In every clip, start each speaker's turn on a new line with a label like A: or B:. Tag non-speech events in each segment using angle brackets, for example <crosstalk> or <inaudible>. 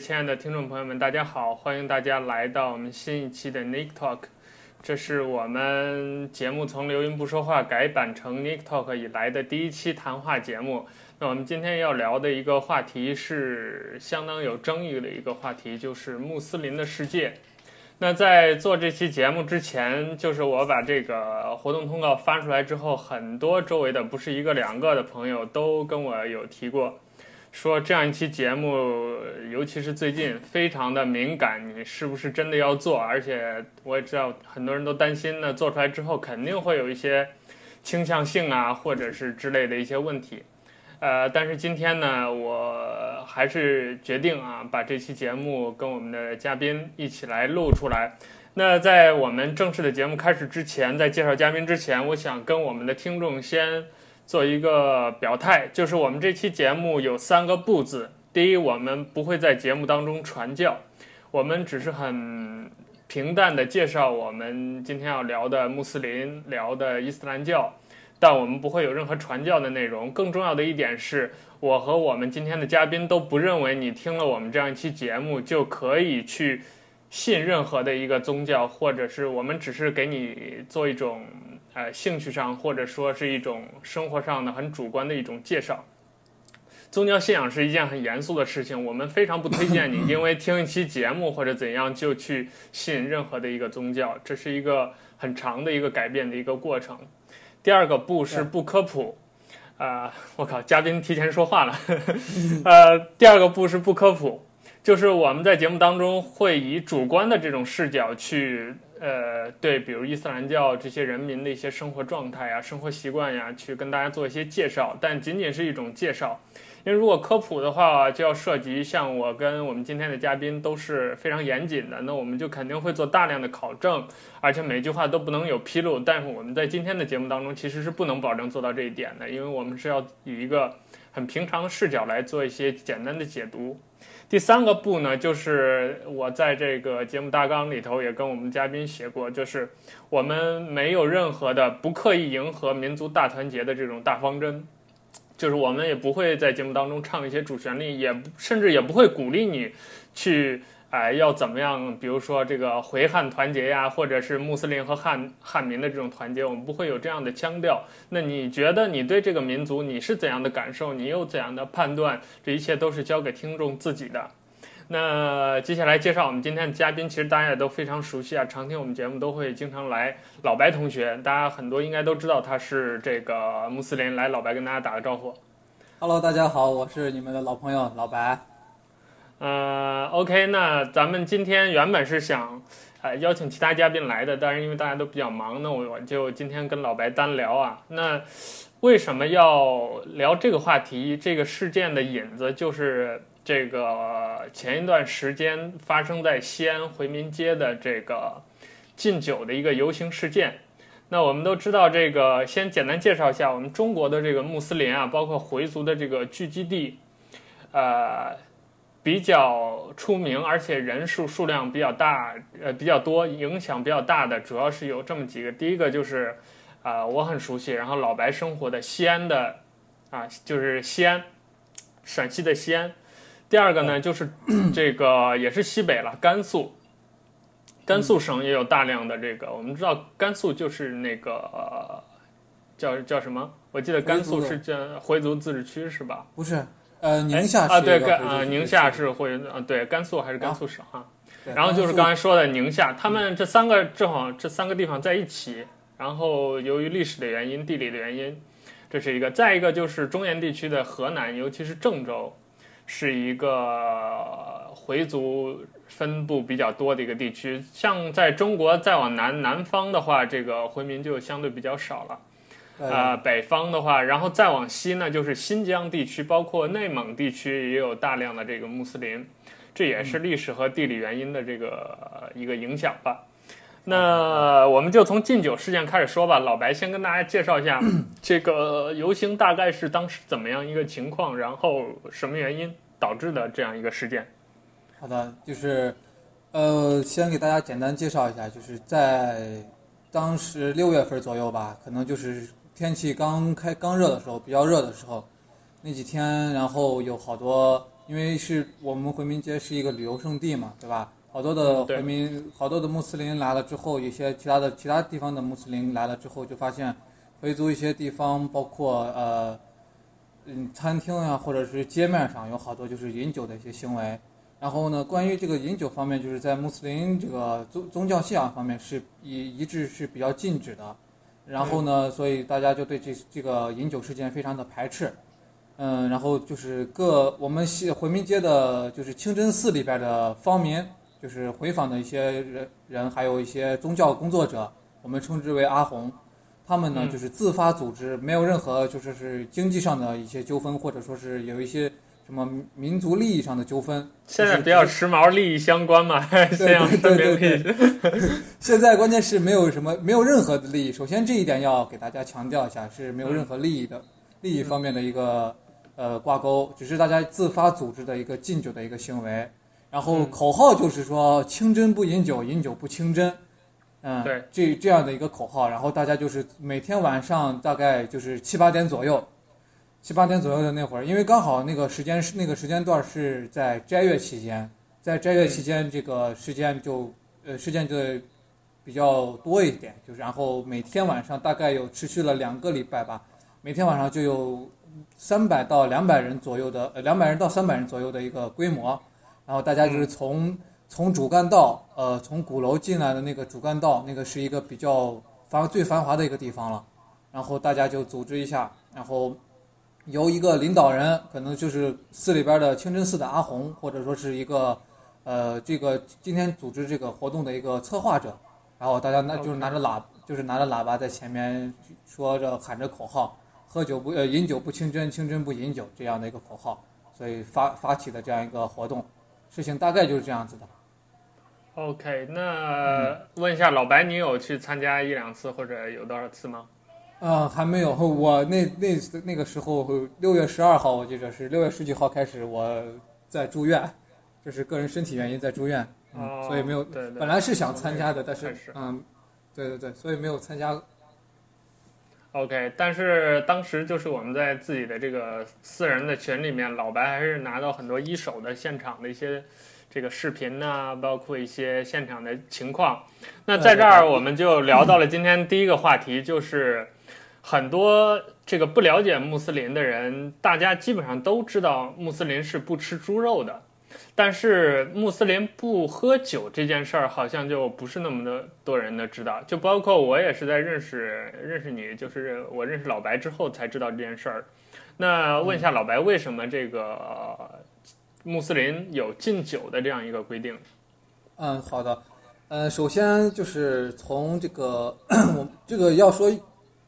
A: 亲爱的听众朋友们，大家好！欢迎大家来到我们新一期的 Nick Talk，这是我们节目从流云不说话改版成 Nick Talk 以来的第一期谈话节目。那我们今天要聊的一个话题是相当有争议的一个话题，就是穆斯林的世界。那在做这期节目之前，就是我把这个活动通告发出来之后，很多周围的不是一个两个的朋友都跟我有提过。说这样一期节目，尤其是最近非常的敏感，你是不是真的要做？而且我也知道很多人都担心呢，做出来之后肯定会有一些倾向性啊，或者是之类的一些问题。呃，但是今天呢，我还是决定啊，把这期节目跟我们的嘉宾一起来录出来。那在我们正式的节目开始之前，在介绍嘉宾之前，我想跟我们的听众先。做一个表态，就是我们这期节目有三个不字。第一，我们不会在节目当中传教，我们只是很平淡的介绍我们今天要聊的穆斯林，聊的伊斯兰教，但我们不会有任何传教的内容。更重要的一点是，我和我们今天的嘉宾都不认为你听了我们这样一期节目就可以去信任何的一个宗教，或者是我们只是给你做一种。呃，兴趣上或者说是一种生活上的很主观的一种介绍。宗教信仰是一件很严肃的事情，我们非常不推荐你 <laughs> 因为听一期节目或者怎样就去信任何的一个宗教，这是一个很长的一个改变的一个过程。第二个不是不科普，啊、呃，我靠，嘉宾提前说话了。<laughs> 呃，第二个不是不科普，就是我们在节目当中会以主观的这种视角去。呃，对，比如伊斯兰教这些人民的一些生活状态呀、生活习惯呀，去跟大家做一些介绍，但仅仅是一种介绍。因为如果科普的话，就要涉及像我跟我们今天的嘉宾都是非常严谨的，那我们就肯定会做大量的考证，而且每句话都不能有纰漏。但是我们在今天的节目当中，其实是不能保证做到这一点的，因为我们是要以一个很平常的视角来做一些简单的解读。第三个不呢，就是我在这个节目大纲里头也跟我们嘉宾写过，就是我们没有任何的不刻意迎合民族大团结的这种大方针，就是我们也不会在节目当中唱一些主旋律，也甚至也不会鼓励你去。哎，要怎么样？比如说这个回汉团结呀，或者是穆斯林和汉汉民的这种团结，我们不会有这样的腔调。那你觉得你对这个民族你是怎样的感受？你有怎样的判断？这一切都是交给听众自己的。那接下来介绍我们今天的嘉宾，其实大家也都非常熟悉啊，常听我们节目都会经常来。老白同学，大家很多应该都知道他是这个穆斯林。来，老白跟大家打个招呼。
B: Hello，大家好，我是你们的老朋友老白。
A: 呃，OK，那咱们今天原本是想，呃，邀请其他嘉宾来的，但是因为大家都比较忙，那我我就今天跟老白单聊啊。那为什么要聊这个话题？这个事件的引子就是这个前一段时间发生在西安回民街的这个禁酒的一个游行事件。那我们都知道，这个先简单介绍一下我们中国的这个穆斯林啊，包括回族的这个聚集地，呃。比较出名，而且人数数量比较大，呃，比较多，影响比较大的，主要是有这么几个。第一个就是，啊、呃，我很熟悉，然后老白生活的西安的，啊，就是西安，陕西的西安。第二个呢，就是这个也是西北了，甘肃，甘肃省也有大量的这个。我们知道甘肃就是那个、呃、叫叫什么？我记得甘肃是叫回族自治区是吧？
B: 不是。呃，宁夏
A: 啊，对，甘呃，宁夏是会呃，对，甘肃还是甘肃省啊？然后就是刚才说的宁夏，他们这三个正好这三个地方在一起，然后由于历史的原因、地理的原因，这是一个。再一个就是中原地区的河南，尤其是郑州，是一个回族分布比较多的一个地区。像在中国再往南南方的话，这个回民就相对比较少了。呃，北方的话，然后再往西呢，就是新疆地区，包括内蒙地区也有大量的这个穆斯林，这也是历史和地理原因的这个一个影响吧。那我们就从禁酒事件开始说吧。老白先跟大家介绍一下 <clears throat> 这个游行大概是当时怎么样一个情况，然后什么原因导致的这样一个事件。
B: 好的，就是呃，先给大家简单介绍一下，就是在当时六月份左右吧，可能就是。天气刚开刚热的时候，比较热的时候，那几天，然后有好多因为是我们回民街是一个旅游胜地嘛，对吧？好多的回民，
A: 嗯、
B: 好多的穆斯林来了之后，一些其他的其他地方的穆斯林来了之后，就发现回族一些地方，包括呃，嗯，餐厅呀，或者是街面上有好多就是饮酒的一些行为。然后呢，关于这个饮酒方面，就是在穆斯林这个宗宗教信仰方面是一一致是比较禁止的。然后呢，
A: 嗯、
B: 所以大家就对这这个饮酒事件非常的排斥。嗯，然后就是各我们西回民街的，就是清真寺里边的方民。就是回访的一些人人，还有一些宗教工作者，我们称之为阿红，他们呢就是自发组织，没有任何就是是经济上的一些纠纷，或者说是有一些什么民族利益上的纠纷。
A: 现在比较时髦，利益相关嘛，<laughs>
B: 对对对对对。现在关键是没有什么，没有任何的利益。首先这一点要给大家强调一下，是没有任何利益的，利益方面的一个呃挂钩，只是大家自发组织的一个禁酒的一个行为。然后口号就是说“清真不饮酒，饮酒不清真”，嗯，
A: 对，
B: 这这样的一个口号。然后大家就是每天晚上大概就是七八点左右，七八点左右的那会儿，因为刚好那个时间是那个时间段是在斋月期间，在斋月期间这个时间就呃时间就比较多一点，就是然后每天晚上大概有持续了两个礼拜吧，每天晚上就有三百到两百人左右的呃两百人到三百人左右的一个规模。然后大家就是从、嗯、从主干道，呃，从鼓楼进来的那个主干道，那个是一个比较繁最繁华的一个地方了。然后大家就组织一下，然后由一个领导人，可能就是寺里边的清真寺的阿红，或者说是一个呃这个今天组织这个活动的一个策划者，然后大家那就是拿着喇，就是拿着喇叭在前面说着喊着口号，喝酒不呃饮酒不清真，清真不饮酒这样的一个口号，所以发发起的这样一个活动。事情大概就是这样子的。
A: OK，那问一下老白，你有去参加一两次或者有多少次吗？
B: 嗯，还没有。我那那那个时候，六月十二号，我记得是六月十几号开始，我在住院，这、就是个人身体原因在住院，嗯
A: 哦、
B: 所以没有。
A: 对对。
B: 本来是想参加的，但是，嗯，对对对，所以没有参加。
A: OK，但是当时就是我们在自己的这个私人的群里面，老白还是拿到很多一手的现场的一些这个视频呐、啊，包括一些现场的情况。那在这儿我们就聊到了今天第一个话题，就是很多这个不了解穆斯林的人，大家基本上都知道穆斯林是不吃猪肉的。但是穆斯林不喝酒这件事儿，好像就不是那么的多人的知道。就包括我也是在认识认识你，就是我认识老白之后才知道这件事儿。那问一下老白，为什么这个穆斯林有禁酒的这样一个规定？
B: 嗯，好的。呃，首先就是从这个 <clears throat> 我这个要说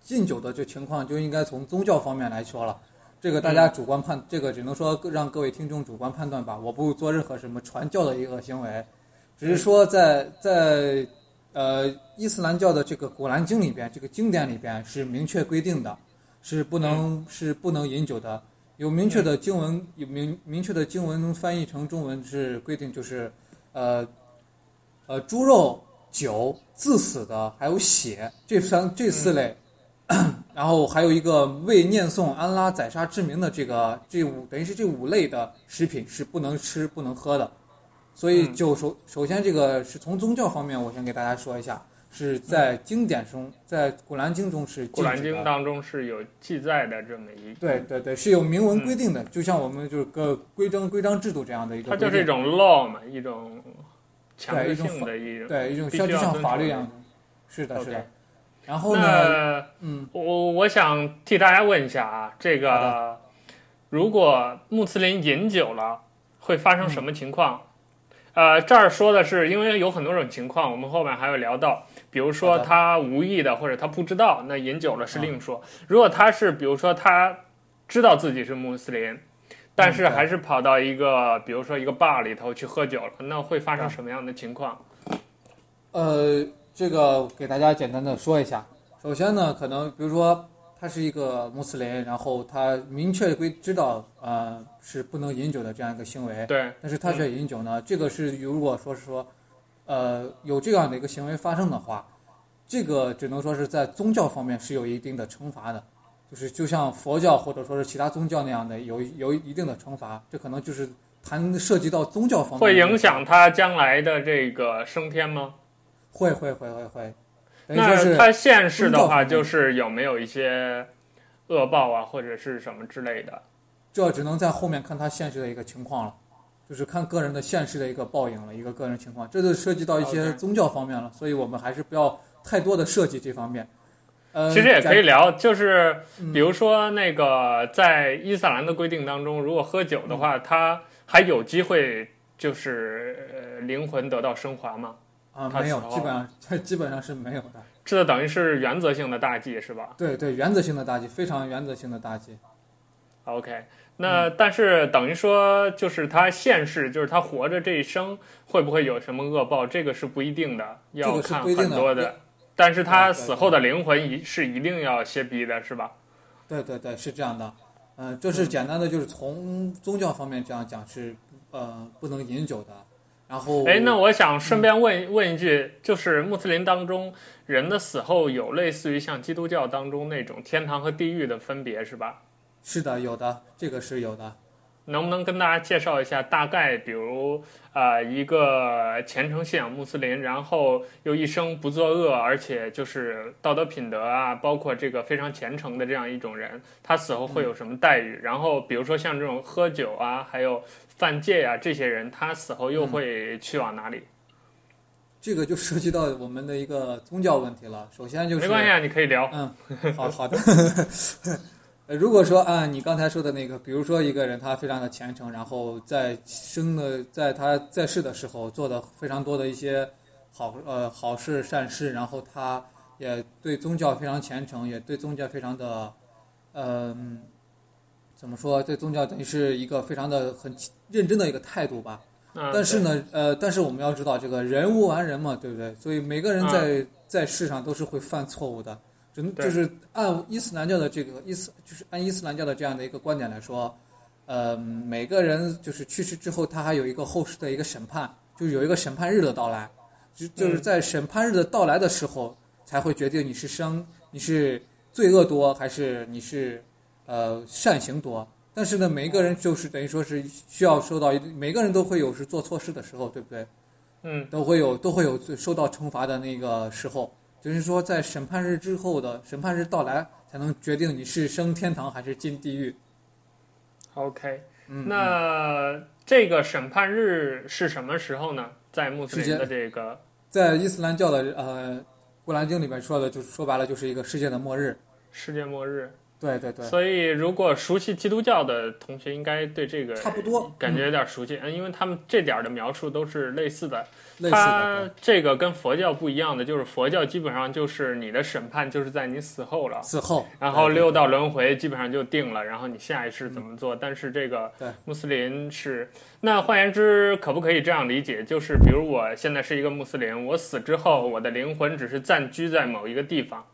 B: 禁酒的这情况，就应该从宗教方面来说了。这个大家主观判，这个只能说让各位听众主观判断吧。我不做任何什么传教的一个行为，只是说在在呃伊斯兰教的这个古兰经里边，这个经典里边是明确规定的，是不能是不能饮酒的。有明确的经文，有明明确的经文翻译成中文是规定，就是呃呃猪肉、酒、致死的还有血这三这四类。<clears throat> 然后还有一个为念诵安拉宰杀之名的这个这五等于是这五类的食品是不能吃不能喝的，所以就首首先这个是从宗教方面，我先给大家说一下，是在经典中，在古兰经中是
A: 古兰经当中是有记载的这么一
B: 对对对是有明文规定的，就像我们就是个规章规章制度这样的一个，
A: 它就是一种 law 嘛，一种强制性的一种
B: 对一种像就像法律一样，是的是的。然后
A: 呢，嗯，我我想替大家问一下啊，这个如果穆斯林饮酒了，会发生什么情况？嗯、呃，这儿说的是，因为有很多种情况，我们后面还会聊到，比如说他无意的或者他不知道，那饮酒了是另说。如果他是，比如说他知道自己是穆斯林，但是还是跑到一个，比如说一个 bar 里头去喝酒了，那会发生什么样的情况？
B: 呃。这个给大家简单的说一下。首先呢，可能比如说他是一个穆斯林，然后他明确规知道呃是不能饮酒的这样一个行为，
A: 对，
B: 但是他却饮酒呢，嗯、这个是如果说是说，呃有这样的一个行为发生的话，这个只能说是在宗教方面是有一定的惩罚的，就是就像佛教或者说是其他宗教那样的有有一定的惩罚，这可能就是谈涉及到宗教方面，
A: 会影响他将来的这个升天吗？
B: 会会会会会。
A: 那他现世的话，就是有没有一些恶报啊，或者是什么之类的？
B: 这只能在后面看他现世的一个情况了，就是看个人的现世的一个报应了，一个个人情况。这就涉及到一些宗教方面了，所以我们还是不要太多的涉及这方面。呃，
A: 其实也可以聊，就是比如说那个在伊斯兰的规定当中，如果喝酒的话，他还有机会就是灵魂得到升华吗？
B: 啊，没有，基本上这 <laughs> 基本上是没有的。
A: 这等于是原则性的大忌是吧？
B: 对对，原则性的大忌，非常原则性的大忌。
A: OK。那但是等于说，就是他现世，就是他活着这一生，会不会有什么恶报？这个是不一定的，要看很多的。但是他死后的灵魂一是一定要歇逼的，是吧？
B: 对对对，是这样的。嗯、呃，就是简单的，就是从宗教方面这样讲是，呃，不能饮酒的。然后，
A: 哎，那我想顺便问问一句，就是穆斯林当中人的死后有类似于像基督教当中那种天堂和地狱的分别，是吧？
B: 是的，有的，这个是有的。
A: 能不能跟大家介绍一下大概，比如啊、呃，一个虔诚信仰穆斯林，然后又一生不作恶，而且就是道德品德啊，包括这个非常虔诚的这样一种人，他死后会有什么待遇？嗯、然后比如说像这种喝酒啊，还有犯戒啊，这些人他死后又会去往哪里？嗯、
B: 这个就涉及到我们的一个宗教问题了。首先就是
A: 没关系啊，你可以聊。
B: 嗯，<laughs> 好好的。<laughs> 如果说按你刚才说的那个，比如说一个人他非常的虔诚，然后在生的在他在世的时候做的非常多的一些好呃好事善事，然后他也对宗教非常虔诚，也对宗教非常的嗯、呃、怎么说？对宗教等于是一个非常的很认真的一个态度吧。但是呢呃，但是我们要知道这个人无完人嘛，对不对？所以每个人在在世上都是会犯错误的。就就是按伊斯兰教的这个伊斯，就是按伊斯兰教的这样的一个观点来说，呃，每个人就是去世之后，他还有一个后世的一个审判，就是有一个审判日的到来，就就是在审判日的到来的时候，才会决定你是生你是罪恶多还是你是呃善行多。但是呢，每一个人就是等于说是需要受到，每个人都会有是做错事的时候，对不对？
A: 嗯，
B: 都会有都会有受到惩罚的那个时候。就是说，在审判日之后的审判日到来，才能决定你是升天堂还是进地狱。
A: OK，嗯，那这个审判日是什么时候呢？在穆斯林的这个，
B: 在伊斯兰教的呃《古兰经》里面说的，就是说白了，就是一个世界的末日。
A: 世界末日。
B: 对对对。
A: 所以，如果熟悉基督教的同学，应该对这个
B: 差不多
A: 感觉有点熟悉，嗯，因为他们这点的描述都是类似的。
B: 它
A: 这个跟佛教不一样的，就是佛教基本上就是你的审判就是在你死后了，
B: 死后，
A: 然后六道轮回基本上就定了，然后你下一世怎么做。但是这
B: 个
A: 穆斯林是，那换言之，可不可以这样理解？就是比如我现在是一个穆斯林，我死之后，我的灵魂只是暂居在某一个地方，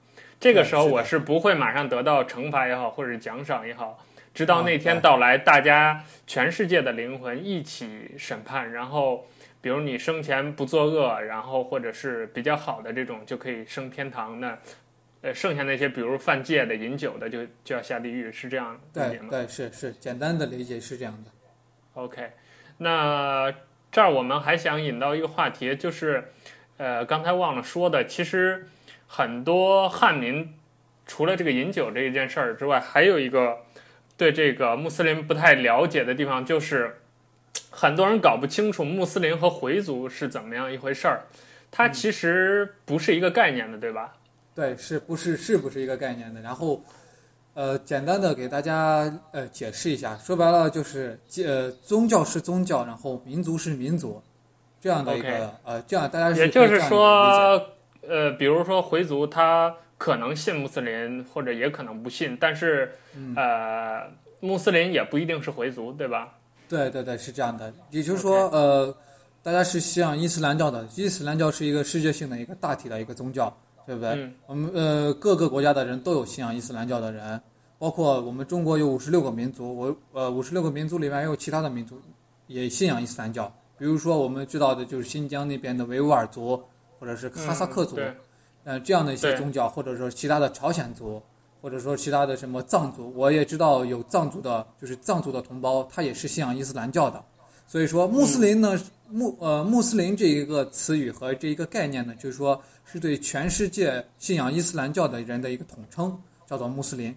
A: 这个时候我是不会马上得到惩罚也好，或者奖赏也好，直到那天到来，大家全世界的灵魂一起审判，然后。比如你生前不作恶，然后或者是比较好的这种，就可以升天堂。那，呃，剩下那些比如犯戒的、饮酒的，就就要下地狱，是这样理解吗？
B: 对对是是，简单的理解是这样的。
A: OK，那这儿我们还想引到一个话题，就是，呃，刚才忘了说的，其实很多汉民除了这个饮酒这一件事儿之外，还有一个对这个穆斯林不太了解的地方，就是。很多人搞不清楚穆斯林和回族是怎么样一回事儿，它其实不是一个概念的，对吧？
B: 对，是不是是不是一个概念的？然后，呃，简单的给大家呃解释一下，说白了就是，呃，宗教是宗教，然后民族是民族，这样的一
A: 个.
B: 呃，这样大家是
A: 也就是说，呃，比如说回族他可能信穆斯林，或者也可能不信，但是呃，穆斯林也不一定是回族，对吧？
B: 对对对，是这样的。也就是说.呃，大家是信仰伊斯兰教的。伊斯兰教是一个世界性的一个大体的一个宗教，对不对？
A: 嗯、
B: 我们呃各个国家的人都有信仰伊斯兰教的人，包括我们中国有五十六个民族，我呃五十六个民族里面也有其他的民族也信仰伊斯兰教。比如说我们知道的就是新疆那边的维吾尔族，或者是哈萨克族，
A: 嗯、
B: 呃这样的一些宗教，或者说其他的朝鲜族。或者说其他的什么藏族，我也知道有藏族的，就是藏族的同胞，他也是信仰伊斯兰教的，所以说穆斯林呢，穆呃穆斯林这一个词语和这一个概念呢，就是说是对全世界信仰伊斯兰教的人的一个统称，叫做穆斯林。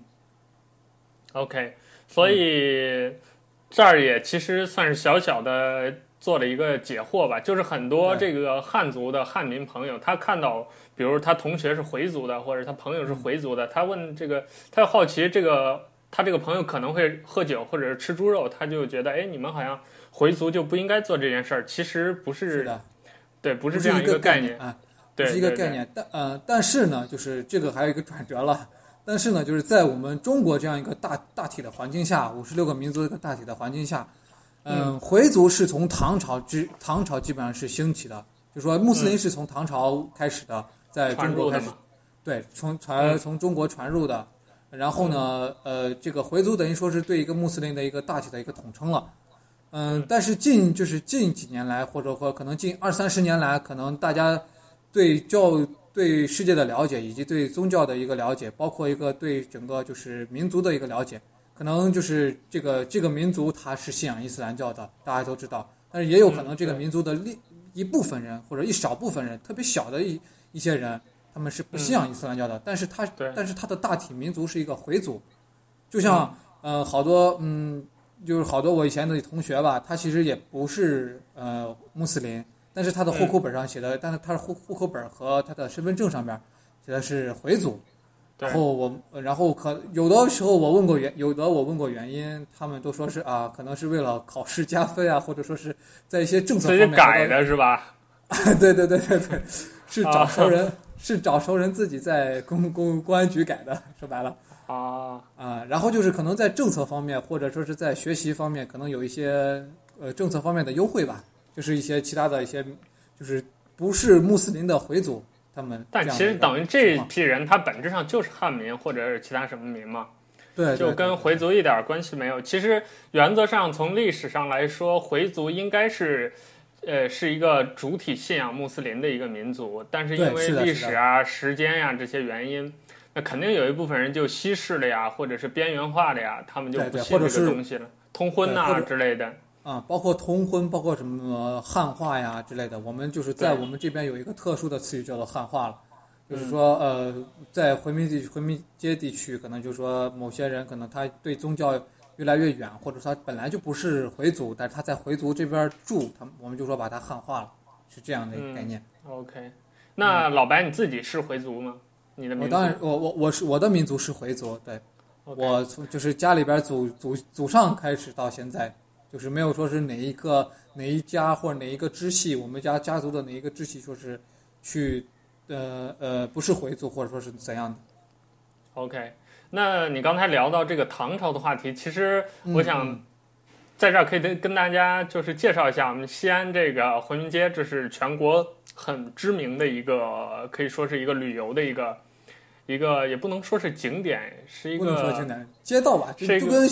A: OK，所以、嗯、这儿也其实算是小小的做了一个解惑吧，就是很多这个汉族的汉民朋友，他看到，比如他同学是回族的，或者他朋友是回族的，他问这个，他好奇这个他这个朋友可能会喝酒或者是吃猪肉，他就觉得，哎，你们好像回族就不应该做这件事儿，其实不是，
B: 是的，
A: 对，不是这样一个概念
B: 啊，
A: 对，
B: 是一个概念，但呃，但是呢，就是这个还有一个转折了。但是呢，就是在我们中国这样一个大大体的环境下，五十六个民族一个大体的环境下，嗯，嗯回族是从唐朝之唐朝基本上是兴起的，就说穆斯林是从唐朝开始的，嗯、在中国开始，对，从传从中国传入的，嗯、然后呢，呃，这个回族等于说是对一个穆斯林的一个大体的一个统称了，嗯，嗯。但是近就是近几年来，或者说可能近二三十年来，可能大家对教。对世界的了解，以及对宗教的一个了解，包括一个对整个就是民族的一个了解，可能就是这个这个民族他是信仰伊斯兰教的，大家都知道。但是也有可能这个民族的另一部分人或者一少部分人，特别小的一一些人，他们是不信仰伊斯兰教的。但是他但是他的大体民族是一个回族，就像呃好多嗯就是好多我以前的同学吧，他其实也不是呃穆斯林。但是他的户口本上写的，嗯、但是他的户户口本和他的身份证上面写的是回族，然后我，然后可有的时候我问过原，有的我问过原因，他们都说是啊，可能是为了考试加分啊，或者说是在一些政策方面
A: 改的是吧？<laughs>
B: 对对对对对，是找熟人，啊、<laughs> 是找熟人自己在公公公安局改的，说白了
A: 啊
B: 啊，然后就是可能在政策方面，或者说是在学习方面，可能有一些呃政策方面的优惠吧。就是一些其他的一些，就是不是穆斯林的回族，他们。
A: 但其实等于这一批人，他本质上就是汉民或者是其他什么民嘛。
B: 对。
A: 就跟回族一点关系没有。其实原则上从历史上来说，回族应该是，呃，是一个主体信仰穆斯林的一个民族。但是因为历史啊、时间呀这些原因，那肯定有一部分人就稀释了呀，或者是边缘化了呀，他们就不信这个东西了，通婚呐之类的。
B: 啊，包括通婚，包括什么汉化呀之类的，我们就是在我们这边有一个特殊的词语叫做汉化了，就是说呃，在回民地回民街地区，可能就是说某些人可能他对宗教越来越远，或者他本来就不是回族，但是他在回族这边住，他我们就说把他汉化了，是这样的一个概念。
A: 嗯、OK，那老白你自己是回族吗？你的民族？
B: 我当然，我我我是我的民族是回族，对
A: ，okay.
B: 我从就是家里边祖祖祖上开始到现在。就是没有说是哪一个哪一家或者哪一个支系，我们家家族的哪一个支系说是去，呃呃不是回族或者说是怎样的。
A: OK，那你刚才聊到这个唐朝的话题，其实我想在这儿可以跟跟大家就是介绍一下我们西安这个回民街，这是全国很知名的一个，可以说是一个旅游的一个一个也不能说是景点，是一个
B: 不能说景点街道吧，是就跟。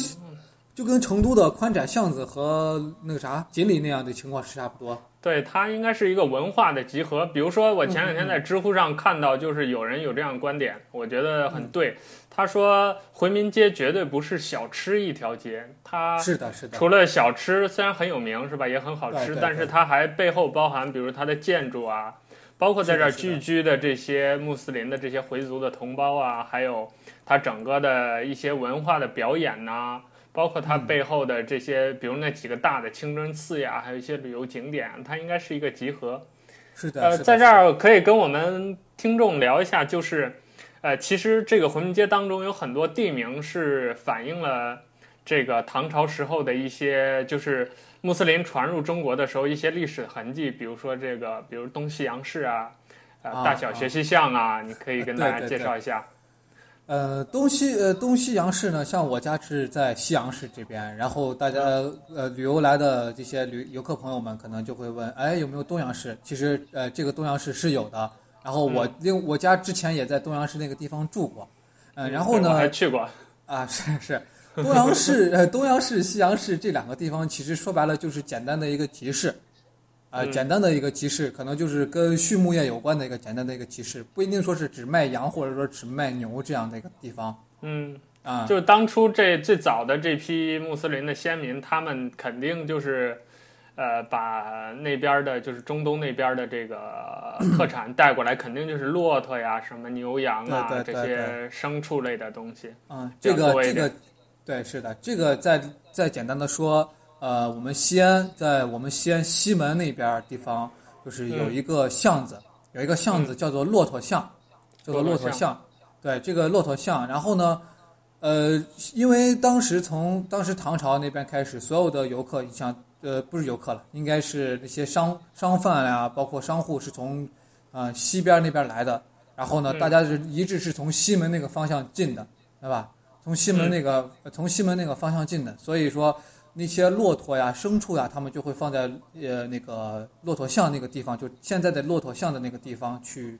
B: 就跟成都的宽窄巷子和那个啥锦里那样的情况是差不多。
A: 对，它应该是一个文化的集合。比如说，我前两天在知乎上看到，就是有人有这样的观点，我觉得很对。他说，回民街绝对不是小吃一条街，它
B: 是的，是的。
A: 除了小吃虽然很有名，是吧，也很好吃，但是它还背后包含，比如它的建筑啊，包括在这儿聚居的这些穆斯林的这些回族的同胞啊，还有它整个的一些文化的表演呐、啊。包括它背后的这些，比如那几个大的清真寺呀，还有一些旅游景点，它应该是一个集合。
B: 是的。
A: 呃，在这儿可以跟我们听众聊一下，就是，呃，其实这个回民街当中有很多地名是反映了这个唐朝时候的一些，就是穆斯林传入中国的时候一些历史痕迹，比如说这个，比如东西洋市啊，呃，大小学习巷啊，啊，你可以跟大家介绍一下。
B: 对对对呃，东西呃东西洋市呢，像我家是在西洋市这边，然后大家呃旅游来的这些旅游客朋友们可能就会问，哎，有没有东阳市？其实呃这个东阳市是有的，然后我另、嗯、我家之前也在东阳市那个地方住过，呃，然后呢，
A: 我还去过 <laughs>
B: 啊，是是，东阳市呃东阳市西阳市这两个地方其实说白了就是简单的一个集市。啊、呃，简单的一个集市，可能就是跟畜牧业有关的一个简单的一个集市，不一定说是只卖羊或者说只卖牛这样的一个地方。
A: 嗯
B: 啊，
A: 就是当初这最早的这批穆斯林的先民，他们肯定就是，呃，把那边的，就是中东那边的这个 <clears throat> 特产带过来，肯定就是骆驼呀、什么牛羊啊这些牲畜类的东西。
B: 嗯，这个这个，对，是的，这个再再简单的说，呃，我们西安在我们西安西门那边地方，就是有一个巷子，嗯、有一个巷子叫做骆驼巷，嗯、叫做骆驼巷。对，这个骆驼巷，然后呢，呃，因为当时从当时唐朝那边开始，所有的游客，你像。呃，不是游客了，应该是那些商商贩呀，包括商户是从，呃，西边那边来的。然后呢，大家是一致是从西门那个方向进的，对吧？从西门那个，从西门那个方向进的。所以说，那些骆驼呀、牲畜呀，他们就会放在呃那个骆驼巷那个地方，就现在的骆驼巷的那个地方去，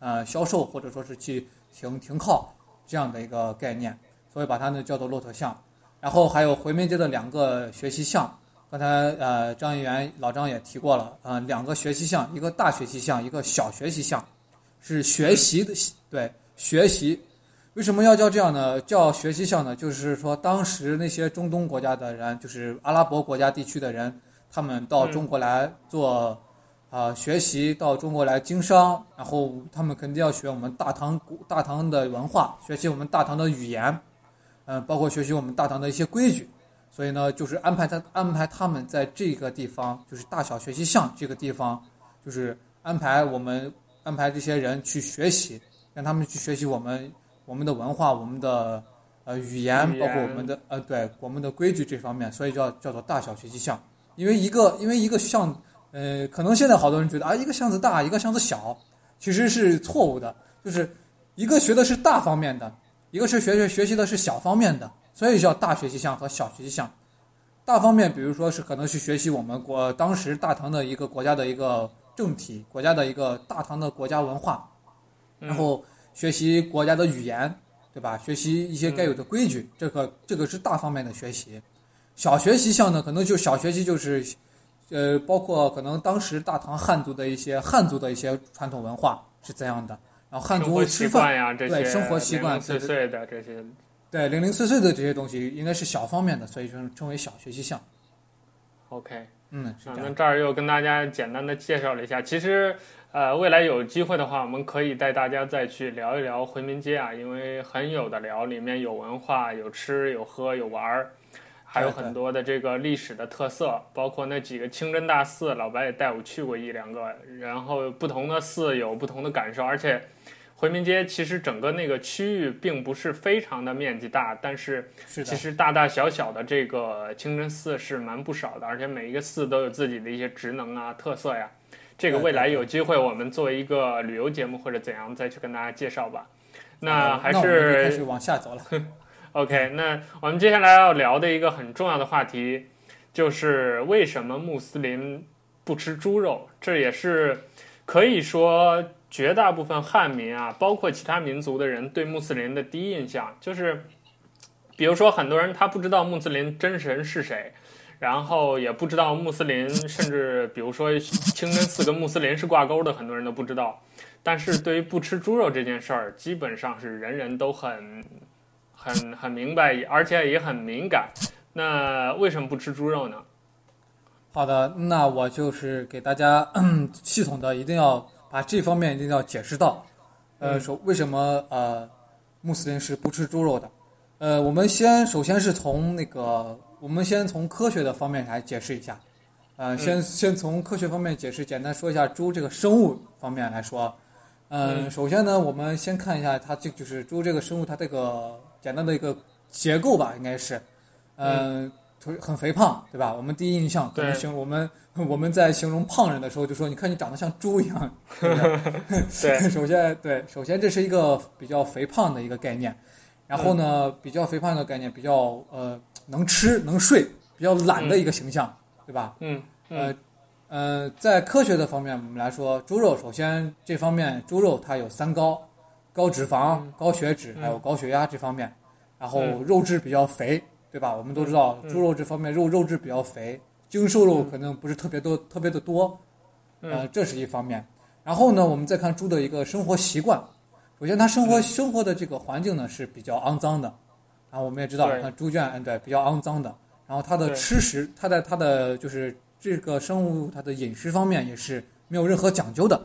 B: 呃，销售或者说是去停停靠这样的一个概念，所以把它呢叫做骆驼巷。然后还有回民街的两个学习巷。刚才呃，张议员老张也提过了，呃，两个学习巷，一个大学习巷，一个小学习巷，是学习的对学习。为什么要叫这样呢？叫学习巷呢？就是说当时那些中东国家的人，就是阿拉伯国家地区的人，他们到中国来做啊、呃、学习，到中国来经商，然后他们肯定要学我们大唐古大唐的文化，学习我们大唐的语言，嗯、呃，包括学习我们大唐的一些规矩。所以呢，就是安排他安排他们在这个地方，就是大小学习巷这个地方，就是安排我们安排这些人去学习，让他们去学习我们我们的文化、我们的呃语言，包括我们的呃对我们的规矩这方面，所以叫叫做大小学习巷。因为一个因为一个巷，呃，可能现在好多人觉得啊，一个巷子大，一个巷子小，其实是错误的，就是一个学的是大方面的，一个是学学学习的是小方面的。所以叫大学习巷和小学习巷，大方面，比如说是可能去学习我们国当时大唐的一个国家的一个政体，国家的一个大唐的国家文化，然后学习国家的语言，对吧？学习一些该有的规矩，这个这个是大方面的学习。小学习项呢，可能就小学习就是，呃，包括可能当时大唐汉族的一些汉族的一些传统文化是怎样的，然后汉族吃饭
A: 呀，
B: 对生活习惯，
A: 碎碎的这些。
B: 对零零碎碎的这些东西应该是小方面的，所以称称为小学习项。
A: OK，
B: 嗯。
A: 那这儿又跟大家简单的介绍了一下，其实呃未来有机会的话，我们可以带大家再去聊一聊回民街啊，因为很有的聊，里面有文化、有吃、有喝、有玩儿，还有很多的这个历史的特色，包括那几个清真大寺，老白也带我去过一两个，然后不同的寺有不同的感受，而且。回民街其实整个那个区域并不是非常的面积大，但是其实大大小小的这个清真寺是蛮不少的，而且每一个寺都有自己的一些职能啊、特色呀。这个未来有机会我们做一个旅游节目或者怎样再去跟大家介绍吧。那还是，
B: 那我们就开始往下走了。<laughs>
A: OK，那我们接下来要聊的一个很重要的话题，就是为什么穆斯林不吃猪肉？这也是可以说。绝大部分汉民啊，包括其他民族的人，对穆斯林的第一印象就是，比如说很多人他不知道穆斯林真神是谁，然后也不知道穆斯林，甚至比如说清真寺跟穆斯林是挂钩的，很多人都不知道。但是对于不吃猪肉这件事儿，基本上是人人都很、很、很明白，而且也很敏感。那为什么不吃猪肉呢？
B: 好的，那我就是给大家 <clears throat> 系统的一定要。把这方面一定要解释到，呃，说为什么呃，穆斯林是不吃猪肉的？呃，我们先首先是从那个，我们先从科学的方面来解释一下，呃，先先从科学方面解释，简单说一下猪这个生物方面来说，嗯、呃，首先呢，我们先看一下它这就是猪这个生物它这个简单的一个结构吧，应该是，呃、很肥胖，对吧？我们第一印象可能形容我们我们在形容胖人的时候就说，你看你长得像猪一样，对对？<laughs> 对，首先对，首先这是一个比较肥胖的一个概念，然后呢，嗯、比较肥胖的概念，比较呃能吃能睡，比较懒的一个形象，嗯、对吧？
A: 嗯，嗯
B: 呃呃，在科学的方面我们来说，猪肉首先这方面猪肉它有三高：高脂肪、
A: 嗯、
B: 高血脂，还有高血压这方面，
A: 嗯、
B: 然后肉质比较肥。对吧？我们都知道猪肉这方面肉肉质比较肥，精瘦肉可能不是特别多，特别的多，呃，这是一方面。然后呢，我们再看猪的一个生活习惯。首先，它生活生活的这个环境呢是比较肮脏的。然后我们也知道，看猪圈，嗯，对，比较肮脏的。然后它的吃食，它在它的就是这个生物它的饮食方面也是没有任何讲究的。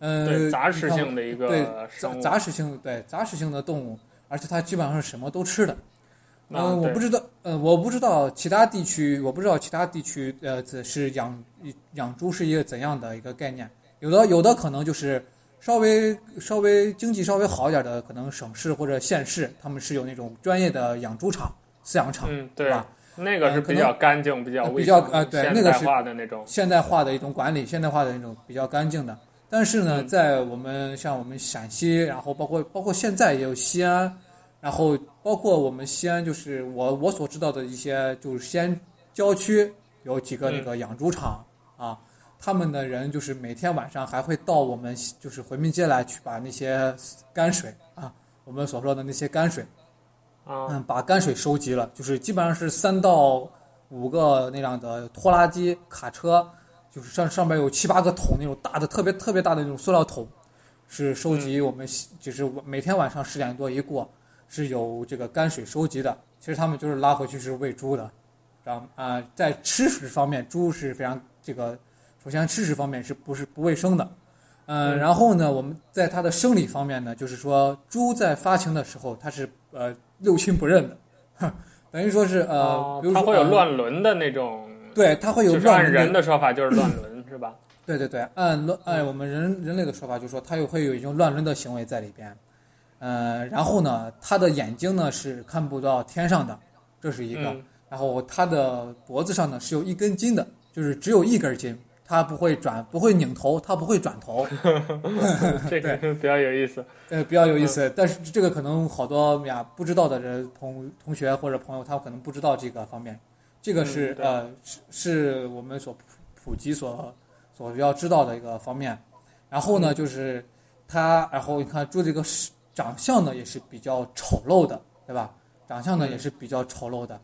B: 嗯、呃，
A: 杂食性的一个
B: 对杂杂食性对杂食性的动物，而且它基本上是什么都吃的。嗯、呃，我不知道，呃，我不知道其他地区，我不知道其他地区，呃，是养养猪是一个怎样的一个概念。有的有的可能就是稍微稍微经济稍微好一点的，可能省市或者县市，他们是有那种专业的养猪场、饲养场，
A: 嗯，对
B: 吧？
A: 那个是比较干净、比较
B: 比较呃，对，那个是
A: 现代化的那种
B: 现代化的一种管理，现代化的那种比较干净的。但是呢，
A: 嗯、
B: 在我们像我们陕西，然后包括包括现在也有西安。然后包括我们西安，就是我我所知道的一些，就是西安郊区有几个那个养猪场、嗯、啊，他们的人就是每天晚上还会到我们就是回民街来去把那些泔水啊，我们所说的那些泔水，
A: 啊，
B: 嗯，把泔水收集了，就是基本上是三到五个那样的拖拉机卡车，就是上上面有七八个桶那种大的特别特别大的那种塑料桶，是收集我们、嗯、就是每天晚上十点多一过。是有这个泔水收集的，其实他们就是拉回去是喂猪的，然后啊，在吃食方面，猪是非常这个，首先吃食方面是不是不卫生的，嗯、呃，然后呢，我们在它的生理方面呢，就是说猪在发情的时候，它是呃六亲不认的，等于说是呃，
A: 哦、
B: 比如说
A: 它会有乱伦的那种，
B: 对，它会有乱伦。
A: 就是、按人的说法就是乱伦是吧？
B: 对对对，按乱按我们人人类的说法，就是说它又会有一种乱伦的行为在里边。呃，然后呢，他的眼睛呢是看不到天上的，这是一个。
A: 嗯、然
B: 后他的脖子上呢是有一根筋的，就是只有一根筋，他不会转，不会拧头，他不会转头。<laughs>
A: 这个比较有意思。<laughs>
B: 呃，比较有意思，嗯、但是这个可能好多呀不知道的人同同学或者朋友，他可能不知道这个方面。这个是、
A: 嗯、
B: 呃是是我们所普普及所所要知道的一个方面。然后呢，嗯、就是他，然后你看住这个是。长相呢也是比较丑陋的，对吧？长相呢也是比较丑陋的，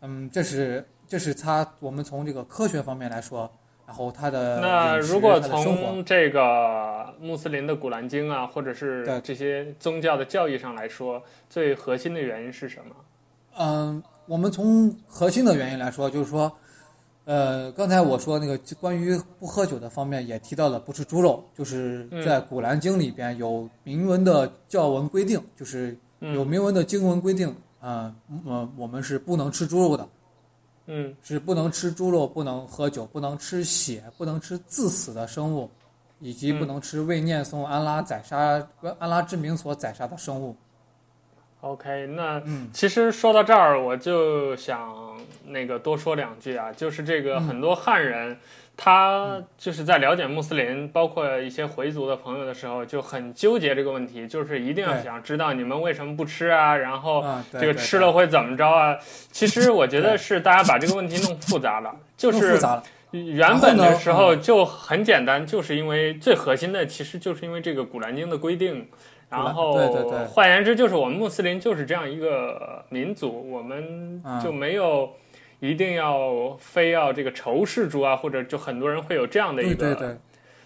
B: 嗯，这是这是他我们从这个科学方面来说，然后他的
A: 那如果从这个穆斯林的古兰经啊，或者是这些宗教的教义上来说，最核心的原因是什么？
B: 嗯，我们从核心的原因来说，就是说。呃，刚才我说那个关于不喝酒的方面也提到了不吃猪肉，就是在《古兰经》里边有明文的教文规定，就是有明文的经文规定，啊、嗯，呃，我们是不能吃猪肉的，
A: 嗯，
B: 是不能吃猪肉，不能喝酒，不能吃血，不能吃自死的生物，以及不能吃为念诵安拉宰杀、安拉之名所宰杀的生物。
A: OK，那其实说到这儿，我就想那个多说两句啊，就是这个很多汉人，他就是在了解穆斯林，包括一些回族的朋友的时候，就很纠结这个问题，就是一定要想知道你们为什么不吃啊，然后这个吃了会怎么着啊？其实我觉得是大家把这个问题弄复杂了，就是原本的时候就很简单，就是因为最核心的其实就是因为这个古兰经的规定。然后，
B: 对对对，
A: 换言之，就是我们穆斯林就是这样一个民族，我们就没有一定要非要这个仇视猪啊，或者就很多人会有这样的一个，
B: 对对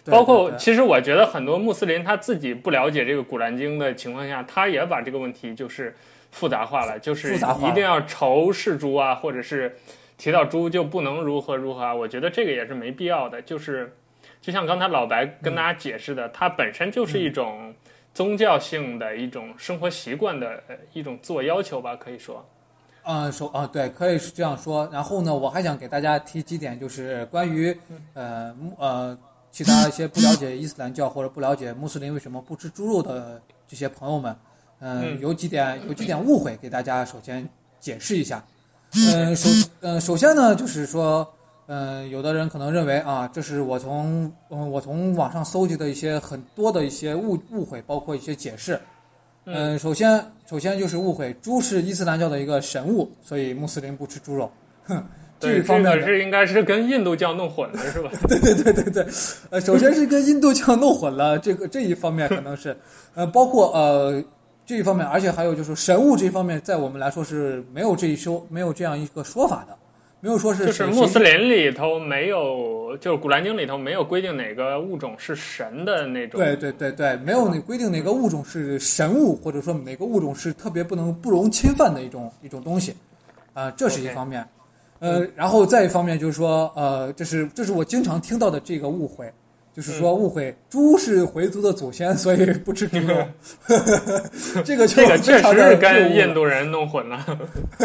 B: 对，
A: 包括其实我觉得很多穆斯林他自己不了解这个古兰经的情况下，他也把这个问题就是复杂化了，就是一定要仇视猪啊，或者是提到猪就不能如何如何啊，我觉得这个也是没必要的，就是就像刚才老白跟大家解释的，它本身就是一种。宗教性的一种生活习惯的一种自我要求吧，可以说，
B: 嗯，说啊，对，可以是这样说。然后呢，我还想给大家提几点，就是关于呃呃其他一些不了解伊斯兰教或者不了解穆斯林为什么不吃猪肉的这些朋友们，呃、嗯，有几点有几点误会，给大家首先解释一下。嗯、呃，首嗯、呃，首先呢，就是说。嗯，有的人可能认为啊，这是我从嗯我从网上搜集的一些很多的一些误误会，包括一些解释。嗯，首先首先就是误会，猪是伊斯兰教的一个神物，所以穆斯林不吃猪肉。哼，
A: 这方面是应该是跟印度教弄混了，是吧？<laughs>
B: 对对对对对，呃，首先是跟印度教弄混了，这个这一方面可能是，呃，包括呃这一方面，而且还有就是神物这一方面，在我们来说是没有这一说，没有这样一个说法的。没有说是，
A: 就是穆斯林里头没有，就是古兰经里头没有规定哪个物种是神的那种。
B: 对对对对，没有那规定哪个物种是神物，或者说哪个物种是特别不能不容侵犯的一种一种东西，啊、呃，这是一方面。
A: Okay.
B: 呃，然后再一方面就是说，呃，这是这是我经常听到的这个误会，就是说误会猪是回族的祖先，所以不吃猪肉。<laughs> 这个就
A: 这个确实是跟印度人弄混了。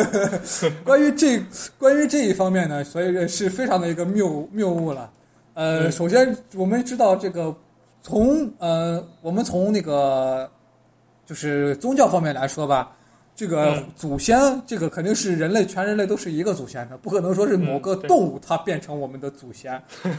A: <laughs>
B: 关于这关于这一方面呢，所以是非常的一个谬谬误了。呃，嗯、首先我们知道这个从呃我们从那个就是宗教方面来说吧。这个祖先，嗯、这个肯定是人类，全人类都是一个祖先的，不可能说是某个动物它变成我们的祖先，嗯、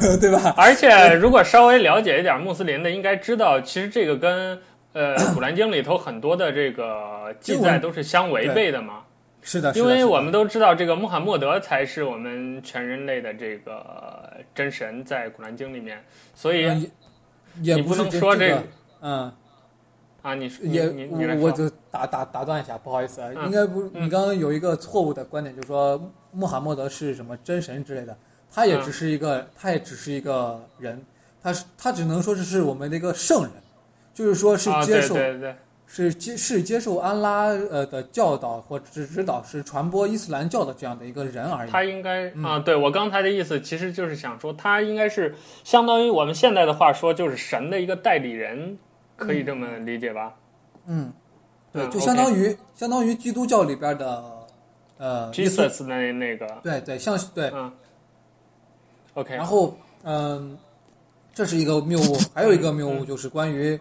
B: 对，对吧？
A: 而且，如果稍微了解一点穆斯林的，应该知道，其实这个跟呃《古兰经》里头很多的这个记载都是相违背的嘛。
B: 是的，
A: 因为我们都知道，这个穆罕默德才是我们全人类的这个真神，在《古兰经》里面，所以
B: 也
A: 不能说这个，
B: 嗯。
A: 啊，你
B: 也我我就打打打断一下，不好意思啊，应该不，你刚刚有一个错误的观点，就是说穆罕默德是什么真神之类的，他也只是一个，他也只是一个人，他是他只能说这是我们的一个圣人，就是说是接受，是接是接受安拉呃的教导或指指导，是传播伊斯兰教的这样的一个人而已。
A: 他应该啊，对我刚才的意思其实就是想说，他应该是相当于我们现在的话说，就是神的一个代理人。可以这么理解吧？
B: 嗯，对，就相当于、嗯、相当于基督教里边的呃
A: ，Jesus 那那个，
B: 对对，像对，
A: 嗯，OK。
B: 然后嗯，这是一个谬误，<laughs> 还有一个谬误就是关于、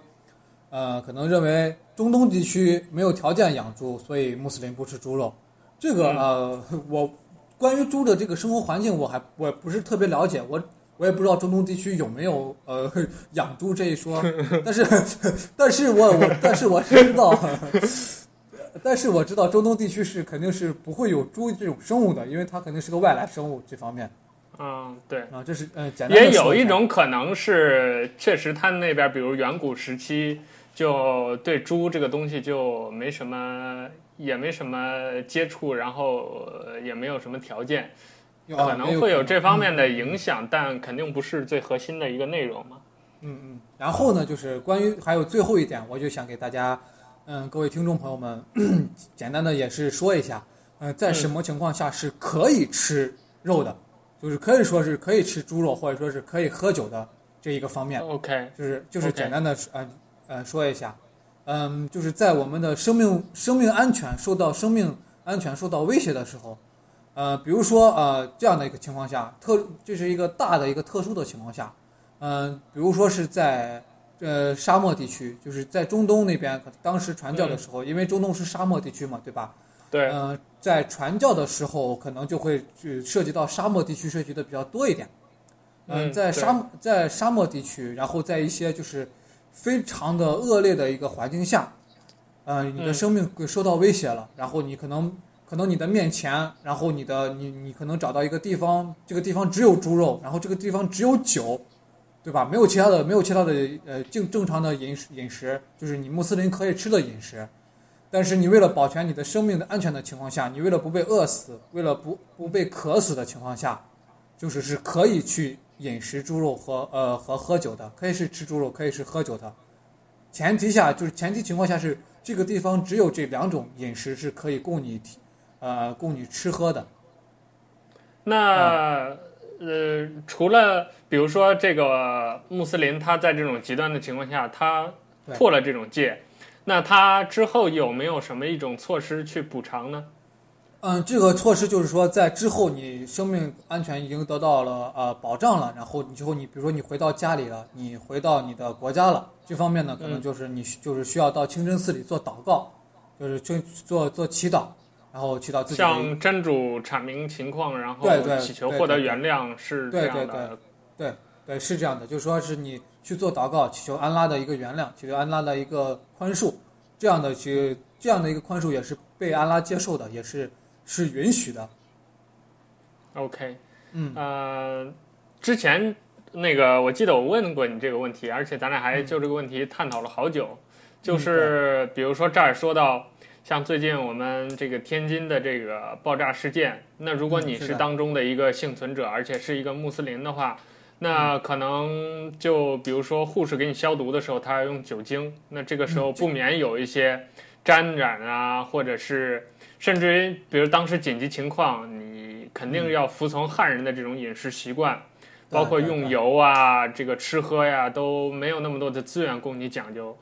B: 嗯、呃，可能认为中东地区没有条件养猪，所以穆斯林不吃猪肉。这个、嗯、呃，我关于猪的这个生活环境，我还我不是特别了解，我。我也不知道中东地区有没有呃 <laughs> 养猪这一说，但是，<laughs> 但是我我但是我知道，<laughs> 但是我知道中东地区是肯定是不会有猪这种生物的，因为它肯定是个外来生物这方面。
A: 嗯，对
B: 啊，这是呃，简单
A: 也有一种可能是，确实他那边比如远古时期就对猪这个东西就没什么，也没什么接触，然后也没有什么条件。可能会有这方面的影响，嗯、但肯定不是最核心的一个内容嘛。
B: 嗯嗯。然后呢，就是关于还有最后一点，我就想给大家，嗯，各位听众朋友们，<coughs> 简单的也是说一下，嗯，在什么情况下是可以吃肉的，嗯、就是可以说是可以吃猪肉，或者说是可以喝酒的这一个方面。
A: OK。
B: 就是就是简单的呃呃说一下，嗯，就是在我们的生命生命安全受到生命安全受到威胁的时候。呃，比如说呃这样的一个情况下，特这是一个大的一个特殊的情况下，嗯、呃，比如说是在呃沙漠地区，就是在中东那边，当时传教的时候，嗯、因为中东是沙漠地区嘛，对吧？
A: 对。
B: 嗯、呃，在传教的时候，可能就会去涉及到沙漠地区涉及的比较多一点。呃、嗯，在沙漠在沙漠地区，然后在一些就是非常的恶劣的一个环境下，呃，你的生命会受到威胁了，嗯、然后你可能。可能你的面前，然后你的你你可能找到一个地方，这个地方只有猪肉，然后这个地方只有酒，对吧？没有其他的，没有其他的呃正正常的饮饮食，就是你穆斯林可以吃的饮食。但是你为了保全你的生命的安全的情况下，你为了不被饿死，为了不不被渴死的情况下，就是是可以去饮食猪肉和呃和喝酒的，可以是吃猪肉，可以是喝酒的。前提下就是前提情况下是这个地方只有这两种饮食是可以供你提。呃，供你吃喝的。
A: 那、嗯、呃，除了比如说这个穆斯林，他在这种极端的情况下，他破了这种戒，那他之后有没有什么一种措施去补偿呢？
B: 嗯，这个措施就是说，在之后你生命安全已经得到了呃保障了，然后你之后你比如说你回到家里了，你回到你的国家了，这方面呢，可能就是你就是需要到清真寺里做祷告，就是去做做祈祷。然后去到自己
A: 向真主阐明情况，然后祈求获得原谅，是这样的。
B: 对对对，对对是这样的，就是说是你去做祷告，祈求安拉的一个原谅，祈求安拉的一个宽恕，这样的去这样的一个宽恕也是被安拉接受的，也是是允许的。
A: OK，
B: 嗯
A: 呃，之前那个我记得我问过你这个问题，而且咱俩还就这个问题探讨了好久，嗯、就是比如说这儿说到。像最近我们这个天津的这个爆炸事件，那如果你是当中的一个幸存者，而且是一个穆斯林的话，那可能就比如说护士给你消毒的时候，他要用酒精，那这个时候不免有一些沾染啊，或者是甚至于比如当时紧急情况，你肯定要服从汉人的这种饮食习惯，包括用油啊，这个吃喝呀，都没有那么多的资源供你讲究。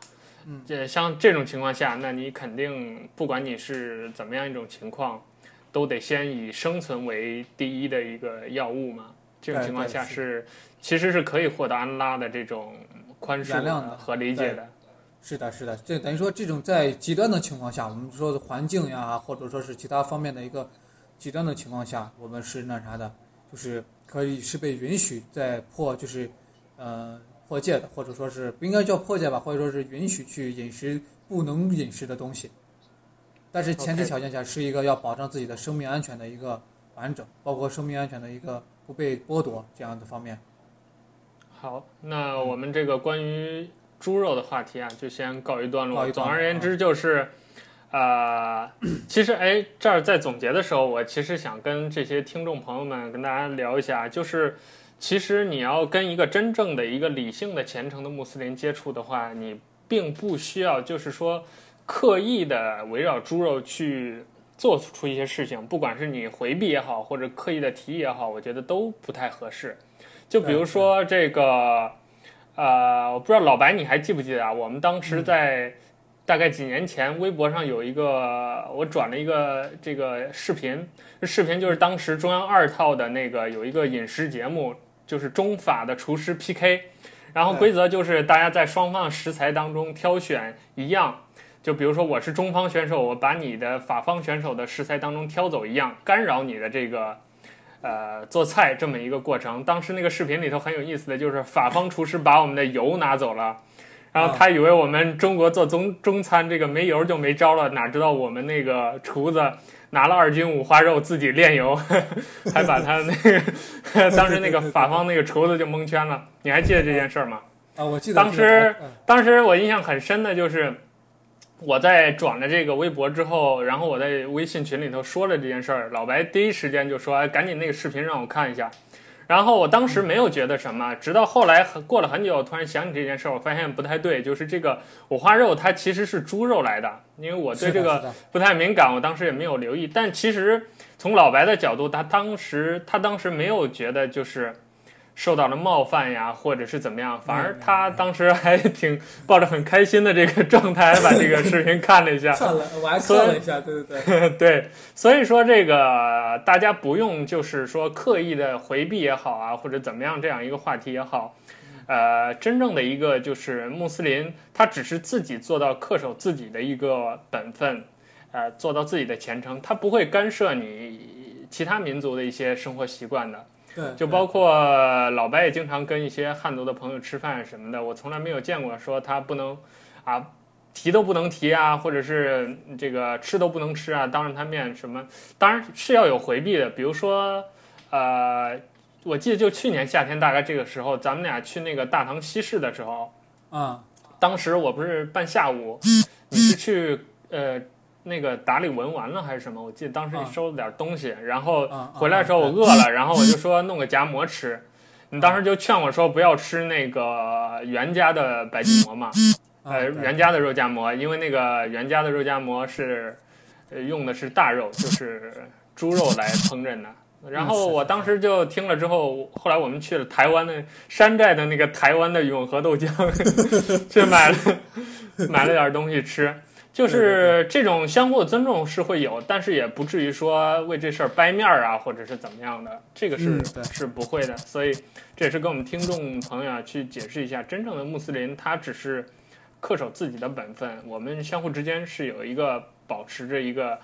B: 嗯，
A: 这像这种情况下，那你肯定不管你是怎么样一种情况，都得先以生存为第一的一个药物嘛。这种情况下是其实是可以获得安拉的这种宽恕和理解的。
B: 是的，是的，这等于说这种在极端的情况下，我们说的环境呀，或者说是其他方面的一个极端的情况下，我们是那啥的，就是可以是被允许在破，就是呃破戒的，或者说是不应该叫破戒吧，或者说是允许去饮食不能饮食的东西，但是前提条件下是一个要保障自己的生命安全的一个完整，包括生命安全的一个不被剥夺这样的方面。
A: 好，那我们这个关于。猪肉的话题啊，就先告一段落。总而言之，就是，呃，<coughs> 其实哎，这儿在总结的时候，我其实想跟这些听众朋友们跟大家聊一下，就是，其实你要跟一个真正的一个理性的虔诚的穆斯林接触的话，你并不需要就是说刻意的围绕猪肉去做出一些事情，不管是你回避也好，或者刻意的提议也好，我觉得都不太合适。就比如说这个。呃，我不知道老白你还记不记得啊？我们当时在大概几年前，微博上有一个我转了一个这个视频，这视频就是当时中央二套的那个有一个饮食节目，就是中法的厨师 PK，然后规则就是大家在双方食材当中挑选一样，就比如说我是中方选手，我把你的法方选手的食材当中挑走一样，干扰你的这个。呃，做菜这么一个过程，当时那个视频里头很有意思的就是法方厨师把我们的油拿走了，然后他以为我们中国做中中餐这个没油就没招了，哪知道我们那个厨子拿了二斤五花肉自己炼油，呵 <laughs> 呵还把他那个 <laughs> 当时那个法方那个厨子就蒙圈了。你还记得这件事吗？
B: 啊，我记得。
A: 当时当时我印象很深的就是。我在转了这个微博之后，然后我在微信群里头说了这件事儿，老白第一时间就说：“哎，赶紧那个视频让我看一下。”然后我当时没有觉得什么，直到后来过了很久，我突然想起这件事儿，我发现不太对，就是这个五花肉它其实是猪肉来的，因为我对这个不太敏感，我当时也没有留意。但其实从老白的角度，他当时他当时没有觉得就是。受到了冒犯呀，或者是怎么样，反而他当时还挺抱着很开心的这个状态，把这个视频看了一下。<laughs>
B: 算了，我还看了一下，对对对。<laughs>
A: 对，所以说这个大家不用就是说刻意的回避也好啊，或者怎么样这样一个话题也好，呃，真正的一个就是穆斯林，他只是自己做到恪守自己的一个本分，呃，做到自己的虔诚，他不会干涉你其他民族的一些生活习惯的。
B: 对，
A: 就包括老白也经常跟一些汉族的朋友吃饭什么的，我从来没有见过说他不能，啊，提都不能提啊，或者是这个吃都不能吃啊，当着他面什么，当然是要有回避的。比如说，呃，我记得就去年夏天大概这个时候，咱们俩去那个大唐西市的时候，
B: 啊，
A: 当时我不是办下午，你是去呃。那个达理文玩了还是什么？我记得当时你收了点东西，然后回来的时候我饿了，<laughs> 然后我就说弄个夹馍吃。你当时就劝我说不要吃那个袁家的白吉馍嘛，呃，袁家的肉夹馍，因为那个袁家的肉夹馍是，呃，用的是大肉，<laughs> 就是猪肉来烹饪的。然后我当时就听了之后，后来我们去了台湾的山寨的那个台湾的永和豆浆，<laughs> 去买了买了点东西吃。就是这种相互的尊重是会有，但是也不至于说为这事儿掰面儿啊，或者是怎么样的，这个是、
B: 嗯、
A: 是不会的。所以这也是跟我们听众朋友啊去解释一下，真正的穆斯林他只是恪守自己的本分，我们相互之间是有一个保持着一个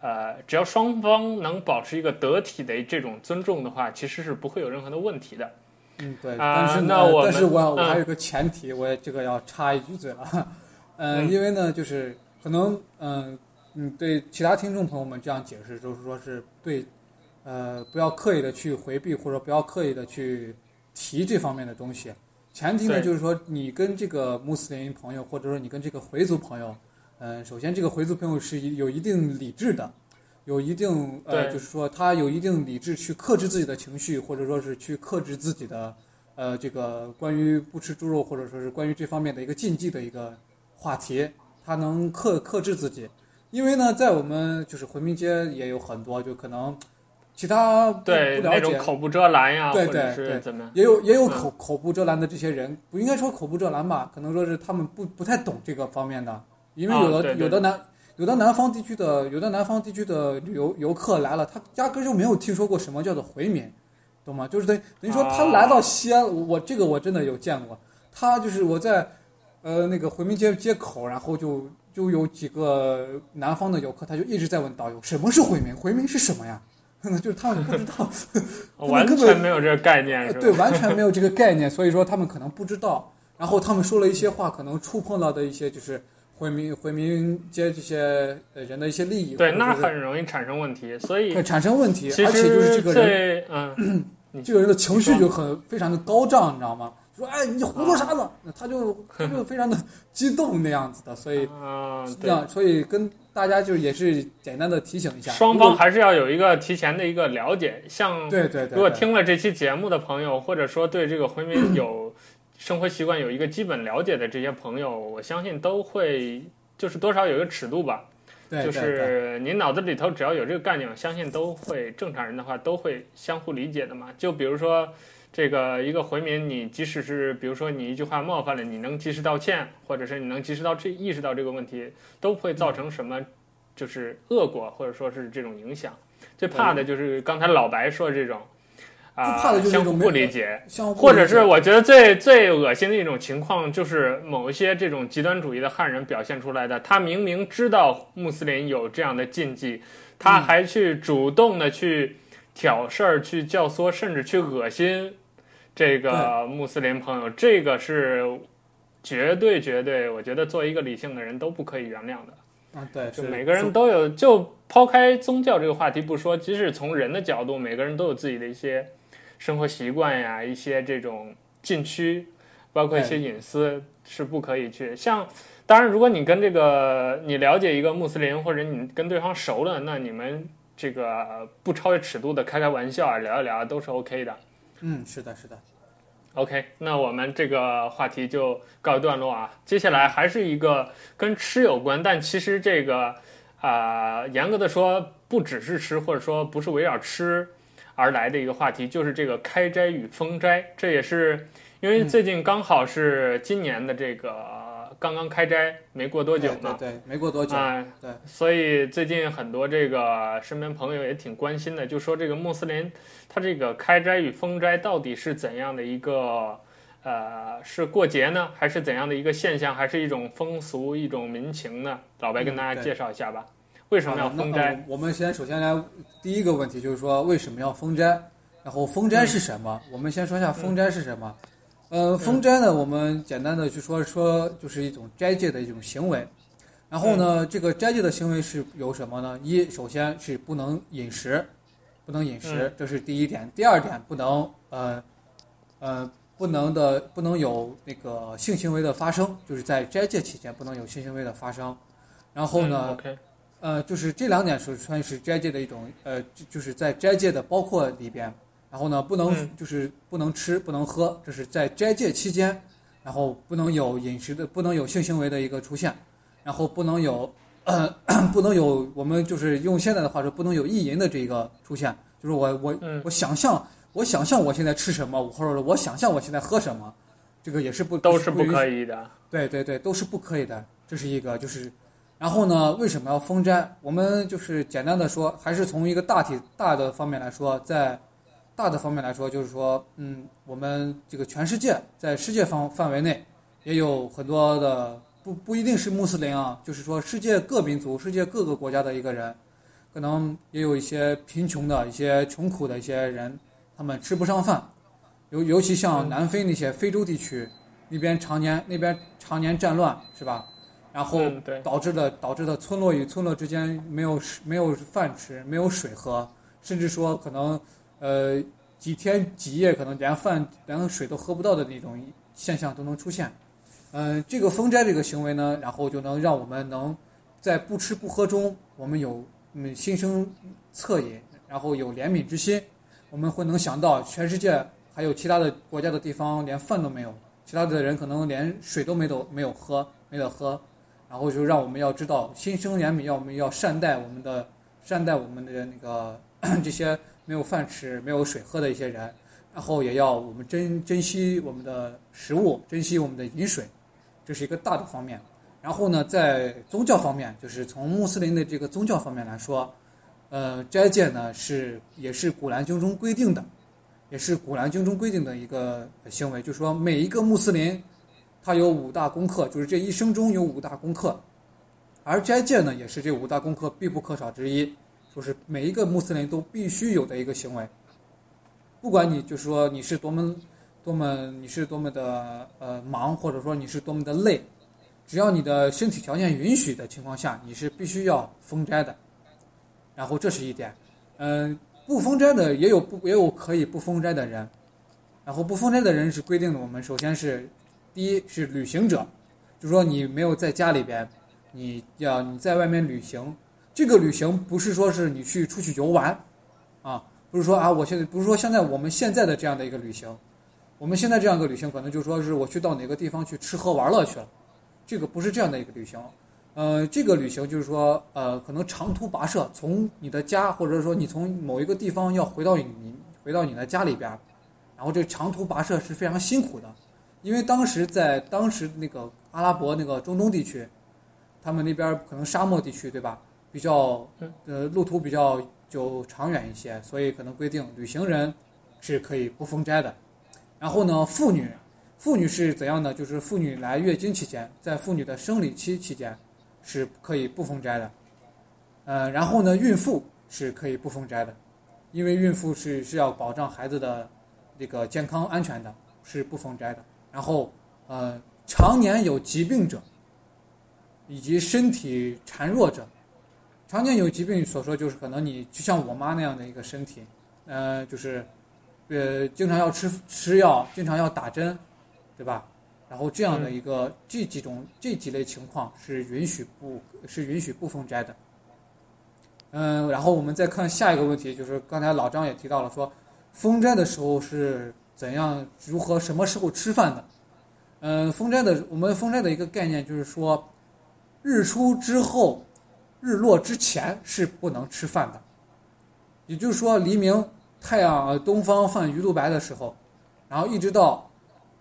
A: 呃，只要双方能保持一个得体的这种尊重的话，其实是不会有任何的问题的。
B: 嗯，对。
A: 啊、
B: 但是
A: 那我
B: 但是我我还有个前提，嗯、我也这个要插一句嘴了。呃、嗯，因为呢，就是。可能嗯嗯，对其他听众朋友们这样解释，就是说是对，呃，不要刻意的去回避，或者不要刻意的去提这方面的东西。前提呢，就是说你跟这个穆斯林朋友，或者说你跟这个回族朋友，嗯、呃，首先这个回族朋友是有一定理智的，有一定呃，就是说他有一定理智去克制自己的情绪，或者说是去克制自己的呃这个关于不吃猪肉，或者说是关于这方面的一个禁忌的一个话题。他能克克制自己，因为呢，在我们就是回民街也有很多，就可能其他不
A: 对
B: 不了解。
A: 那种口不遮拦呀，
B: 对对对。
A: 怎么？
B: 也有也有
A: 嗯。
B: 口、口不遮拦的这些人，不应该说口不遮拦吧？可能说是他们不不太懂这个方面的，因为有的、有的南有的南方地区的有的南方地区的旅游游客来了，他压根就没有听说过什么叫做回民，懂吗？就是等等于说他来到西安，我我这个我真的有见过，他就是我在呃那个回民街街口，然后就就有几个南方的游客，他就一直在问导游什么是回民，回民是什么呀？<laughs> 就是他们不知道。<laughs>
A: 完全没有这个概念，
B: 对，完全没有这个概念，<laughs> 所以说他们可能不知道。然后他们说了一些话，可能触碰到的一些就是回民回民街这些呃人的一些利益，对，
A: 那很容易产生问题，所以
B: 产生问题，
A: 其
B: 而且就是
A: 实
B: 这个人
A: 嗯，<clears throat>
B: 这个人的情绪就很非常的高涨，你知道吗？说哎你胡说啥呢？那他就他就非常的 <laughs> 激动那样子的，所以
A: 啊，
B: 这
A: 对，
B: 样所以跟大家就也是简单的提醒一下，双
A: 方还是要有一个提前的一个了解。像
B: 对对对，
A: 如果听了这期节目的朋友，或者说对这个回民有 <clears throat> 生活习惯有一个基本了解的这些朋友，我相信都会就是多少有一个尺度吧。就
B: 对对对
A: 是您脑子里头只要有这个概念，我相信都会正常人的话都会相互理解的嘛。就比如说这个一个回民，你即使是比如说你一句话冒犯了，你能及时道歉，或者是你能及时到这意识到这个问题，都不会造成什么就是恶果，或者说是这种影响。最怕的就是刚才老白说的这种啊、
B: 最怕的就是这
A: 相互
B: 种
A: 不理解。或者是我觉得最最恶心的一种情况，就是某一些这种极端主义的汉人表现出来的，他明明知道穆斯林有这样的禁忌，他还去主动的去挑事儿、去教唆，甚至去恶心这个穆斯林朋友，这个是绝对绝对，我觉得作为一个理性的人都不可以原谅的。
B: 啊对，
A: 就每个人都有，就抛开宗教这个话题不说，即使从人的角度，每个人都有自己的一些生活习惯呀，一些这种禁区，包括一些隐私是不可以去。像当然，如果你跟这个你了解一个穆斯林，或者你跟对方熟了，那你们这个不超越尺度的开开玩笑啊，聊一聊都是 OK 的。
B: 嗯，是的，是的。
A: OK，那我们这个话题就告一段落啊。接下来还是一个跟吃有关，但其实这个啊、呃，严格的说，不只是吃，或者说不是围绕吃而来的一个话题，就是这个开斋与封斋。这也是因为最近刚好是今年的这个刚刚开斋没过多久嘛，
B: 对，对，对，没过多久，
A: 啊、
B: 对，
A: 所以最近很多这个身边朋友也挺关心的，就说这个穆斯林他这个开斋与封斋到底是怎样的一个，呃，是过节呢，还是怎样的一个现象，还是一种风俗、一种民情呢？老白跟大家介绍一下吧。为什么要封斋？
B: 呃，我们先首先来第一个问题就是说为什么要封斋？然后封斋是什么？嗯、我们先说一下封斋是什么。嗯、呃，封斋呢，我们简单的去说说，就是一种斋戒的一种行为。然后呢，
A: 嗯、
B: 这个斋戒的行为是有什么呢？一，首先是不能饮食。不能饮食，这是第一点。第二点，不能呃呃不能的不能有那个性行为的发生，就是在斋戒期间不能有性行为的发生。然后呢，呃就是这两点是算是斋戒的一种呃就是在斋戒的包括里边。然后呢，不能就是不能吃不能喝，这是在斋戒期间。然后不能有饮食的，不能有性行为的一个出现。然后不能有。呃，<clears throat> 不能有我们就是用现在的话说，不能有意淫的这个出现，就是我我我想象我想象我现在吃什么，或者我想象我现在喝什么，这个也是不
A: 都是不可以的。
B: 对对对，都是不可以的，这是一个就是，然后呢，为什么要封斋？我们就是简单的说，还是从一个大体大的方面来说，在大的方面来说，就是说，嗯，我们这个全世界在世界方范围内也有很多的。不不一定是穆斯林啊，就是说世界各民族、世界各个国家的一个人，可能也有一些贫穷的一些穷苦的一些人，他们吃不上饭，尤尤其像南非那些非洲地区，那边常年那边常年战乱是吧？然后导致的导致的村落与村落之间没有没有饭吃，没有水喝，甚至说可能呃几天几夜可能连饭连水都喝不到的那种现象都能出现。嗯，这个封斋这个行为呢，然后就能让我们能在不吃不喝中，我们有嗯心生恻隐，然后有怜悯之心，我们会能想到全世界还有其他的国家的地方连饭都没有，其他的人可能连水都没得没有喝没得喝，然后就让我们要知道心生怜悯，要我们要善待我们的善待我们的那个 <coughs> 这些没有饭吃、没有水喝的一些人，然后也要我们珍珍惜我们的食物，珍惜我们的饮水，这是一个大的方面。然后呢，在宗教方面，就是从穆斯林的这个宗教方面来说，呃，斋戒呢是也是古兰经中规定的，也是古兰经中规定的一个行为，就是说每一个穆斯林，他有五大功课，就是这一生中有五大功课，而斋戒呢也是这五大功课必不可少之一，就是每一个穆斯林都必须有的一个行为，不管你就是说你是多么多么你是多么的呃忙，或者说你是多么的累。只要你的身体条件允许的情况下，你是必须要封斋的。然后这是一点，嗯，不封斋的也有不也有可以不封斋的人。然后不封斋的人是规定的，我们首先是第一是旅行者，就是说你没有在家里边，你要你在外面旅行，这个旅行不是说是你去出去游玩，啊，不是说啊我现在不是说现在我们现在的这样的一个旅行，我们现在这样一个旅行可能就说是我去到哪个地方去吃喝玩乐去了。这个不是这样的一个旅行，呃，这个旅行就是说，呃，可能长途跋涉，从你的家，或者说你从某一个地方要回到你回到你的家里边，然后这长途跋涉是非常辛苦的，因为当时在当时那个阿拉伯那个中东地区，他们那边可能沙漠地区对吧，比较呃路途比较就长远一些，所以可能规定旅行人是可以不封斋的，然后呢，妇女。妇女是怎样的？就是妇女来月经期间，在妇女的生理期期间，是可以不封斋的。呃，然后呢，孕妇是可以不封斋的，因为孕妇是是要保障孩子的这个健康安全的，是不封斋的。然后，呃，常年有疾病者，以及身体孱弱者，常见有疾病所说就是可能你就像我妈那样的一个身体，呃，就是，呃，经常要吃吃药，经常要打针。对吧？然后这样的一个这几种这几类情况是允许不，是允许不封斋的。嗯，然后我们再看下一个问题，就是刚才老张也提到了说，封斋的时候是怎样、如何、什么时候吃饭的？嗯，封斋的我们封斋的一个概念就是说，日出之后，日落之前是不能吃饭的。也就是说，黎明太阳东方泛鱼肚白的时候，然后一直到。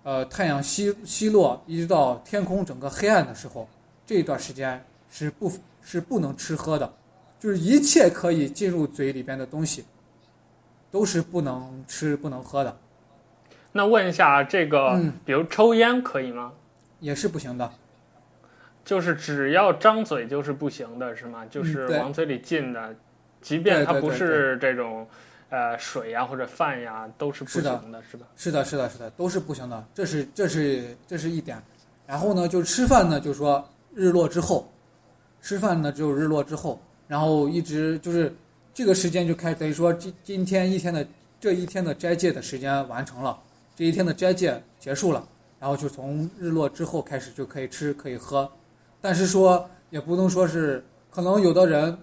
B: 呃，太阳西西落，一直到天空整个黑暗的时候，这一段时间是不，是不能吃喝的，就是一切可以进入嘴里边的东西，都是不能吃、不能喝的。
A: 那问一下，这个，
B: 嗯，
A: 比如抽烟可以吗？
B: 也是不行的，
A: 就是只要张嘴就是不行的，是吗？就是往嘴里进的，嗯，即便它不是这种。呃，水呀或者饭呀都是不行的，是吧？
B: 是的，是的，是的，都是不行的。这是这是这是一点。然后呢，就是吃饭呢，就是说日落之后，吃饭呢只有日落之后，然后一直就是这个时间就开始等于说今今天一天的这一天的斋戒的时间完成了，这一天的斋戒结束了，然后就从日落之后开始就可以吃可以喝，但是说也不能说是可能有的人。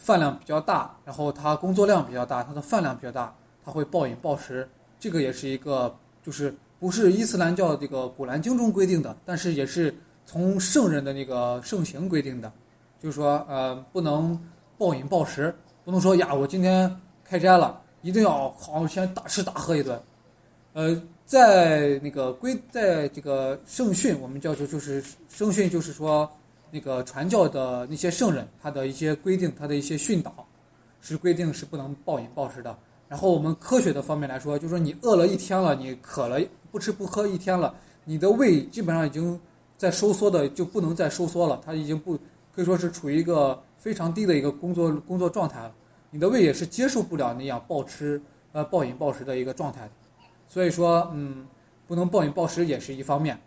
B: 饭量比较大，然后他工作量比较大，他的饭量比较大，他会暴饮暴食，这个也是一个，就是不是伊斯兰教这个古兰经中规定的，但是也是从圣人的那个圣行规定的，就是说，呃，不能暴饮暴食，不能说呀，我今天开斋了，一定要好好先大吃大喝一顿，呃，在那个规，在这个圣训，我们叫做就是 <laughs> 圣训，就是说。那个传教的那些圣人，他的一些规定，他的一些训导，是规定是不能暴饮暴食的。然后我们科学的方面来说，就是说你饿了一天了，你渴了，不吃不喝一天了，你的胃基本上已经在收缩的，就不能再收缩了，它已经不可以说是处于一个非常低的一个工作工作状态了。你的胃也是接受不了那样暴吃呃暴饮暴食的一个状态。所以说，嗯，不能暴饮暴食也是一方面。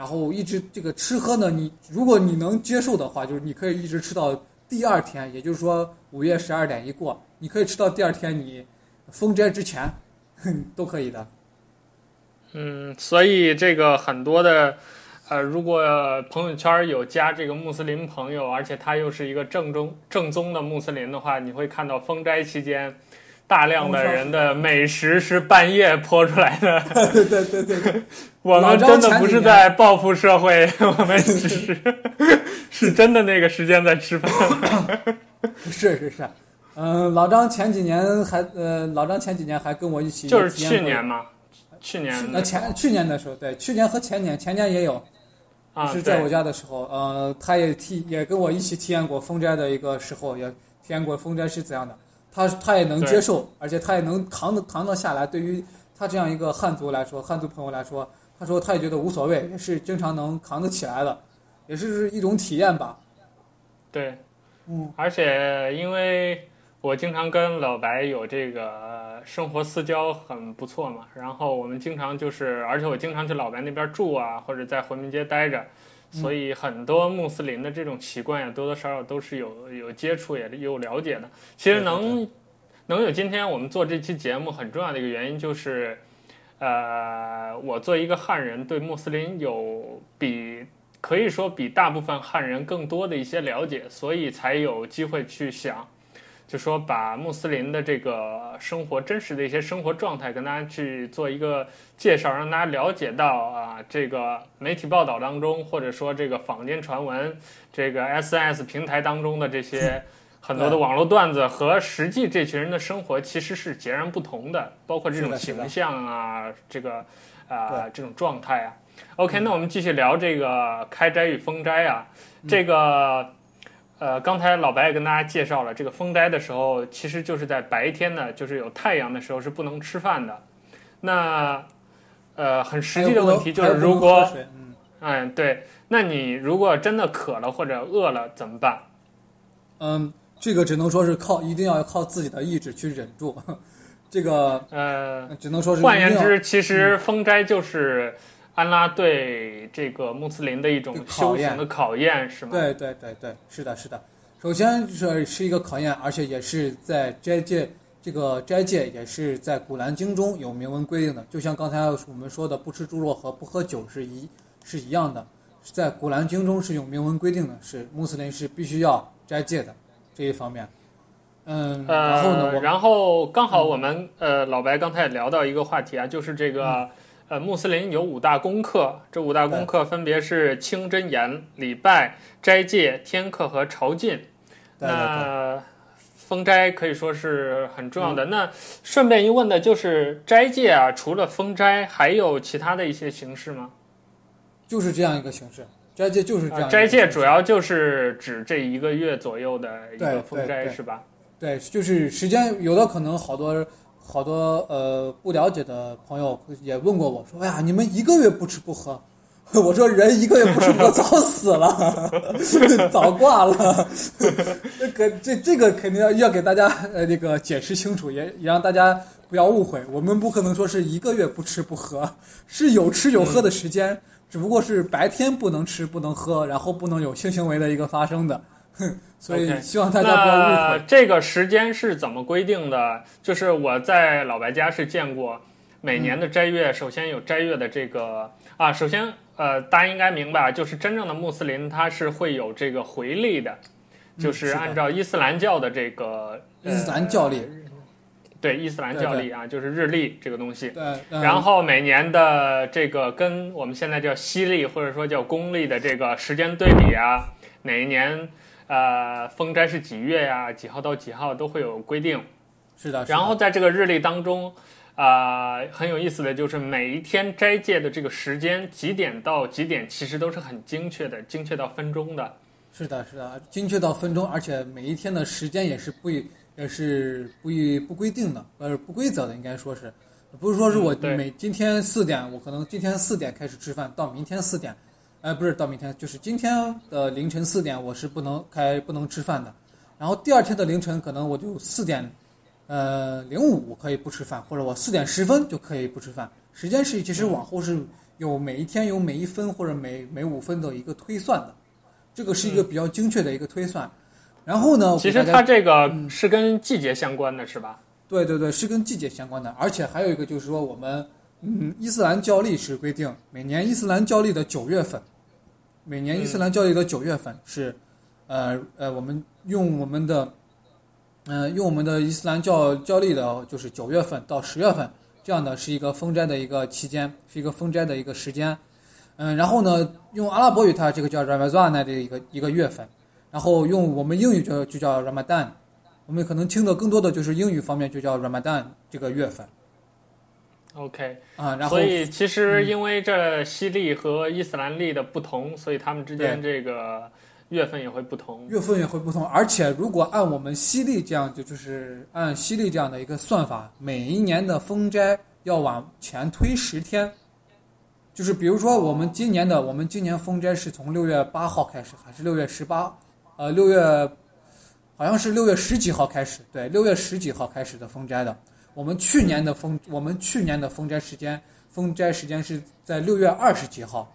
B: 然后一直这个吃喝呢，你如果你能接受的话，就是你可以一直吃到第二天，也就是说午夜十二点一过，你可以吃到第二天你封斋之前，都可以的。
A: 嗯，所以这个很多的，呃，如果朋友圈有加这个穆斯林朋友，而且他又是一个正宗正宗的穆斯林的话，你会看到封斋期间。大量的人的美食是半夜泼出来的。
B: 对对对对对，
A: 我们真的不是在报复社会，<laughs> 我们只是 <laughs> 是真的那个时间在吃饭。<laughs>
B: 是是是，嗯，老张前几年还呃，老张前几年还跟我一起
A: 就是去年嘛，去年
B: 呃前去年的时候，对，去年和前年，前年也有，
A: 啊，
B: 是在我家的时候，呃，他也体也跟我一起体验过风斋的一个时候，也体验过风斋是怎样的，他他也能接受，而且他也能扛得扛得下来。对于他这样一个汉族来说，汉族朋友来说，他说他也觉得无所谓，也是经常能扛得起来的，也是一种体验吧。
A: 对，
B: 嗯，
A: 而且因为我经常跟老白有这个生活私交很不错嘛，然后我们经常就是，而且我经常去老白那边住啊，或者在回民街待着，所以很多穆斯林的这种习惯呀，多多少少都是有有接触也有了解的。其实能能有今天我们做这期节目，很重要的一个原因就是，呃，我作为一个汉人，对穆斯林有比。可以说比大部分汉人更多的一些了解，所以才有机会去想，就说把穆斯林的这个生活真实的一些生活状态跟大家去做一个介绍，让大家了解到啊，这个媒体报道当中，或者说这个坊间传闻，这个 SNS 平台当中的这些 <laughs> 很多的网络段子和实际这群人的生活其实是截然不同的，包括这种形象啊，这个啊这种状态啊。OK，那我们继续聊这个开斋与封斋啊。这个，呃，刚才老白也跟大家介绍了，这个封斋的时候，其实就是在白天呢，就是有太阳的时候是不能吃饭的。那，呃，很实际的问题就是，如果，
B: 嗯，
A: 嗯，对，那你如果真的渴了或者饿了怎么办？
B: 嗯，这个只能说是靠，一定要靠自己的意志去忍住。<laughs> 这个，
A: 呃，
B: 只能说是。
A: 换言之，其实封斋就是。安拉对这个穆斯林的一种修行的考验是吗？
B: 对对对对，是的，是的。首先这是一个考验，而且也是在斋戒，这个斋戒也是在古兰经中有明文规定的。就像刚才我们说的，不吃猪肉和不喝酒是一是一样的，在古兰经中是有明文规定的，是穆斯林是必须要斋戒的这一方面。嗯，然后呢？
A: 呃、然后刚好我们、嗯、呃老白刚才也聊到一个话题啊，就是这个。嗯呃，穆斯林有五大功课，这五大功课分别是清真言、礼拜、斋戒、天课和朝觐。那封斋可以说是很重要的。
B: 嗯、
A: 那顺便一问的就是斋戒啊，除了封斋，还有其他的一些形式吗？
B: 就是这样一个形式，斋戒就是这样。
A: 斋戒主要就是指这一个月左右的一个封斋，是吧？
B: 对，就是时间有的可能好多。好多呃不了解的朋友也问过我说：“哎呀，你们一个月不吃不喝？” <laughs> 我说：“人一个月不吃不喝早死了，<laughs> 早挂了。<laughs> 这个这这个肯定要要给大家呃那个解释清楚，也也让大家不要误会。我们不可能说是一个月不吃不喝，是有吃有喝的时间，只不过是白天不能吃不能喝，然后不能有性行为的一个发生的。”哼。所以希望大家不要误会。
A: 那这个时间是怎么规定的？就是我在老白家是见过，每年的斋月，首先有斋月的这个、嗯、啊，首先呃，大家应该明白，就是真正的穆斯林他是会有这个回历的，就是按照伊斯兰教的这个、
B: 嗯、伊斯兰教历、
A: 呃，对伊斯兰教历啊，就是日历这个东西。
B: 对。
A: 然后每年的这个跟我们现在叫西历或者说叫公历的这个时间对比啊，哪一年？呃，封斋是几月呀？几号到几号都会有规定。
B: 是的。是的。
A: 然后在这个日历当中，啊、呃，很有意思的就是每一天斋戒的这个时间几点到几点，其实都是很精确的，精确到分钟的。
B: 是的，是的，精确到分钟，而且每一天的时间也是不也是不一不规定的，呃，不规则的，应该说是，不是说是我每今天四点，嗯、我可能今天四点开始吃饭，到明天四点。哎，不是到明天，就是今天的凌晨四点，我是不能开、不能吃饭的。然后第二天的凌晨，可能我就四点，呃，零五可以不吃饭，或者我四点十分就可以不吃饭。时间是其实往后是有每一天有每一分或者每每五分的一个推算的，这个是一个比较精确的一个推算。然后呢，
A: 其实它这个是跟季节相关的，是吧？
B: 对对对，是跟季节相关的。而且还有一个就是说，我们嗯，伊斯兰教历是规定每年伊斯兰教历的九月份。每年伊斯兰教历的九月份是，呃呃，我们用我们的，呃，用我们的伊斯兰教教历的，就是九月份到十月份这样的是一个封斋的一个期间，是一个封斋的一个时间，嗯，然后呢，用阿拉伯语它这个叫 Ramadan 的一个一个月份，然后用我们英语就就叫 Ramadan，我们可能听的更多的就是英语方面就叫 Ramadan 这个月份。
A: OK
B: 啊，然后
A: 所以其实因为这西历和伊斯兰历的不同，嗯、所以他们之间这个月份也会不同。
B: 月份也会不同，而且如果按我们西历这样，就就是按西历这样的一个算法，每一年的封斋要往前推十天。就是比如说我们今年的，我们今年封斋是从六月八号开始，还是六月十八？呃，六月好像是六月十几号开始，对，六月十几号开始的封斋的。我们去年的封，我们去年的封斋时间，封斋时间是在六月二十几号，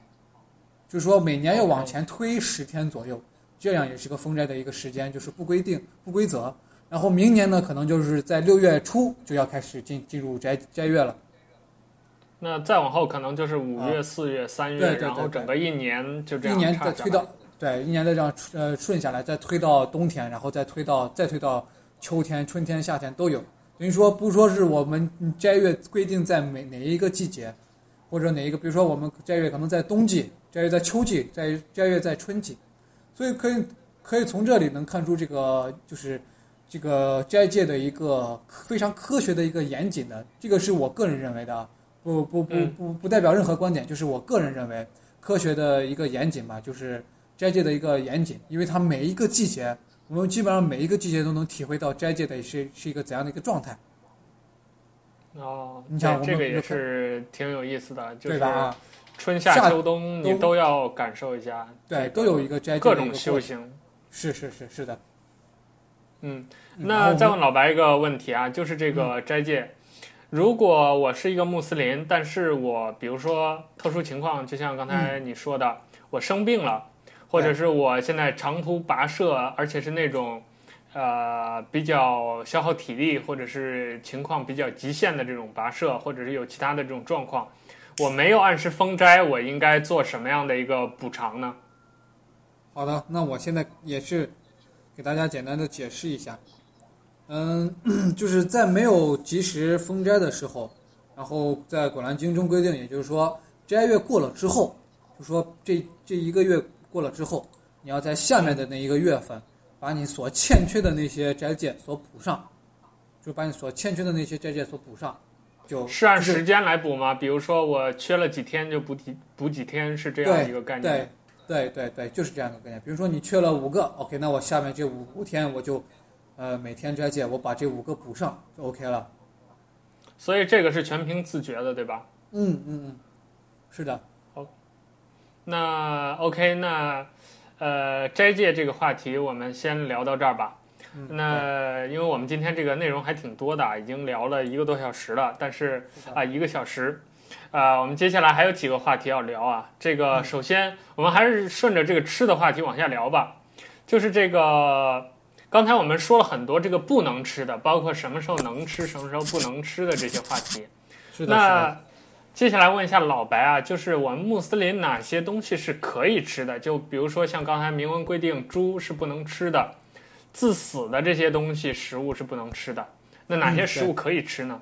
B: 就是说每年要往前推十天左右，这样也是个封斋的一个时间，就是不规定、不规则。然后明年呢，可能就是在六月初就要开始进进入斋斋月了。
A: 那再往后可能就是五月、四月、三月，然后整个一年就这样
B: 一年再推到，对，一年再这样呃顺下来，再推到冬天，然后再推到再推到秋天、春天、夏天都有。等于说，不说是我们斋月规定在每哪一个季节，或者哪一个，比如说我们斋月可能在冬季，斋月在秋季，在斋月在春季，所以可以可以从这里能看出这个就是这个斋戒的一个非常科学的一个严谨的，这个是我个人认为的，不不不不不代表任何观点，就是我个人认为科学的一个严谨吧，就是斋戒的一个严谨，因为它每一个季节。我们基本上每一个季节都能体会到斋戒的是是一个怎样的一个状态。
A: 哦，
B: 你想
A: 这个也是挺有意思的，
B: 对吧？
A: 春夏秋冬你都要感受一下，
B: 对，都有一个斋戒
A: 各种修行。
B: 是是是是的。
A: 嗯，那再问老白一个问题啊，就是这个斋戒，嗯，如果我是一个穆斯林，但是我比如说特殊情况，就像刚才你说的，嗯，我生病了。或者是我现在长途跋涉，而且是那种，呃，比较消耗体力，或者是情况比较极限的这种跋涉，或者是有其他的这种状况，我没有按时封斋，我应该做什么样的一个补偿呢？
B: 好的，那我现在也是给大家简单的解释一下，嗯，<coughs> 就是在没有及时封斋的时候，然后在《古兰经》中规定，也就是说斋月过了之后，就说这这一个月。过了之后，你要在下面的那一个月份，把你所欠缺的那些斋戒所补上，就把你所欠缺的那些斋戒所补上，就是
A: 按时间来补吗？比如说我缺了几天就补几补几天，是这样一个概念？
B: 对对对对，就是这样一个概念。比如说你缺了五个，OK，那我下面这五五天我就，呃，每天斋戒我把这五个补上就 OK 了。
A: 所以这个是全凭自觉的，对吧？
B: 嗯嗯嗯，是的。
A: 那 OK，那呃斋戒这个话题我们先聊到这儿吧。
B: 嗯、
A: 那因为我们今天这个内容还挺多的，已经聊了一个多小时了。但是啊、呃，一个小时，啊、呃，我们接下来还有几个话题要聊啊。这个首先我们还是顺着这个吃的话题往下聊吧。就是这个刚才我们说了很多这个不能吃的，包括什么时候能吃，什么时候不能吃的这些话题。
B: 是的。
A: 那接下来问一下老白啊，就是我们穆斯林哪些东西是可以吃的？就比如说像刚才明文规定，猪是不能吃的，致死的这些东西食物是不能吃的。那哪些食物可以吃呢？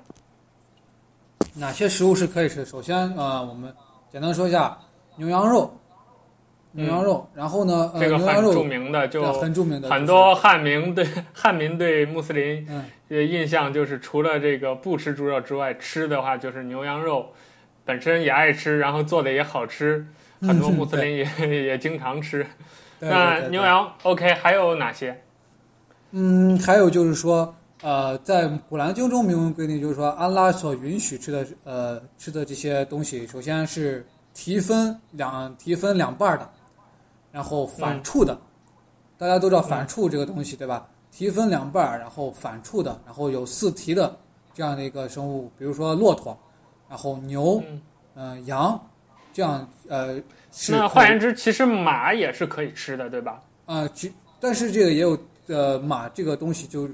B: 嗯、哪些食物是可以吃？首先啊、呃，我们简单说一下牛羊肉，牛羊肉。嗯、然后呢，呃、
A: 这个很著名的，就
B: 很著名的，
A: 很多汉民对汉民对穆斯林
B: 的
A: 印象就是除了这个不吃猪肉之外，吃的话就是牛羊肉。本身也爱吃，然后做的也好吃，很多穆斯林也、嗯、<laughs> 也经常吃。那牛羊 OK 还有哪些？
B: 嗯，还有就是说，呃，在古兰经中明文规定，就是说安拉所允许吃的，呃，吃的这些东西，首先是提分两提分两半的，然后反触的。嗯、大家都知道反触这个东西、嗯、对吧？提分两半，然后反触的，然后有四蹄的这样的一个生物，比如说骆驼。然后牛，嗯、呃，羊，这样呃，
A: 那换言之，其实马也是可以吃的，对吧？
B: 啊、呃，其但是这个也有呃，马这个东西就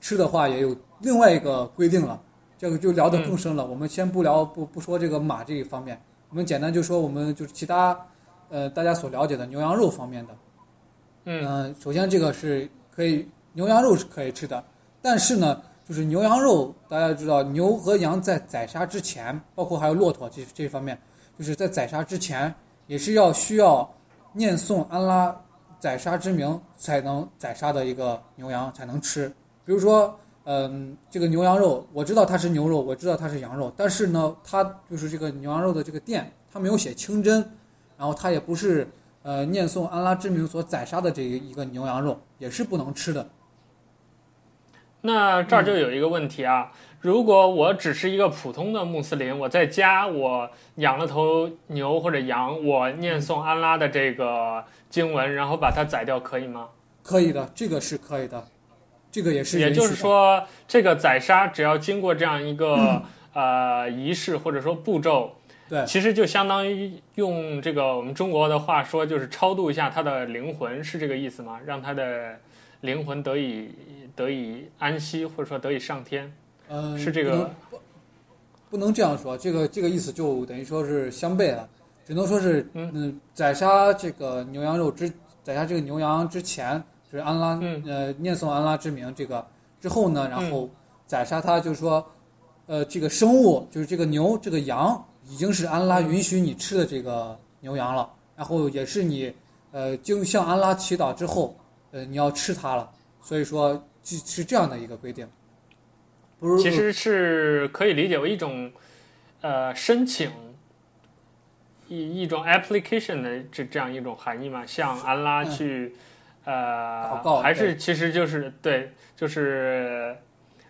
B: 吃的话也有另外一个规定了，这个就聊得更深了。嗯、我们先不聊不不说这个马这一方面，我们简单就说我们就是其他呃大家所了解的牛羊肉方面的。
A: 嗯、
B: 呃，首先这个是可以牛羊肉是可以吃的，但是呢。就是牛羊肉，大家知道，牛和羊在宰杀之前，包括还有骆驼这这方面，就是在宰杀之前，也是要需要念诵安拉宰杀之名才能宰杀的一个牛羊才能吃，比如说，嗯，这个牛羊肉，我知道它是牛肉，我知道它是羊肉，但是呢，它就是这个牛羊肉的这个店，它没有写清真，然后它也不是呃念诵安拉之名所宰杀的这一个牛羊肉，也是不能吃的。
A: 那这儿就有一个问题啊，如果我只是一个普通的穆斯林，我在家我养了头牛或者羊，我念诵安拉的这个经文，然后把它宰掉，可以吗？
B: 可以的，这个是可以的，这个也是。
A: 也就是说，这个宰杀只要经过这样一个、嗯、<clears throat> 呃仪式或者说步骤，
B: 对，
A: 其实就相当于用这个我们中国的话说，就是超度一下他的灵魂，是这个意思吗？让他的灵魂得以得以安息，或者说得以上天。
B: 嗯，
A: 是这个
B: 不，不能这样说，这个这个意思就等于说是相悖了，只能说是嗯，宰杀这个牛羊肉之宰杀这个牛羊之前。就是安拉，呃，念诵安拉之名，这个之后呢，然后宰杀它，就是说，呃，这个生物，就是这个牛，这个羊，已经是安拉允许你吃的这个牛羊了，然后也是你，呃，经向安拉祈祷之后，呃，你要吃它了，所以说是是这样的一个规定。不是，
A: 其实是可以理解为一种，呃，申请一一种 application 的这这样一种含义嘛，向安拉去。嗯呃，还是其实就是对，就是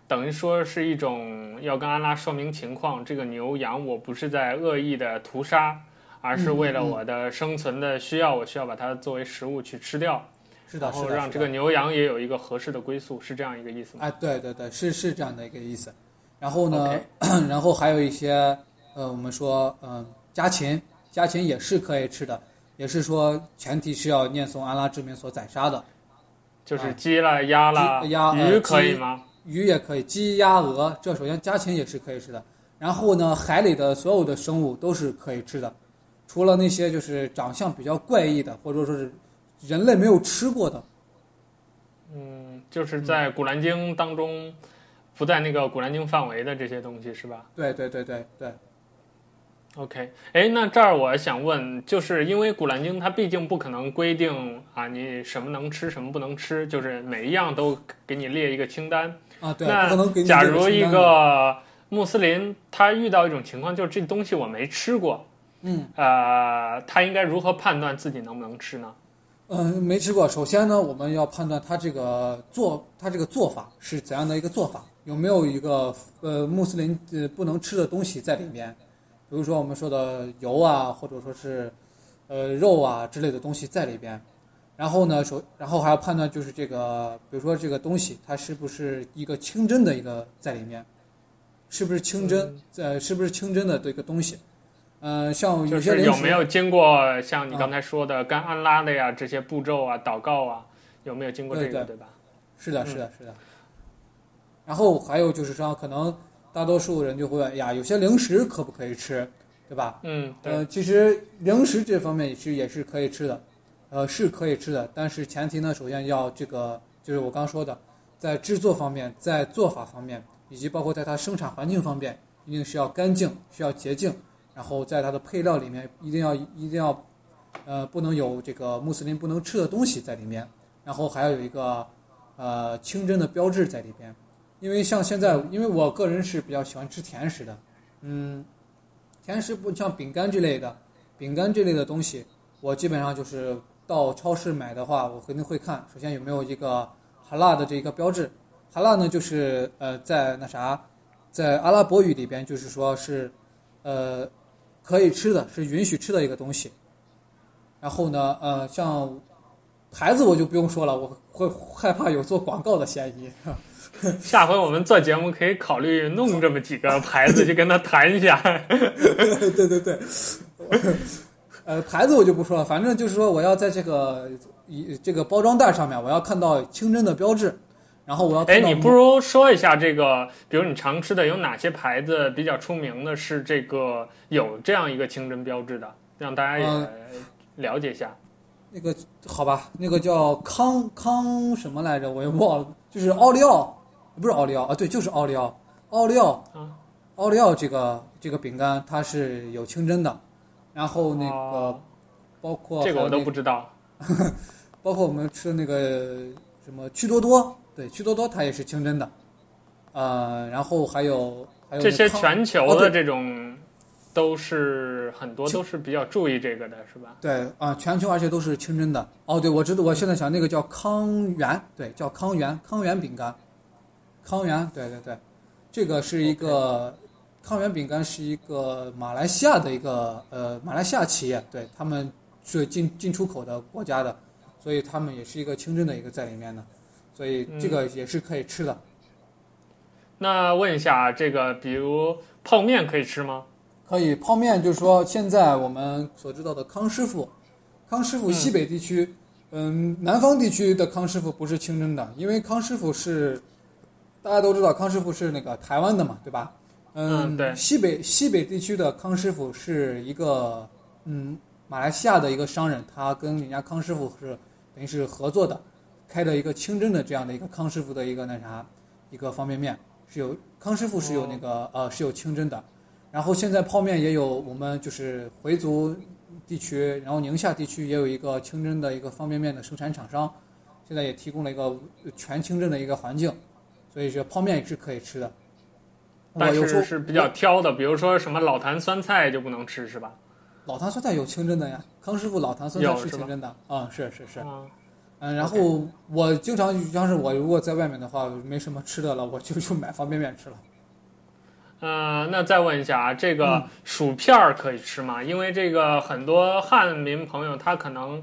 A: 等于说是一种要跟安拉说明情况，这个牛羊我不是在恶意的屠杀，而是为了我的生存的需要，我需要把它作为食物去吃掉，
B: 是的，
A: 然后让这个牛羊也有一个合适的归宿，是这样一个意思吗？
B: 哎，对对对，是是这样的一个意思。然后呢. <clears throat> 然后还有一些呃，我们说嗯，家禽，家禽也是可以吃的。也是说，前提是要念诵安拉之名所宰杀的，
A: 就是鸡啦、鸭啦、
B: 鸭、
A: 鱼可以吗？
B: 鱼也可以，鸡、鸭、鹅，这首先家禽也是可以吃的。然后呢，海里的所有的生物都是可以吃的，除了那些就是长相比较怪异的，或者说是人类没有吃过的。
A: 嗯，就是在《古兰经》当中，不在那个《古兰经》范围的这些东西是吧？
B: 对对对对对。
A: OK，哎，那这儿我想问，就是因为《古兰经》它毕竟不可能规定啊，你什么能吃，什么不能吃，就是每一样都给你列一个清单
B: 啊。对，
A: 那假如一个穆斯林他遇到一种情况，就是这东西我没吃过，
B: 嗯，
A: 呃，他应该如何判断自己能不能吃呢？
B: 嗯，没吃过。首先呢，我们要判断他这个做他这个做法是怎样的一个做法，有没有一个呃穆斯林呃不能吃的东西在里面。比如说我们说的油啊，或者说是，呃肉啊之类的东西在里边，然后呢，首然后还要判断就是这个，比如说这个东西它是不是一个清真的一个在里面，是不是清真，在、嗯、是不是清真的这个东西，呃，像有些人
A: 有没有经过像你刚才说的跟安拉的呀、啊、这些步骤啊、祷告啊，有没有经过这个对，吧？
B: 是的，是的，是的。然后还有就是说可能。大多数人就会问呀，有些零食可不可以吃，对吧？
A: 嗯，
B: 呃，其实零食这方面也是也是可以吃的，呃，是可以吃的，但是前提呢，首先要这个就是我刚说的，在制作方面，在做法方面，以及包括在它生产环境方面，一定是要干净，需要洁净，然后在它的配料里面一定要一定要，呃，不能有这个穆斯林不能吃的东西在里面，然后还要有一个呃清真的标志在里边。因为像现在，因为我个人是比较喜欢吃甜食的，嗯，甜食不像饼干这类的，饼干这类的东西，我基本上就是到超市买的话，我肯定会看，首先有没有一个哈拉的这一个标志，哈拉呢就是呃在那啥，在阿拉伯语里边就是说是，呃，可以吃的，是允许吃的一个东西，然后呢，呃，像牌子我就不用说了，我会害怕有做广告的嫌疑。<laughs>
A: 下回我们做节目可以考虑弄这么几个牌子，去跟他谈一下。<laughs>
B: 对对对，呃，牌子我就不说了，反正就是说我要在这个一这个包装袋上面，我要看到清真的标志，然后我要。哎，
A: 你不如说一下这个，比如你常吃的有哪些牌子比较出名的，是这个有这样一个清真标志的，让大家也了解一下。
B: 呃、那个好吧，那个叫康康什么来着，我也忘了，就是奥利奥。不是奥利奥啊，对，就是奥利奥。奥利奥，奥利奥这个这个饼干它是有清真的，然后那个、哦、包括、那个、
A: 这个我都不知道，<laughs>
B: 包括我们吃的那个什么趣多多，对，趣多多它也是清真的，呃，然后还有还有
A: 这些全球的这种都是很多都是比较注意这个的，是吧？
B: 对啊、全球而且都是清真的。哦，对，我知道，我现在想那个叫康源，对，叫康源，康源饼干，康源，对对对，这个是一个康源饼干是一个马来西亚的一个呃马来西亚企业，对他们是进进出口的国家的，所以他们也是一个清真的一个在里面的，所以这个也是可以吃的。
A: 那问一下，这个比如泡面可以吃吗？
B: 可以，泡面就是说，现在我们所知道的康师傅，康师傅西北地区，嗯，南方地区的康师傅不是清真的，因为康师傅是大家都知道，康师傅是那个台湾的嘛，对吧？
A: 嗯对
B: 西北西北地区的康师傅是一个嗯马来西亚的一个商人，他跟人家康师傅是等于是合作的，开的一个清真的这样的一个康师傅的一个那啥一个方便面，是有康师傅是有那个、呃是有清真的。然后现在泡面也有，我们就是回族地区，然后宁夏地区也有一个清真的一个方便面的生产厂商，现在也提供了一个全清真的一个环境，所以这泡面也是可以吃的。
A: 但是是比较挑的，比如说什么老坛酸菜就不能吃，是吧？
B: 老坛酸菜有清真的呀，康师傅老坛酸菜
A: 有是
B: 清真的，啊、是是是，
A: 啊，
B: 嗯，然后我经常要是我如果在外面的话，没什么吃的了，我就去买方便面吃了。<laughs>
A: 呃，那再问一下啊，这个
B: 嗯
A: 薯片儿可以吃吗？因为这个很多汉民朋友他可能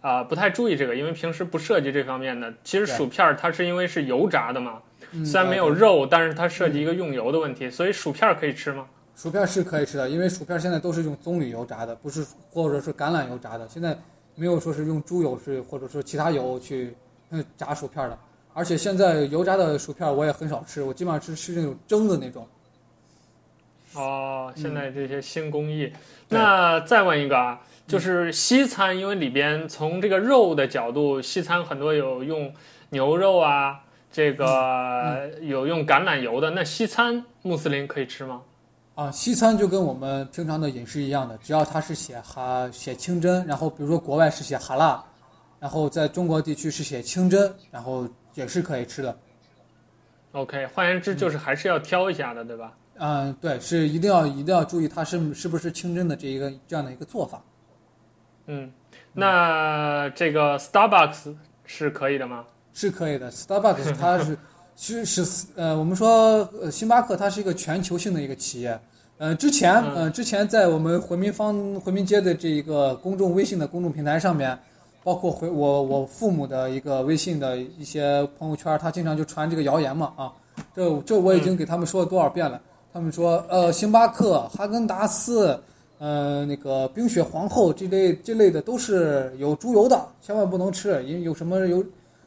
A: 啊、呃不太注意这个，因为平时不涉及这方面的。其
B: 实
A: 薯片儿它是因为是油炸的嘛，
B: 嗯
A: 虽然没有
B: 对
A: 肉，但是它涉及一个用油的问题，所以薯片儿可以吃吗？
B: 薯片是可以吃的，因为薯片现在都是用棕榈油炸的，不是或者是橄榄油炸的。现在没有说是用猪油是或者说其他油去嗯炸薯片的。而且现在油炸的薯片我也很少吃，我基本上是吃那种蒸的那种。
A: 哦，现在这些新工艺。
B: 对
A: 那再问一个啊，就是西餐，因为里边从这个肉的角度，西餐很多有用牛肉啊，这个有用橄榄油的。那西餐穆斯林可以吃吗？
B: 啊，西餐就跟我们平常的饮食一样的，只要它是写哈写清真，然后比如说国外是写哈辣，然后在中国地区是写清真，然后也是可以吃的。
A: OK，换言之就是还是要挑一下的，对吧？
B: 嗯，对，是一定要一定要注意它是是不是清真的这一个这样的一个做法。
A: 嗯，那这个 Starbucks 是可以的吗？
B: 是可以的，Starbucks 它是是是呃，我们说呃，星巴克它是一个全球性的一个企业。呃，之前
A: 嗯
B: 呃之前在我们回民坊回民街的这一个公众微信的公众平台上面，包括回我我父母的一个微信的一些朋友圈，他经常就传这个谣言嘛啊，这这我已经给他们说了多少遍了。他们说呃，星巴克、哈根达斯。呃，那个冰雪皇后这类这类的都是有猪油的，千万不能吃，因为有什么有，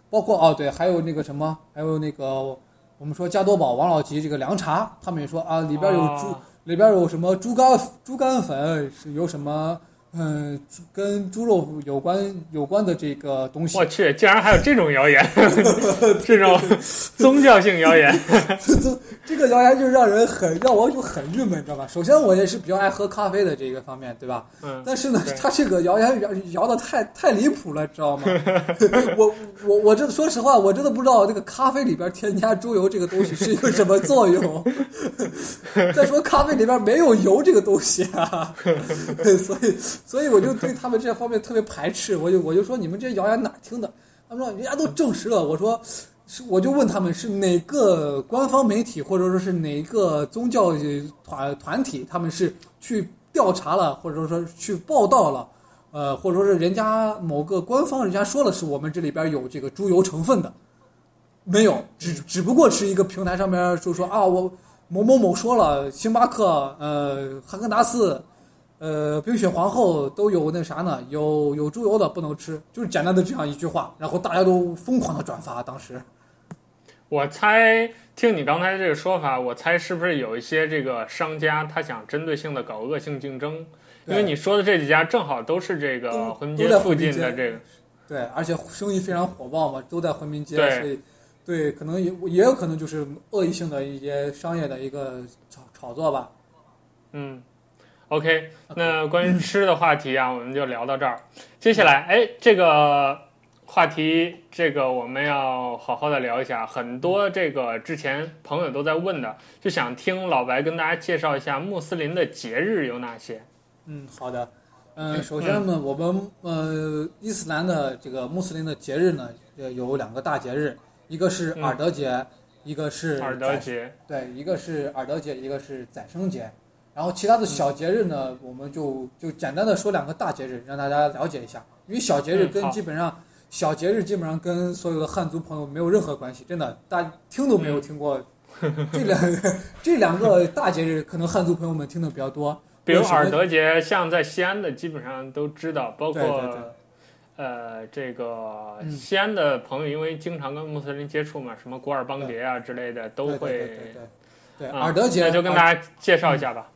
B: 包括哦对，还有那个什么，还有那个我们说加多宝、王老吉这个凉茶，他们也说啊里边有猪，
A: 哦。
B: 里边有什么猪肝猪肝粉，是有什么嗯跟猪肉有关有关的这个东西
A: 我。去，竟然还有这种谣言，<laughs> 这种 <laughs> 宗教性谣言。<laughs>
B: 这这个谣言就让人很让我就很郁闷，你知道吧？首先我也是比较爱喝咖啡的这个方面，对吧？
A: 嗯，
B: 但是呢
A: 对，
B: 他这个谣言谣谣的太太离谱了，知道吗？我我我这说实话，我真的不知道这个咖啡里边添加猪油这个东西是一个什么作用。再说咖啡里边没有油这个东西啊，所以所以我就对他们这方面特别排斥。我就我就说你们这谣言哪听的？他们说人家都证实了。我说是，我就问他们是哪个官方媒体或者说是哪个宗教团团体，他们是去调查了，或者说去报道了，呃，或者说是人家某个官方人家说了是我们这里边有这个猪油成分的，没有，只只不过是一个平台上面就说啊，我某某某说了，星巴克、呃，哈根达斯。呃，冰雪皇后都有那啥呢，有有猪油的不能吃，就是简单的这样一句话，然后大家都疯狂的转发。当时，
A: 我猜听你刚才这个说法，我猜是不是有一些这个商家他想针对性的搞恶性竞争？因为你说的这几家正好都是这个
B: 都
A: 回民街附近的这个，
B: 对，而且生意非常火爆嘛，都在回民街，
A: 对
B: 所以对，可能也也有可能就是恶意性的一些商业的一个炒炒作吧。
A: 嗯。OK，那关于吃的话题啊，我们就聊到这儿。<laughs> 接下来，哎，这个话题这个我们要好好的聊一下，很多这个之前朋友都在问的，就想听老白跟大家介绍一下穆斯林的节日有哪些。
B: 嗯，好的。嗯，<clears throat> 首先呢，我们呃伊斯兰的这个穆斯林的节日呢，呃有两个大节日，一个是尔德节，嗯、一个是
A: 尔德节，
B: 对，一个是尔德节，一个是宰牲节。然后其他的小节日呢，嗯、我们就就简单的说两个大节日，让大家了解一下。因为小节日跟基本上、嗯、小节日基本上跟所有的汉族朋友没有任何关系，真的，大家听都没有听过。嗯、这两个 <laughs> 这两个大节日，可能汉族朋友们听的比较多。
A: 比如尔德节，像在西安的基本上都知道，包括，呃，这个西安的朋友，因为经常跟穆斯林接触嘛，什么古尔邦节啊之类的，都会。
B: 对对对。尔德节，
A: 那就跟大家介绍一下吧。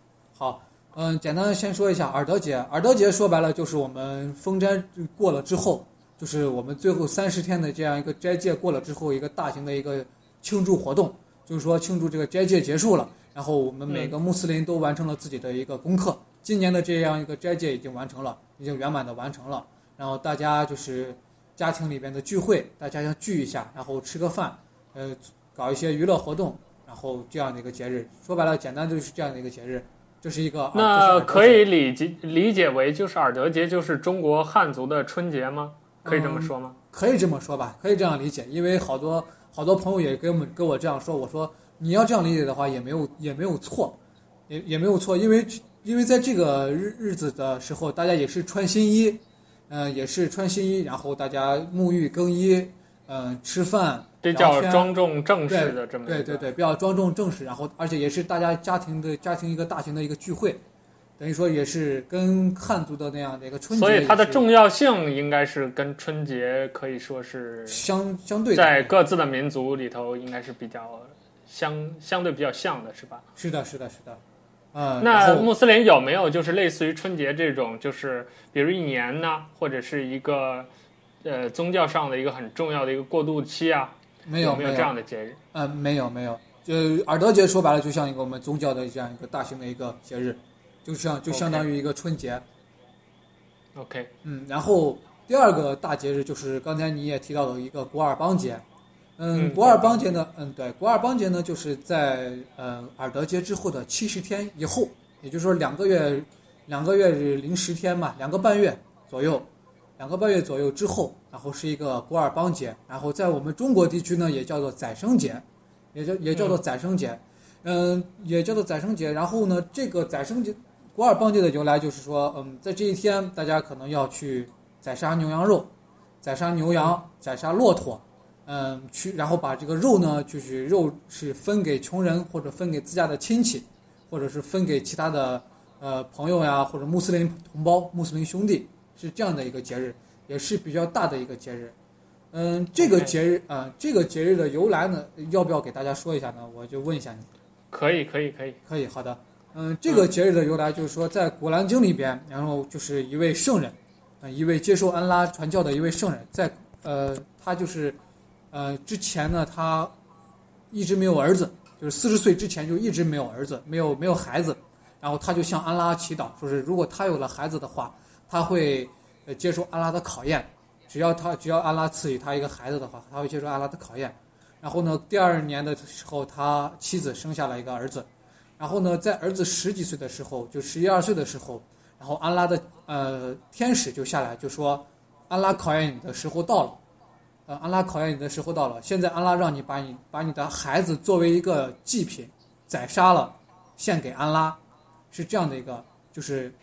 B: 好，嗯，简单先说一下尔德节。尔德节说白了就是我们封斋过了之后，就是我们最后三十天的这样一个斋戒过了之后，一个大型的一个庆祝活动，就是说庆祝这个斋戒结束了。然后我们每个穆斯林都完成了自己的一个功课。今年的这样一个斋戒已经完成了，已经圆满的完成了。然后大家就是家庭里边的聚会，大家要聚一下，然后吃个饭，呃，搞一些娱乐活动，然后这样的一个节日。说白了，简单就是这样的一个节日。这是一个。
A: 那可以理解理解为就是尔德节就是中国汉族的春节吗？可以这么说吗？
B: 嗯，可以这么说吧，可以这样理解。因为好多好多朋友也跟我们跟我这样说，我说。你要这样理解的话，也没有也没有错，也也没有错，因为因为在这个日日子的时候，大家也是穿新衣，嗯、呃，也是穿新衣，然后大家沐浴更衣，嗯、呃，吃饭，
A: 这叫庄重正式的这么
B: 对对对对，比较庄重正式，然后而且也是大家家庭的家庭一个大型的一个聚会，等于说也是跟汉族的那样的一个春节，
A: 所以它的重要性应该是跟春节可以说是
B: 相相对
A: 在各自的民族里头应该是比较。相相对比较像的是吧？
B: 是的，是的，是的。嗯，
A: 那穆斯林有没有就是类似于春节这种，就是比如一年呢，或者是一个呃宗教上的一个很重要的一个过渡期啊？
B: 没有，
A: 没有这样的节日。
B: 嗯，没有，没有。就尔德节说白了，就像一个我们宗教的这样一个大型的一个节日，就像就相当于一个春节。
A: OK。
B: 嗯，然后第二个大节日就是刚才你也提到的一个古尔邦节。嗯，古尔邦节呢？嗯，对，古尔邦节呢，就是在呃尔德节之后的七十天以后，也就是说两个月，两个月零十天嘛，两个半月左右，两个半月左右之后，然后是一个古尔邦节，然后在我们中国地区呢，也叫做宰牲节，也叫也叫做宰牲节，嗯，也叫做宰牲节。然后呢，这个宰牲节，古尔邦节的由来就是说，嗯，在这一天，大家可能要去宰杀牛羊肉，宰杀牛羊，宰杀骆驼。嗯，去然后把这个肉呢，就是肉是分给穷人，或者分给自家的亲戚，或者是分给其他的呃朋友呀，或者穆斯林同胞、穆斯林兄弟，是这样的一个节日，也是比较大的一个节日。嗯，这个节日啊、呃，这个节日的由来呢，要不要给大家说一下呢？我就问一下你。
A: 可以，可以，可以，
B: 可以。好的。嗯，这个节日的由来就是说，在《古兰经》里边，然后就是一位圣人，呃，一位接受安拉传教的一位圣人，在呃，他就是。呃，之前呢，他一直没有儿子，就是四十岁之前就一直没有儿子，没有没有孩子，然后他就向安拉祈祷，说是如果他有了孩子的话，他会呃接受安拉的考验，只要他只要安拉赐予他一个孩子的话，他会接受安拉的考验。然后呢，第二年的时候，他妻子生下了一个儿子，然后呢，在儿子十几岁的时候，就十一二岁的时候，然后安拉的呃天使就下来就说，安拉考验你的时候到了。呃，安拉考验你的时候到了。现在安拉让你把你把你的孩子作为一个祭品宰杀了，献给安拉，是这样的一个，就是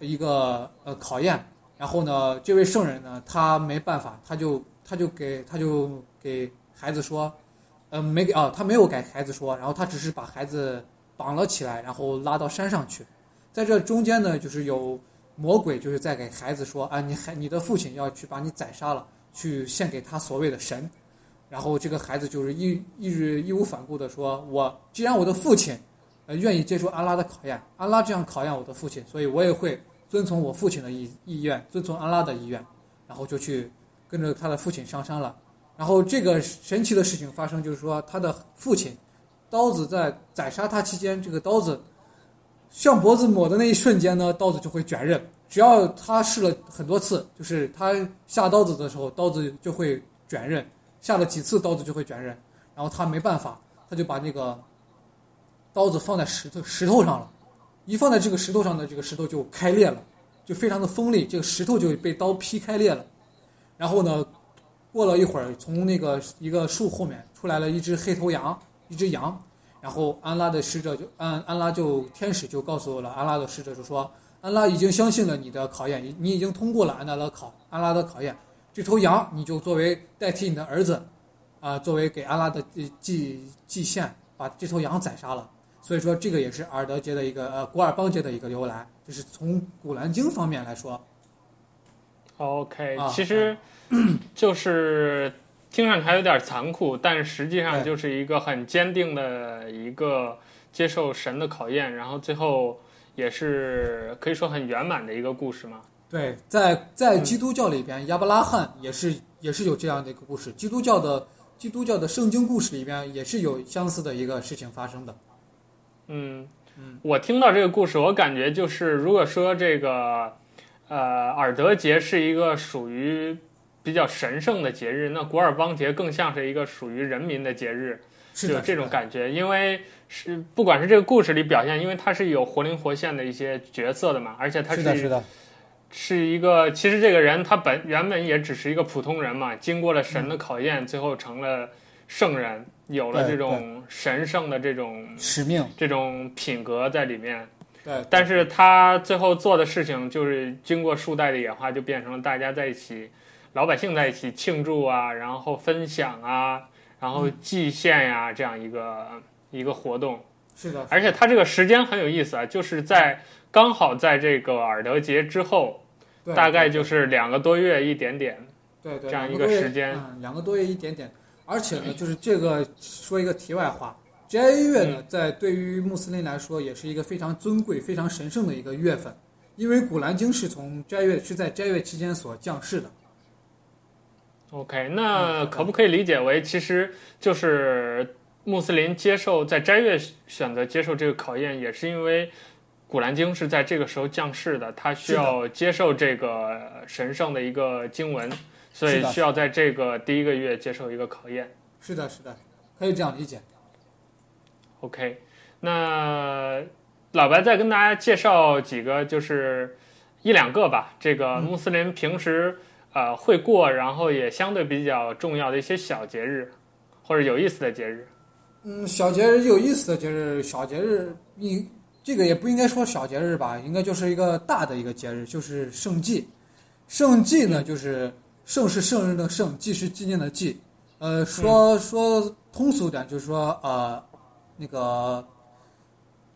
B: 一个呃考验。然后呢，这位圣人呢，他没办法，他就他就给他就给孩子说，呃，没给啊，他没有给孩子说，然后他只是把孩子绑了起来，然后拉到山上去。在这中间呢，就是有魔鬼就是在给孩子说啊，你孩你的父亲要去把你宰杀了。去献给他所谓的神，然后这个孩子就是一一直义无反顾地说：“我既然我的父亲，呃，愿意接受阿拉的考验，阿拉这样考验我的父亲，所以我也会遵从我父亲的意意愿，遵从安拉的意愿，然后就去跟着他的父亲上山了。然后这个神奇的事情发生，就是说他的父亲，刀子在宰杀他期间，这个刀子向脖子抹的那一瞬间呢，刀子就会卷刃。”只要他试了很多次，就是他下刀子的时候，刀子就会卷刃，下了几次刀子就会卷刃，然后他没办法，他就把那个刀子放在石头石头上了，一放在这个石头上的这个石头就开裂了，就非常的锋利，这个石头就被刀劈开裂了，然后呢，过了一会儿，从那个一个树后面出来了一只黑头羊，一只羊。然后安拉的使者就安安拉就天使就告诉了安拉的使者就说，安拉已经相信了你的考验，你你已经通过了安拉的考安拉的考验，这头羊你就作为代替你的儿子，啊、作为给安拉的祭祭献，把这头羊宰杀了。所以说这个也是尔德街的一个呃古尔邦节的一个由来，就是从古兰经方面来说。
A: OK，、
B: 啊、
A: 其实 <clears throat> 就是。听上去还有点残酷，但实际上就是一个很坚定的一个接受神的考验，然后最后也是可以说很圆满的一个故事嘛。
B: 对，在在基督教里边，亚伯拉罕也是也是有这样的一个故事。基督教的基督教的圣经故事里边也是有相似的一个事情发生的。
A: 嗯嗯，我听到这个故事，我感觉就是如果说这个呃尔德节是一个属于。比较神圣的节日，那古尔邦节更像是一个属于人民的节日，
B: 是
A: 有这种感觉。因为是不管是这个故事里表现，因为它是有活灵活现的一些角色的嘛，而且他是
B: 是的，是的，
A: 是一个其实这个人他本原本也只是一个普通人嘛，经过了神的考验，嗯、最后成了圣人，有了这种神圣的这种
B: 使命，
A: 这种品格在里面。
B: 对，
A: 但是他最后做的事情，就是经过数代的演化，就变成了大家在一起。老百姓在一起庆祝啊，然后分享啊，然后祭献呀、啊，这样一个一个活动。
B: 是的，
A: 而且他这个时间很有意思啊，就是在刚好在这个尔德节之后，大概就是两个多月一点点，
B: 对对，
A: 这样一个时间，
B: 嗯，两个多月一点点。而且呢，就是这个说一个题外话，斋月呢，在对于穆斯林来说，也是一个非常尊贵、非常神圣的一个月份，因为古兰经是从斋月是在斋月期间所降世的。
A: OK，那可不可以理解为，其实就是穆斯林接受在斋月选择接受这个考验，也是因为古兰经是在这个时候降世的，他需要接受这个神圣的一个经文，所以需要在这个第一个月接受一个考验。
B: 是的，是的，可以这样理解。
A: OK，那老白再跟大家介绍几个，就是一两个吧。这个穆斯林平时。呃，会过，然后也相对比较重要的一些小节日，或者有意思的节日。
B: 嗯，小节日有意思的节日，小节日，应这个也不应该说小节日吧，应该就是一个大的一个节日，就是圣祭。圣祭呢，就是圣是圣人的圣，祭是纪念的祭。呃，说说通俗点，就是说呃，那个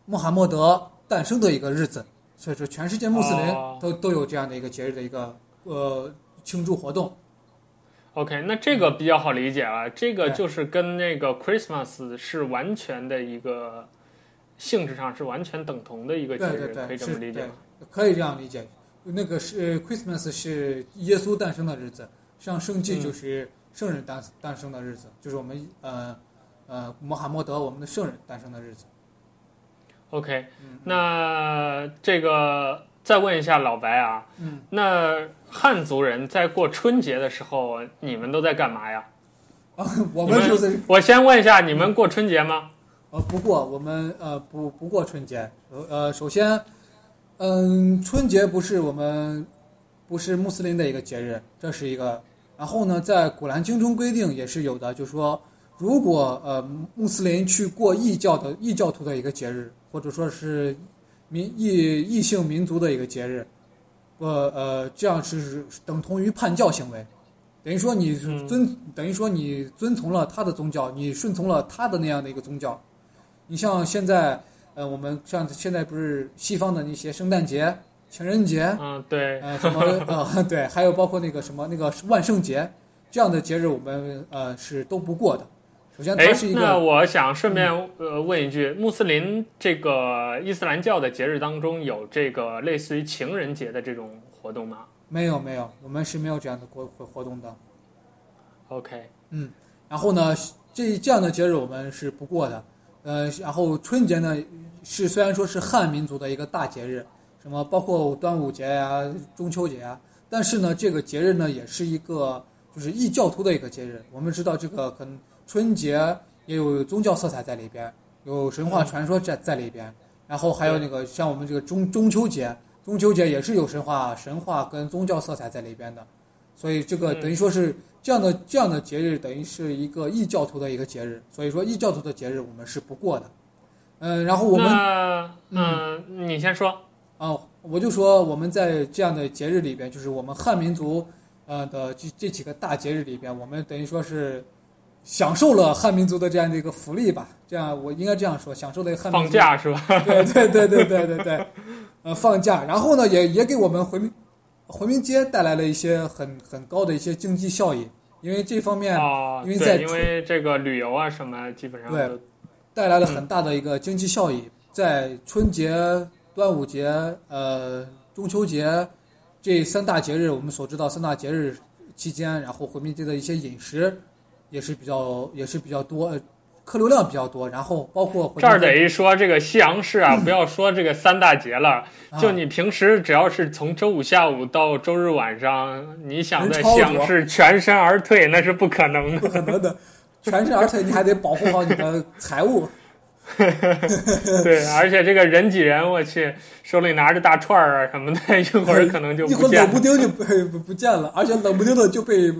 B: 穆罕默德诞生的一个日子，所以说全世界穆斯林都、哦、都有这样的一个节日的一个呃。庆祝活动
A: ，OK，那这个比较好理解啊，这个就是跟那个 Christmas 是完全的一个性质上是完全等同的一个节日，
B: 对对对，
A: 可以这么理解吗？
B: 可以这样理解。那个是 Christmas 是耶稣诞生的日子，像圣祭就是圣人诞诞生的日子，就是我们呃呃穆罕默德我们的圣人诞生的日子。
A: OK，那这个。再问一下老白啊，
B: 嗯，
A: 那汉族人在过春节的时候，你们都在干嘛呀？
B: 啊，<laughs> 我们就是
A: 我先问一下，你们过春节吗？
B: 呃，不过我们呃不不过春节。呃，首先，嗯，春节不是我们不是穆斯林的一个节日，这是一个。然后呢，在古兰经中规定也是有的，就是说，如果呃穆斯林去过异教的异教徒的一个节日，或者说是。民异异性民族的一个节日，呃呃，这样是等同于叛教行为，等于说你遵、等于说你遵从了他的宗教，你顺从了他的那样的一个宗教。你像现在，呃，我们像现在不是西方的那些圣诞节、情人节，
A: 嗯，对，
B: 呃，什么呃，<laughs> 对，还有包括那个什么那个万圣节这样的节日，我们呃是都不过的。首先它是一个，
A: 那我想顺便呃问一句，穆斯林这个伊斯兰教的节日当中有这个类似于情人节的这种活动吗？
B: 没有没有，我们是没有这样的活活动的。
A: OK，
B: 嗯，然后呢，这这样的节日我们是不过的。呃，然后春节呢是虽然说是汉民族的一个大节日，什么包括端午节呀、中秋节啊。但是呢，这个节日呢，也是一个就是异教徒的一个节日。我们知道，这个可能春节也有宗教色彩在里边，有神话传说在在里边。然后还有那个像我们这个中中秋节，中秋节也是有神话神话跟宗教色彩在里边的。所以这个等于说是这样的这样的节日，等于是一个异教徒的一个节日。所以说异教徒的节日我们是不过的。嗯，然后我们
A: 嗯，你先说。
B: 哦，我就说我们在这样的节日里边，就是我们汉民族，呃的这这几个大节日里边，我们等于说是享受了汉民族的这样的一个福利吧。这样我应该这样说，享受了汉民族
A: 放假是吧？<laughs>
B: 对对对对对对对，呃，放假，然后呢，也也给我们回民回民街带来了一些很很高的一些经济效益，因为这方面，
A: 哦、
B: 因为在
A: 因为这个旅游啊什么，基本上
B: 对带来了很大的一个经济效益，嗯、在春节。端午节、呃，中秋节这三大节日，我们所知道三大节日期间，然后回民街的一些饮食也是比较也是比较多，客流量比较多。然后包括
A: 这儿得一说这个西洋市啊，<laughs> 不要说这个三大节了，就你平时只要是从周五下午到周日晚上，你想在西洋市全身而退，那是不可能的，
B: 不可能的，全身而退，你还得保护好你的财物。<laughs>
A: 对，而且这个人挤人，我去，手里拿着大串儿啊什么的，一会儿可能就不见了。
B: 一会儿冷不丁就不见了，而且冷不丁的就被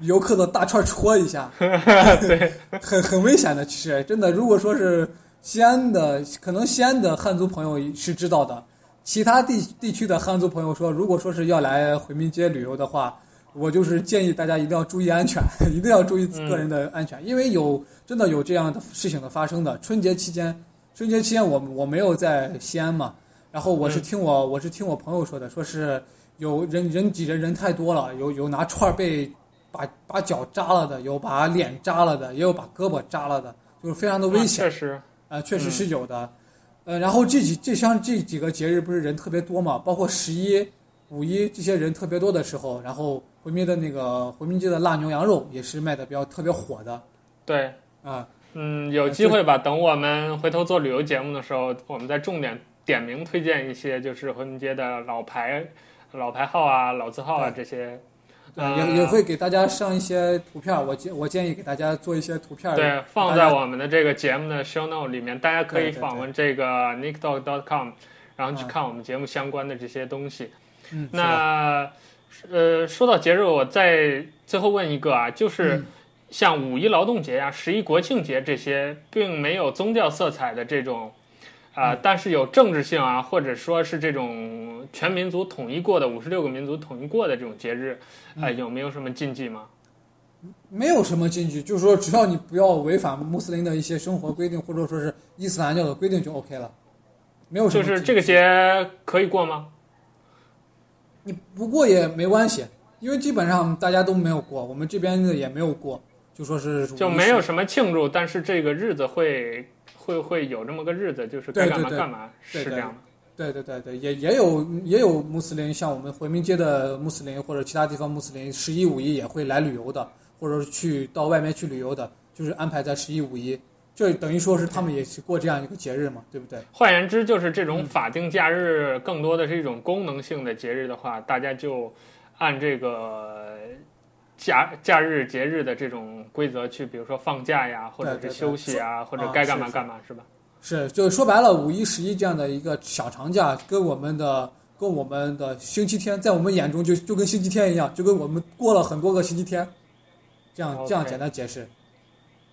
B: 游客的大串戳一下，<laughs>
A: 对，
B: 很很危险的。其实真的，如果说是西安的，可能西安的汉族朋友是知道的，其他地地区的汉族朋友说，如果说是要来回民街旅游的话。我就是建议大家一定要注意安全，<laughs> 一定要注意个人的安全，嗯、因为有真的有这样的事情的发生的。春节期间，春节期间我我没有在西安嘛，然后我是听我、嗯、我是听我朋友说的，说是有人人挤人人太多了，有有拿串被把把脚扎了的，有把脸扎了的，也有把胳膊扎了的，就是非常的危险。
A: 确实，啊、
B: 呃，确实是有的。嗯、呃，然后这几这像这几个节日不是人特别多嘛，包括十一、五一这些人特别多的时候，然后。回民的那个回民街的辣牛羊肉也是卖的比较特别火的，
A: 对
B: 啊，
A: 嗯，有机会吧？等我们回头做旅游节目的时候，我们再重点点名推荐一些，就是回民街的老牌、老牌号啊、老字号啊这些，
B: 也、呃、也会给大家上一些图片。我建我建议给大家做一些图片，
A: 对，放在我们的这个节目的 show note 里面，大家可以访问这个 nickdog.com，然后去看我们节目相关的这些东西。
B: 嗯，
A: 那。呃，说到节日，我再最后问一个啊，就是像五一劳动节呀、十一国庆节这些，并没有宗教色彩的这种，啊、呃，但是有政治性啊，或者说是这种全民族统一过的五十六个民族统一过的这种节日，啊、呃，有没有什么禁忌吗？
B: 没有什么禁忌，就是说只要你不要违反穆斯林的一些生活规定，或者说是伊斯兰教的规定就 OK 了。没有什么。
A: 就是这个节可以过吗？
B: 你不过也没关系，因为基本上大家都没有过，我们这边的也没有过，就说是
A: 就没有什么庆祝，但是这个日子会会会有这么个日子，就是该干嘛干嘛，是这样的。
B: 对对对对，也也有也有穆斯林，像我们回民街的穆斯林或者其他地方穆斯林，十一五一也会来旅游的，或者是去到外面去旅游的，就是安排在十一五一。这等于说是他们也是过这样一个节日嘛，对不对？
A: 换言之，就是这种法定假日更多的是一种功能性的节日的话，大家就按这个假假日节日的这种规则去，比如说放假呀，或者是休息啊，或者该干嘛干嘛，是吧？
B: 是，就说白了，五一、十一这样的一个小长假，跟我们的跟我们的星期天，在我们眼中就就跟星期天一样，就跟我们过了很多个星期天，这样这样简单解释。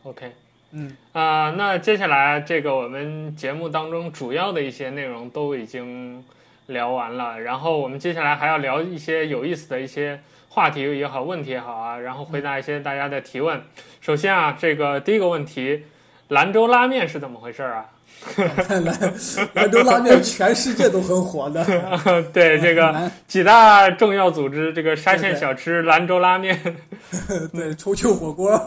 A: OK。
B: 嗯
A: 啊、那接下来这个我们节目当中主要的一些内容都已经聊完了，然后我们接下来还要聊一些有意思的一些话题也好，问题也好啊，然后回答一些大家的提问。首先啊，这个第一个问题，兰州拉面是怎么回事啊？<laughs>
B: 兰兰州拉面全世界都很火的。<laughs>
A: 对这个几大重要组织，这个沙县小吃兰州拉面，<laughs>
B: 对重庆火锅。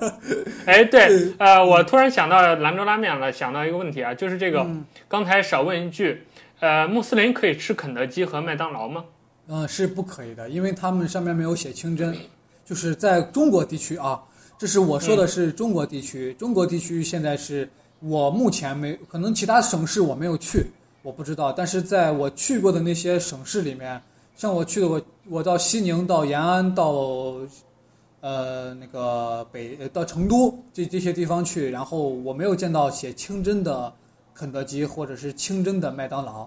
A: 哎，对，呃，我突然想到兰州拉面了，想到一个问题啊，就是这个，刚才少问一句，呃，穆斯林可以吃肯德基和麦当劳吗？
B: 嗯，是不可以的，因为他们上面没有写清真，就是在中国地区啊，这是我说的是中国地区，中国地区现在是。我目前没可能，其他省市我没有去，我我不知道，但是在我去过的那些省市里面，像我去的我我到西宁、到延安、到呃那个北到成都这这些地方去，然后我没有见到写清真的肯德基或者是清真的麦当劳。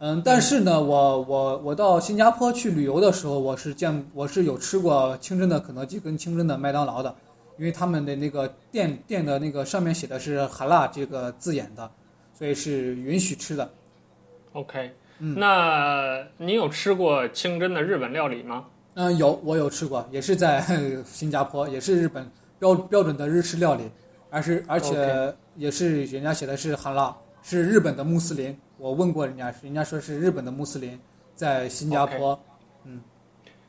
B: 嗯，但是呢，我我我到新加坡去旅游的时候，我是见我是有吃过清真的肯德基跟清真的麦当劳的，因为他们的那个店店的那个上面写的是哈拉这个字眼的，所以是允许吃的。
A: OK，
B: 嗯，
A: 那你有吃过清真的日本料理吗？
B: 嗯，有，我有吃过，也是在新加坡，也是日本标标准的日式料理，而是而且也是人家写的是哈拉，是日本的穆斯林。我问过人家，人家说是日本的穆斯林，在新加坡，okay. 嗯，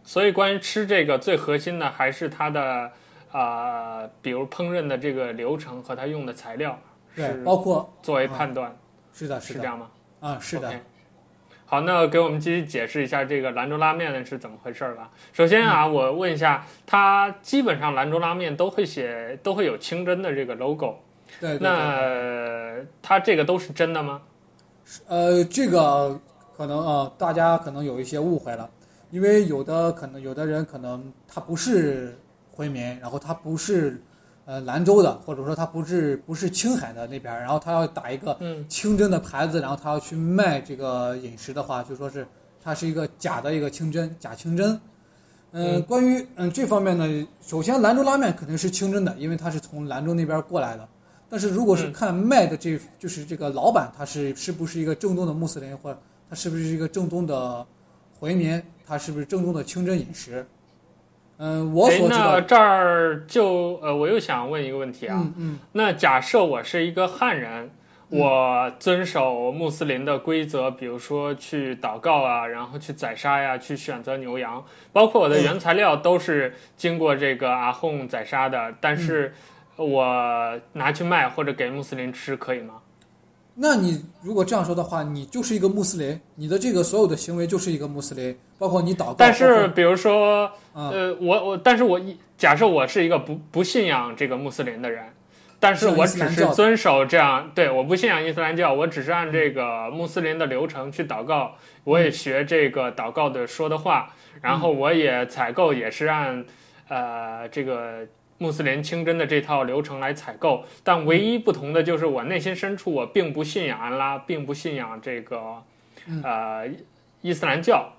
A: 所以关于吃这个最核心的还是它的啊、呃，比如烹饪的这个流程和它用的材料，
B: 对，包括
A: 作为判断，
B: 嗯、是的，是
A: 这样吗？
B: 啊、嗯，是的。
A: Okay. 好，那给我们继续解释一下这个兰州拉面呢是怎么回事儿吧。首先啊，嗯、我问一下，它基本上兰州拉面都会写，都会有清真的这个 logo，
B: 对，对，对，
A: 那它这个都是真的吗？
B: 呃，这个可能啊、呃，大家可能有一些误会了，因为有的可能有的人可能他不是回民，然后他不是呃兰州的，或者说他不是不是青海的那边，然后他要打一个清真的牌子，然后他要去卖这个饮食的话，就说是他是一个假的一个清真，假清真。呃、嗯，关于嗯这方面呢，首先兰州拉面肯定是清真的，因为它是从兰州那边过来的。但是如果是看卖的这，就是这个老板，他是是不是一个正宗的穆斯林，或者他是不是一个正宗的回民，他是不是正宗的清真饮食？嗯，我所知道。
A: 那这儿就呃，我又想问一个问题啊。
B: 嗯嗯。
A: 那假设我是一个汉人，我遵守穆斯林的规则，比如说去祷告啊，然后去宰杀呀，去选择牛羊，包括我的原材料都是经过这个阿訇宰杀的，但是。嗯我拿去卖或者给穆斯林吃可以吗？
B: 那你如果这样说的话，你就是一个穆斯林，你的这个所有的行为就是一个穆斯林，包括你祷告。
A: 但是比如说，呃，我我，但是我假设我是一个不不信仰这个穆斯林的人，但是我只是遵守这样，对，我不信仰伊斯兰教，我只是按这个穆斯林的流程去祷告，我也学这个祷告的说的话，然后我也采购也是按呃这个。穆斯林清真的这套流程来采购，但唯一不同的就是我内心深处我并不信仰安拉，并不信仰这个，呃，伊斯兰教，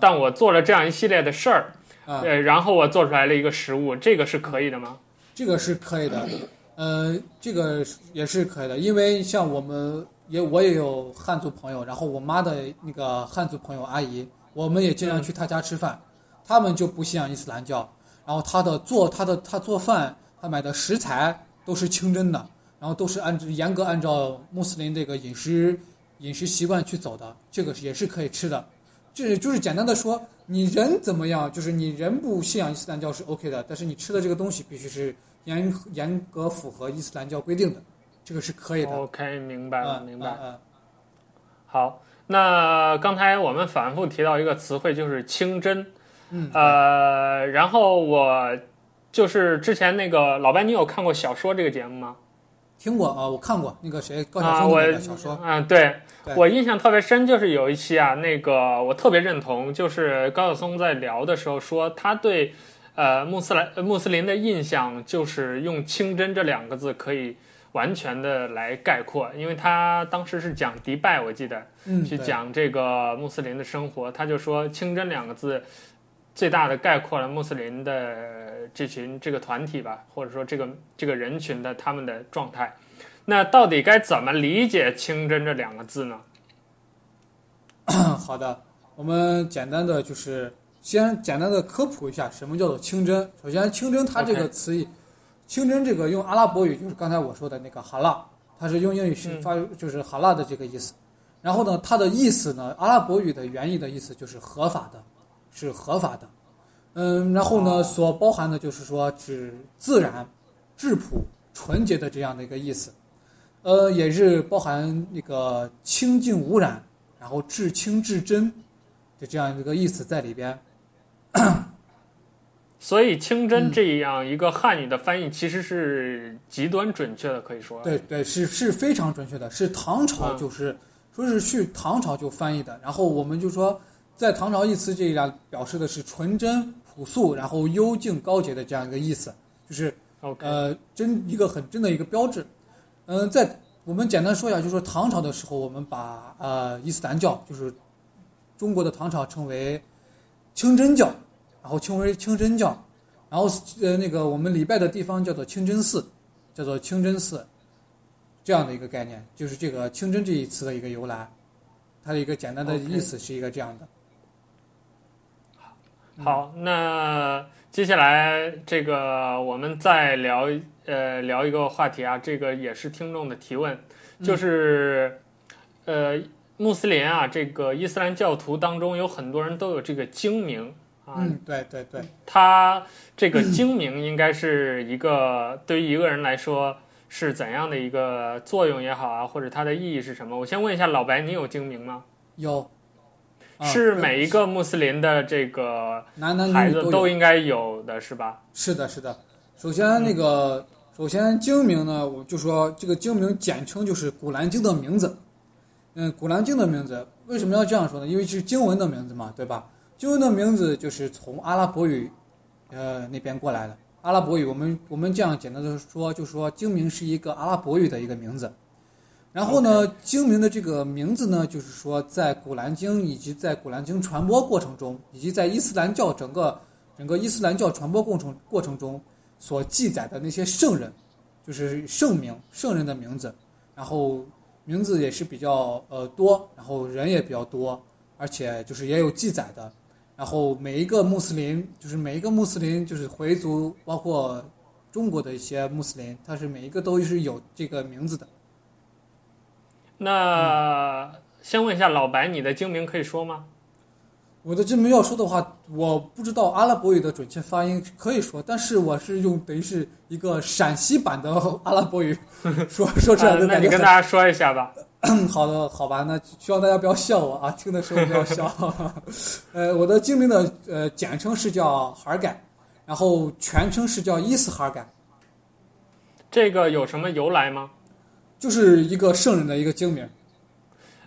A: 但我做了这样一系列的事儿，呃，然后我做出来了一个食物，这个是可以的吗？
B: 这个是可以的，呃，这个也是可以的，因为像我们也我也有汉族朋友，然后我妈的那个汉族朋友阿姨，我们也经常去她家吃饭，他们就不信仰伊斯兰教。然后他的做他的他做饭，他买的食材都是清真的，然后都是按严格按照穆斯林这个饮食饮食习惯去走的，这个也是可以吃的。这就是简单的说，你人怎么样，就是你人不信仰伊斯兰教是 OK 的，但是你吃的这个东西必须是严严格符合伊斯兰教规定的，这个是可以的。
A: OK，明白了，
B: 嗯、
A: 明白。
B: 嗯嗯、
A: 好，那刚才我们反复提到一个词汇，就是清真。
B: 嗯，
A: 呃，然后我就是之前那个老白，你有看过小说这个节目吗？
B: 听过啊，我看过那个谁高晓松的小说。
A: 嗯、啊，对，对，我印象特别深，就是有一期啊，那个我特别认同，就是高晓松在聊的时候说，他对呃穆斯林穆斯林的印象就是用清真这两个字可以完全的来概括，因为他当时是讲迪拜，我记得，
B: 嗯，
A: 去讲这个穆斯林的生活，他就说清真两个字。最大的概括了穆斯林的这群这个团体吧，或者说这个这个人群的他们的状态。那到底该怎么理解“清真”这两个字呢？<coughs>
B: 好的，我们简单的就是先简单的科普一下什么叫做清真。首先，清真它这个词义.清真这个用阿拉伯语就是刚才我说的那个哈拉，它是用英语是发就是哈拉的这个意思。然后呢，它的意思呢，阿拉伯语的原意的意思就是合法的。是合法的，嗯，然后呢，所包含的就是说指自然、质朴、纯洁的这样的一个意思，呃，也是包含那个清净无染，然后至清至真的这样一个意思在里边。
A: 所以“清真”这样一个汉语的翻译其实是极端准确的，可以说。
B: 对对，是是非常准确的，是唐朝就是说是去唐朝就翻译的。然后我们就说，在唐朝一词这里表示的是纯真朴素，然后幽静高洁的这样一个意思，就是。呃，真一个很真的一个标志。嗯、呃，在我们简单说一下，就是说唐朝的时候，我们把呃伊斯兰教，就是中国的唐朝称为清真教，然后称为清真教，然后呃那个我们礼拜的地方叫做清真寺，叫做清真寺，这样的一个概念，就是这个清真这一词的一个由来，它的一个简单的意思是一个这样的。
A: 好，那。接下来这个我们再聊呃聊一个话题啊，这个也是听众的提问，就是呃穆斯林啊，这个伊斯兰教徒当中有很多人都有这个精明啊，
B: 嗯，对对对，
A: 他这个精明应该是一个对于一个人来说是怎样的一个作用也好啊，或者它的意义是什么？我先问一下老白，你有精明吗？
B: 有。
A: 是每一个穆斯林的这个
B: 男男
A: 孩子都应该有的是吧？
B: 是的，是的。首先那个，嗯、首先经名呢，我就说这个经名简称就是《古兰经》的名字。嗯，《古兰经》的名字为什么要这样说呢？因为是经文的名字嘛，对吧？经文的名字就是从阿拉伯语，呃那边过来的。阿拉伯语，我们我们这样简单的说，就说经名是一个阿拉伯语的一个名字。然后呢.经名的这个名字呢，就是说，在《古兰经》以及在《古兰经》传播过程中，以及在伊斯兰教整个整个伊斯兰教传播过程过程中所记载的那些圣人，就是圣名、圣人的名字。然后名字也是比较呃多，然后人也比较多，而且就是也有记载的。然后每一个穆斯林，就是每一个穆斯林，就是回族，包括中国的一些穆斯林，他是每一个都是有这个名字的。
A: 那先问一下老白，你的精名可以说吗？
B: 我的精名要说的话，我不知道阿拉伯语的准确发音，可以说，但是我是用等于是一个陕西版的阿拉伯语说 <laughs> 说出来的、
A: 啊。<laughs> 那你跟大家说一下吧。<laughs>
B: 好的，好吧，那希望大家不要笑我啊，听的时候不要笑。呃，我的精名的呃简称是叫哈尔盖，然后全称是叫伊斯哈尔盖。
A: 这个有什么由来吗？
B: 就是一个圣人的一个精明，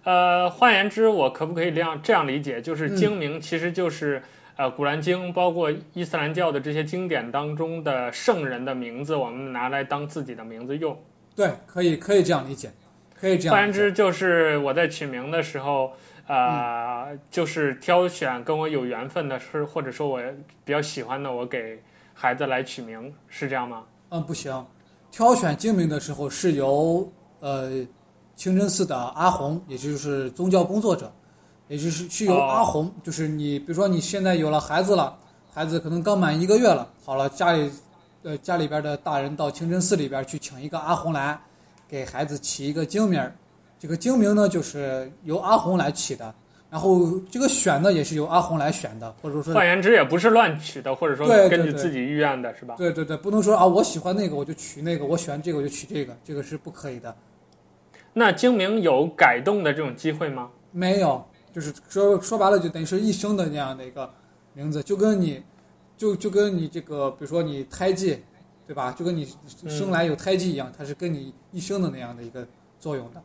A: 呃，换言之，我可不可以这样这样理解？就是精明其实就是、嗯、呃，古兰经包括伊斯兰教的这些经典当中的圣人的名字，我们拿来当自己的名字用。
B: 对，可以可以这样理解，可以这样。
A: 换言之，就是我在取名的时候，呃，嗯、就是挑选跟我有缘分的，是或者说我比较喜欢的，我给孩子来取名，是这样吗？
B: 嗯，不行，挑选精明的时候是由。呃，清真寺的阿訇，也就是宗教工作者，也就是去由阿訇，就是你，比如说你现在有了孩子了，孩子可能刚满一个月了，好了，家里，呃，家里边的大人到清真寺里边去请一个阿訇来，给孩子起一个经名，这个经名呢就是由阿訇来起的，然后这个选呢也是由阿红来选的，或者说，
A: 换言之也不是乱取的，或者说根据自己意愿的是吧？
B: 对对对，不能说啊，我喜欢那个我就取那个，我喜欢这个我就取这个，这个是不可以的。
A: 那精明有改动的这种机会吗？
B: 没有，就是说说白了，就等于是一生的那样的一个名字，就跟你，就就跟你这个，比如说你胎记，对吧？就跟你生来有胎记一样，嗯、它是跟你一生的那样的一个作用的。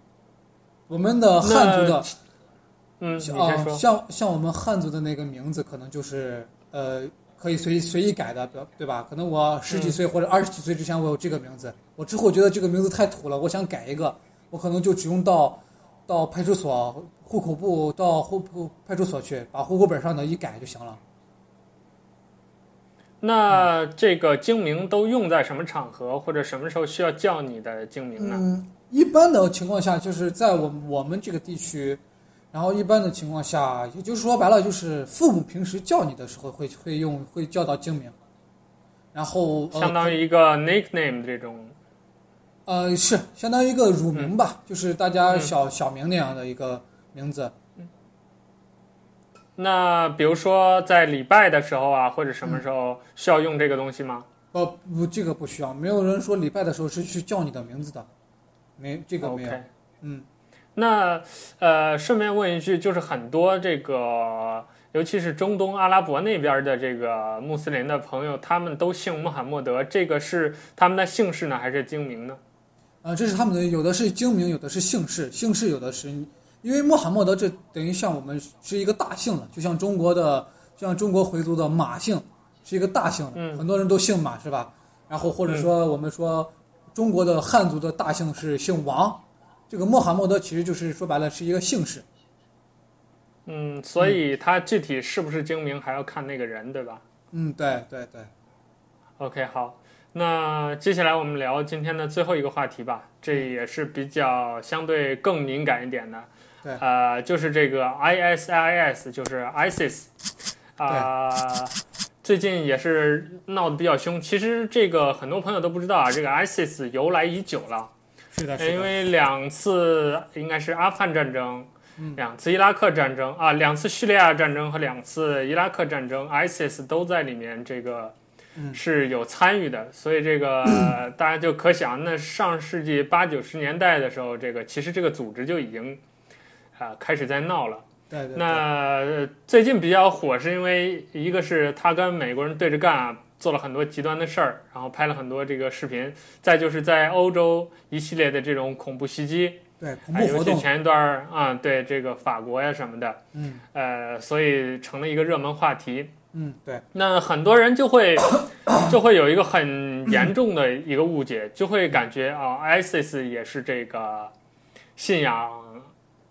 B: 我们的汉族的，
A: 嗯，
B: 啊，像像我们汉族的那个名字，可能就是呃，可以随随意改的，对吧？可能我十几岁或者二十几岁之前我有这个名字，嗯、我之后觉得这个名字太土了，我想改一个。我可能就只用到，到派出所、户口部到户部派出所去，把户口本上的一改就行了。
A: 那这个精明都用在什么场合，或者什么时候需要叫你的精明呢？
B: 嗯，一般的情况下，就是在我们我们这个地区，然后一般的情况下，也就是说白了，就是父母平时叫你的时候会会用会叫到精明，然后
A: 相当于一个 nickname 这种。
B: 呃，是相当于一个乳名吧，嗯、就是大家小、嗯、小名那样的一个名字。
A: 那比如说在礼拜的时候啊，或者什么时候需要用这个东西吗？
B: 呃、嗯，不，这个不需要。没有人说礼拜的时候是去叫你的名字的，没这个没有。Okay.
A: 嗯，那呃，顺便问一句，就是很多这个，尤其是中东阿拉伯那边的这个穆斯林的朋友，他们都姓穆罕默德，这个是他们的姓氏呢，还是经名呢？
B: 啊、呃，这是他们的，有的是精明，有的是姓氏。姓氏有的是因为穆罕默德这等于像我们是一个大姓了，就像中国的，像中国回族的马姓是一个大姓很多人都姓马是吧？然后或者说我们说中国的汉族的大姓是姓王，这个穆罕默德其实就是说白了是一个姓氏。
A: 嗯，所以他具体是不是精明还要看那个人，对吧
B: 嗯，对对对
A: ，？OK，好，那接下来我们聊今天的最后一个话题吧，这也是比较相对更敏感一点的，
B: 对
A: 呃，就是这个 ISIS，就是 ISIS，啊、最近也是闹得比较凶。其实这个很多朋友都不知道啊，这个 ISIS 由来已久了。
B: 是的，是的，
A: 因为两次应该是阿富汗战争，两次伊拉克战争啊，两次叙利亚战争和两次伊拉克战争，ISIS 都在里面这个是有参与的，所以这个 <clears throat> 大家就可想，那上世纪八九十年代的时候，这个其实这个组织就已经啊开始在闹了。
B: 对对对，
A: 那最近比较火，是因为一个是他跟美国人对着干啊，做了很多极端的事儿，然后拍了很多这个视频。再就是在欧洲一系列的这种恐怖
B: 袭击，
A: 对尤其
B: 怖活动，
A: 前一段儿啊，对这个法国呀什么的，
B: 嗯
A: 呃，所以成了一个热门话题。
B: 嗯，对，
A: 那很多人就会 <coughs> 就会有一个很严重的一个误解，就会感觉啊，ISIS 也是这个信仰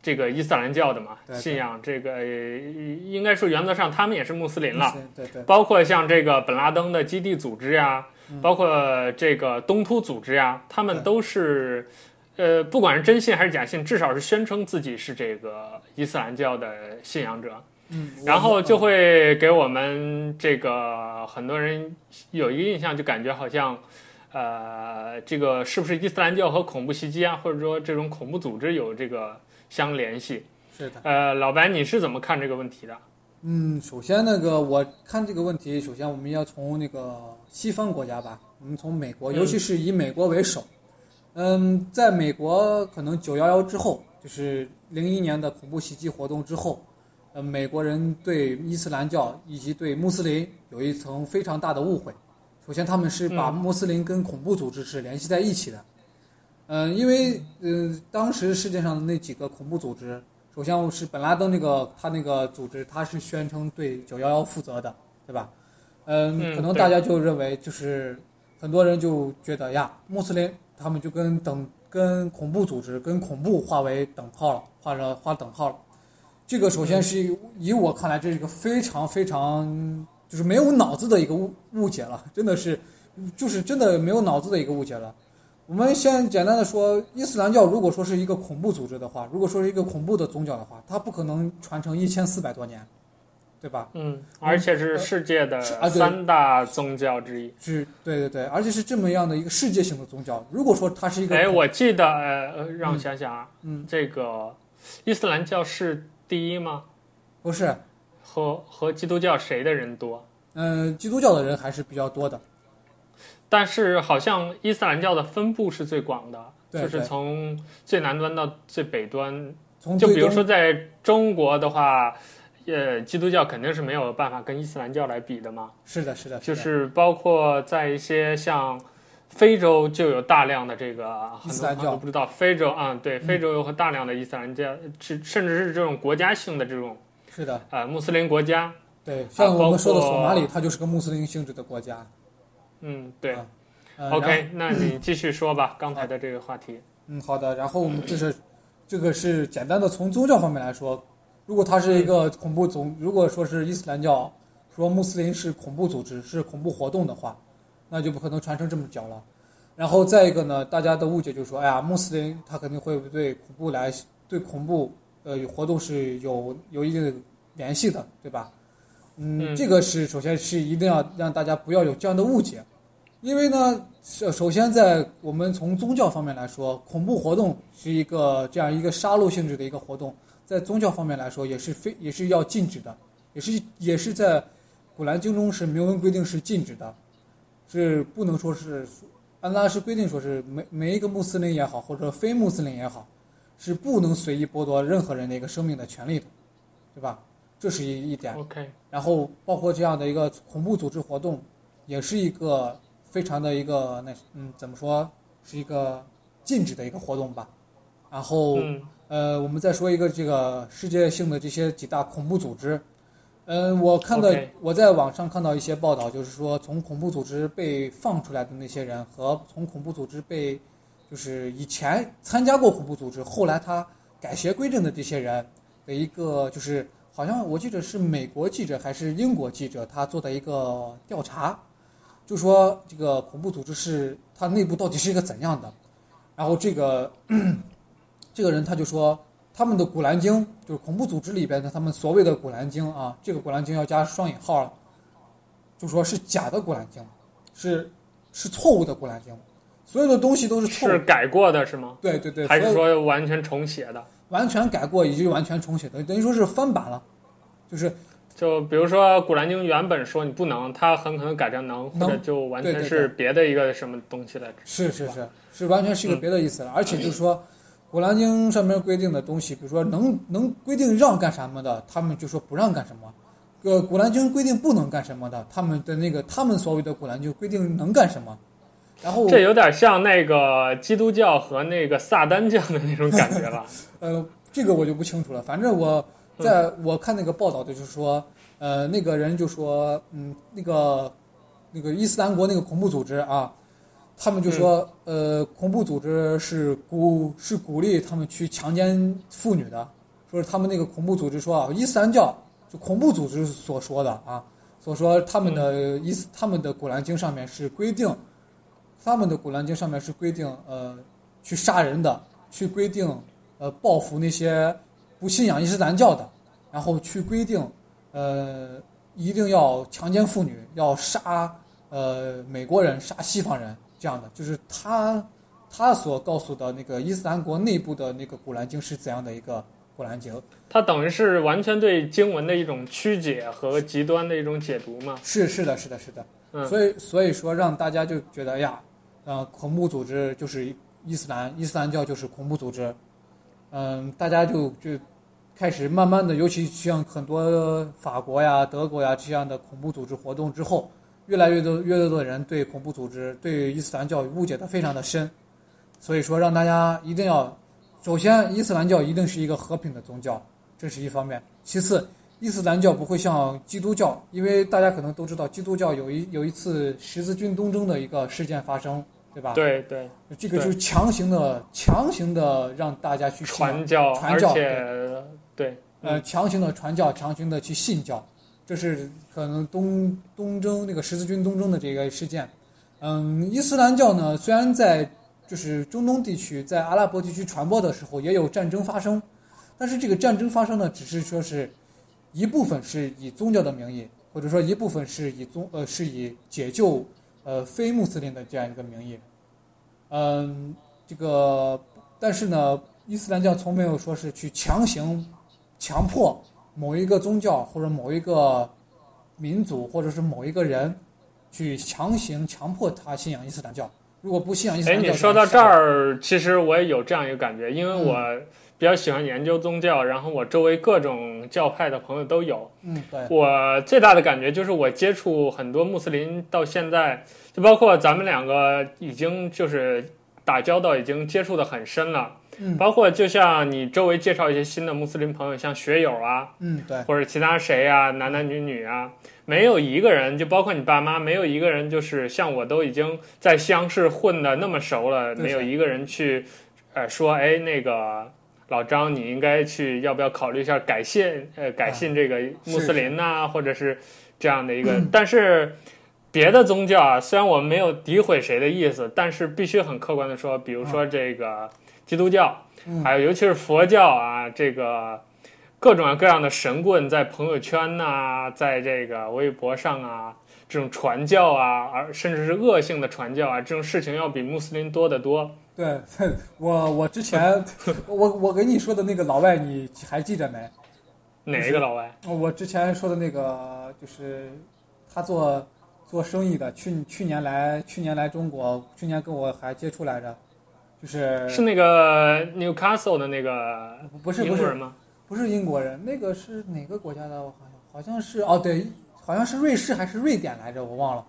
A: 这个伊斯兰教的嘛，
B: 对对。
A: 信仰这个呃应该说原则上他们也是穆斯林了，
B: 对对，
A: 包括像这个本拉登的基地组织呀，
B: 嗯。
A: 包括这个东突组织呀，他
B: 们
A: 都是。呃，不管是真信还是假信，至少是宣称自己是这个伊斯兰教的信仰者。
B: 嗯，
A: 然后就
B: 会
A: 会给我们这个很多人有一个印象，就感觉好像，呃，这个是不是伊斯兰教和恐怖袭击啊，或者说这种恐怖组织有这个相联系？
B: 是的，
A: 呃，老白你是怎么看这个问题的？
B: 嗯，首先那个我看这个问题，首先我们要从那个西方国家吧，我们从美国，
A: 嗯
B: 尤其是以美国为首。嗯，在美国可能九幺幺之后，就是零一年的恐怖袭击活动之后，呃，美国人对伊斯兰教以及对穆斯林有一层非常大的误会。首先，他们是把
A: 嗯
B: 穆斯林跟恐怖组织是联系在一起的。嗯，因为呃，当时世界上的那几个恐怖组织，首先是本拉登那个他那个组织，他是宣称对九幺幺负责的，对吧？嗯，
A: 嗯
B: 可能大家就认为就是很多人就觉得呀，穆斯林他们就跟等跟恐怖组织跟恐怖划为等号了，画着画等号了。这个首先是以我看来，这是一个非常非常就是没有脑子的一个误误解了，真的是就是真的没有脑子的一个误解了。我们先简单的说，伊斯兰教如果说是一个恐怖组织的话，如果说是一个恐怖的宗教的话，它不可能传承一千四百多年，对吧？
A: 嗯，而且是世界的三大宗教之一。
B: 是，对对对，而且是这么样的一个世界性的宗教。如果说它是一个，
A: 哎，我记得，呃，呃让我想想啊，
B: 嗯，
A: 这个伊斯兰教是第一吗？
B: 不是，
A: 和和基督教谁的人多？
B: 嗯、基督教的人还是比较多的。
A: 但是好像伊斯兰教的分布是最广的，就是从最南端到最北端。
B: 从
A: 就比如说在中国的话，呃，基督教肯定是没有办法跟伊斯兰教来比的嘛。
B: 是的，是的，的
A: 就是包括在一些像非洲就有大量的这个很多
B: 伊斯兰教
A: 朋友都不知道，非洲啊、对，非洲有很大量的伊斯兰教，甚甚至是这种国家性的这种
B: 是的，
A: 呃穆斯林国家。
B: 对，像我们说的索马里，它就是个穆斯林性质的国家。
A: 嗯，对。
B: 啊呃、
A: OK，那你 <clears throat> 继续说吧，刚才的这个话题。
B: 嗯，好的。然后我们这是这个是简单的从宗教方面来说，如果它是一个恐怖组，如果说是伊斯兰教说穆斯林是恐怖组织是恐怖活动的话，那就不可能传承这么久了。然后再一个呢，大家的误解就是说，哎呀，穆斯林他肯定会对恐怖来对恐怖呃活动是有有一定的联系的，对吧？嗯，
A: 嗯
B: 这个是首先是一定要让大家不要有这样的误解。因为呢，首首先在我们从宗教方面来说，恐怖活动是一个这样一个杀戮性质的一个活动，在宗教方面来说也是非也是要禁止的，也是也是在古兰经中是明文规定是禁止的，是不能说是安拉是规定说是每每一个穆斯林也好，或者非穆斯林也好，是不能随意剥夺任何人的一个生命的权利的，对吧？这是一一点。
A: OK，
B: 然后包括这样的一个恐怖组织活动，也是一个非常的一个那嗯怎么说是一个禁止的一个活动吧。然后、
A: 嗯
B: 呃，我们再说一个这个世界性的这些几大恐怖组织。嗯，我看到我在网上看到一些报道，就是说从恐怖组织被放出来的那些人和从恐怖组织被，就是以前参加过恐怖组织，后来他改邪归正的这些人的一个，就是好像我记得是美国记者还是英国记者，他做的一个调查，就说这个恐怖组织是它内部到底是一个怎样的，然后这个 <clears throat> 这个人他就说。他们的《古兰经》就是恐怖组织里边的，他们所谓的《古兰经》啊，这个《古兰经》要加双引号了，就说是假的《古兰经》，是是错误的《古兰经》，所有的东西都是错误。
A: 是改过的是吗？
B: 对对对，
A: 还是说完全重写的？
B: 完全改过以及完全重写的，等于说是翻版了，就是
A: 就比如说《古兰经》原本说你不能，它很可能改成能，
B: 能
A: 或者就完全是别的一个什么东西来着。
B: 是是是是完全是一个别的意思了，而且就是说。《古兰经》上面规定的东西，比如说能能规定让干什么的，他们就说不让干什么；呃，《古兰经》规定不能干什么的，他们的那个他们所谓的《古兰经》规定能干什么。然后
A: 这有点像那个基督教和那个撒旦教的那种感觉了。<laughs>
B: 呃，这个我就不清楚了。反正我在我看那个报道的就是说，呃，那个人就说，嗯，那个那个伊斯兰国那个恐怖组织啊。他们就说，呃，恐怖组织是鼓是鼓励他们去强奸妇女的，说是他们那个恐怖组织说啊，伊斯兰教就恐怖组织所说的啊，所说他们的伊斯他们的古兰经上面是规定，他们的古兰经上面是规定，呃，去杀人的，去规定，呃，报复那些不信仰伊斯兰教的，然后去规定，呃，一定要强奸妇女，要杀，呃，美国人，杀西方人。这样的就是他，他所告诉的那个伊斯兰国内部的那个古兰经是怎样的一个古兰经？
A: 他等于是完全对经文的一种曲解和极端的一种解读嘛？
B: 是是的，是的，是的。
A: 嗯，
B: 所以所以说让大家就觉得呀，呃，恐怖组织就是伊斯兰，伊斯兰教就是恐怖组织。嗯，大家就就开始慢慢的，尤其像很多法国呀、德国呀这样的恐怖组织活动之后。越来越多、越来越多的人对恐怖组织、对伊斯兰教误解的非常的深，所以说让大家一定要，首先伊斯兰教一定是一个和平的宗教，这是一方面；其次，伊斯兰教不会像基督教，因为大家可能都知道，基督教有一有一次十字军东征的一个事件发生，对吧？
A: 对对，
B: 这个就是强行的、强行的让大家去
A: 传教，
B: 传教，
A: 而且对，
B: 呃，强行的传教，强行的去信教。这是可能东东征那个十字军东征的这个事件，嗯，伊斯兰教呢，虽然在就是中东地区，在阿拉伯地区传播的时候也有战争发生，但是这个战争发生呢，只是说是一部分是以宗教的名义，或者说一部分是以宗呃是以解救呃非穆斯林的这样一个名义，嗯，这个但是呢，伊斯兰教从没有说是去强行强迫。某一个宗教或者某一个民族或者是某一个人，去强行强迫他信仰伊斯兰教。如果不信仰伊斯兰教，
A: 哎，你说到这儿，其实我也有这样一个感觉，因为我比较喜欢研究宗教，嗯、然后我周围各种教派的朋友都有。
B: 嗯，对。
A: 我最大的感觉就是，我接触很多穆斯林到现在，就包括咱们两个已经就是打交道，已经接触的很深了。
B: 嗯，
A: 包括就像你周围介绍一些新的穆斯林朋友，像学友啊，
B: 嗯，对，
A: 或者其他谁啊，男男女女啊，没有一个人，就包括你爸妈，没有一个人就是像我都已经在西洋市混的那么熟了，没有一个人去，呃，说，哎，那个老张，你应该去，要不要考虑一下改信，呃，改信这个穆斯林呐、啊，或者是这样的一个，嗯、但是别的宗教啊，虽然我们没有诋毁谁的意思，但是必须很客观的说，比如说这个。嗯基督教，还有尤其是佛教啊，这个各种各样的神棍在朋友圈呐、啊，在这个微博上啊，这种传教啊，而甚至是恶性的传教啊，这种事情要比穆斯林多得多。
B: 对，<laughs> 我我之前 <laughs> 我我给你说的那个老外，你还记着没？
A: 哪一个老外？
B: 我之前说的那个，就是他做做生意的，去去年来去年来中国，去年跟我还接触来着。就是
A: 是那个 Newcastle 的那个
B: 不是英国人吗？不是英国人，那个是哪个国家的？我好像好像是哦，对，好像是瑞士还是瑞典来着，我忘了。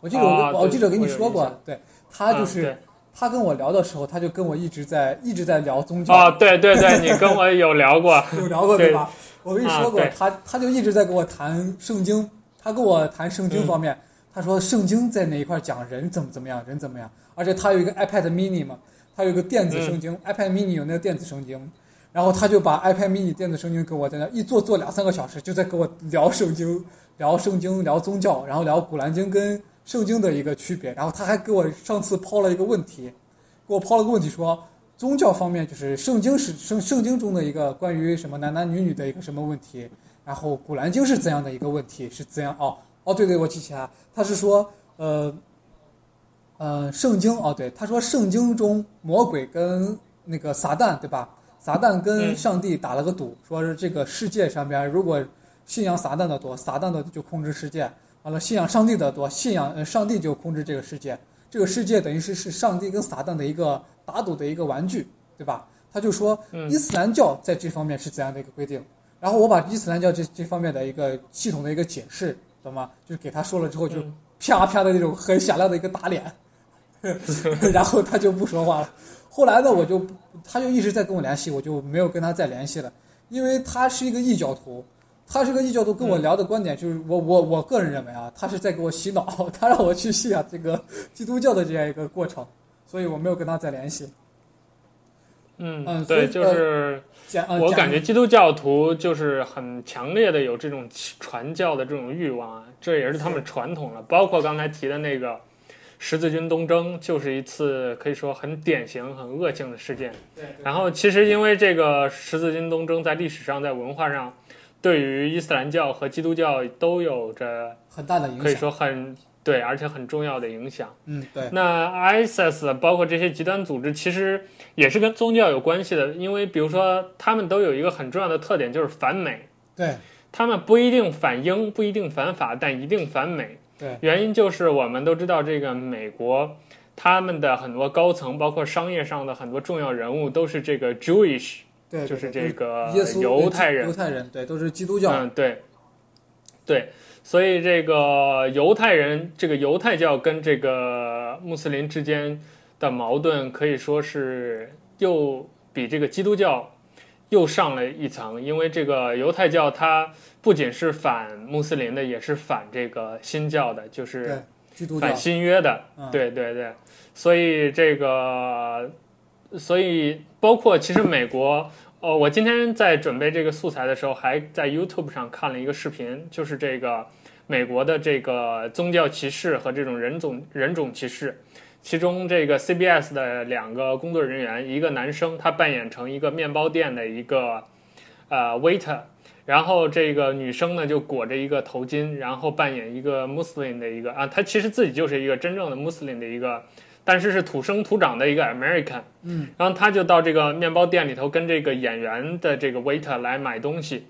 B: 我记得我、哦、我记得跟你说过，对，他就是、
A: 啊、
B: 他跟我聊的时候，他就跟我一直在一直在聊宗教。
A: 啊，对对对，你跟我有聊过，<laughs>
B: 有聊过对吧？我跟你说过，
A: 啊、
B: 他他就一直在跟我谈圣经，他跟我谈圣经方面，嗯、他说圣经在哪一块讲人怎么怎么样，人怎么样，而且他有一个 iPad mini 嘛，他有个电子圣经、嗯、，iPad mini 有那个电子圣经，然后他就把 iPad mini 电子圣经给我在那一坐坐两三个小时，就在跟我聊圣经，聊圣经，聊宗教，然后聊古兰经跟。圣经的一个区别，然后他还给我上次抛了一个问题，给我抛了个问题说，宗教方面就是圣经是圣圣经中的一个关于什么男男女女的一个什么问题，然后古兰经是怎样的一个问题，是怎样？哦哦，对对，我记起来，他是说，呃，呃，圣经哦，对，他说圣经中魔鬼跟那个撒旦对吧？撒旦跟上帝打了个赌，说是这个世界上边如果信仰撒旦的多，撒旦的就控制世界。完了，信仰上帝的多，信仰呃上帝就控制这个世界，这个世界等于是是上帝跟撒旦的一个打赌的一个玩具，对吧？他就说伊斯兰教在这方面是怎样的一个规定，然后我把伊斯兰教这这方面的一个系统的一个解释，懂吗？就给他说了之后，就啪啪的那种很响亮的一个打脸，<laughs> 然后他就不说话了。后来呢，我就他就一直在跟我联系，我就没有跟他再联系了，因为他是一个异教徒。他是个异教徒跟我聊的观点就是我，我我我个人认为啊，他是在给我洗脑，<laughs> 他让我去信仰这个基督教的这样一个过程，所以我没有跟他再联系。
A: 嗯嗯，对，就是我感觉基督教徒就是很强烈的有这种传教的这种欲望啊，这也是他们传统了。包括刚才提的那个十字军东征，就是一次可以说很典型、很恶性的事件。
B: 对。
A: 然后其实因为这个十字军东征在历史上、在文化上。对于伊斯兰教和基督教都有着
B: 很大的影响，
A: 可以说很对，而且很重要的影响。
B: 嗯，对。
A: 那 ISIS 包括这些极端组织，其实也是跟宗教有关系的，因为比如说他们都有一个很重要的特点，就是反美。
B: 对。
A: 他们不一定反英，不一定反法，但一定反美。
B: 对。
A: 原因就是我们都知道，这个美国他们的很多高层，包括商业上的很多重要人物，都是这个 Jewish。
B: 对，
A: 就是这个
B: 犹
A: 犹太人，
B: 犹太人对，都是基督教。
A: 嗯，对，对，所以这个犹太人，这个犹太教跟这个穆斯林之间的矛盾，可以说是又比这个基督教又上了一层，因为这个犹太教它不仅是反穆斯林的，也是反这个新教的，就是反新约的。对对对，所以这个。所以，包括其实美国，哦，我今天在准备这个素材的时候，还在 YouTube 上看了一个视频，就是这个美国的这个宗教歧视和这种人种人种歧视。其中，这个 CBS 的两个工作人员，一个男生，他扮演成一个面包店的一个呃 waiter，然后这个女生呢就裹着一个头巾，然后扮演一个 Muslim 的一个啊，她其实自己就是一个真正的 Muslim 的一个。但是是土生土长的一个 American，
B: 嗯，
A: 然后他就到这个面包店里头跟这个演员的这个 waiter 来买东西，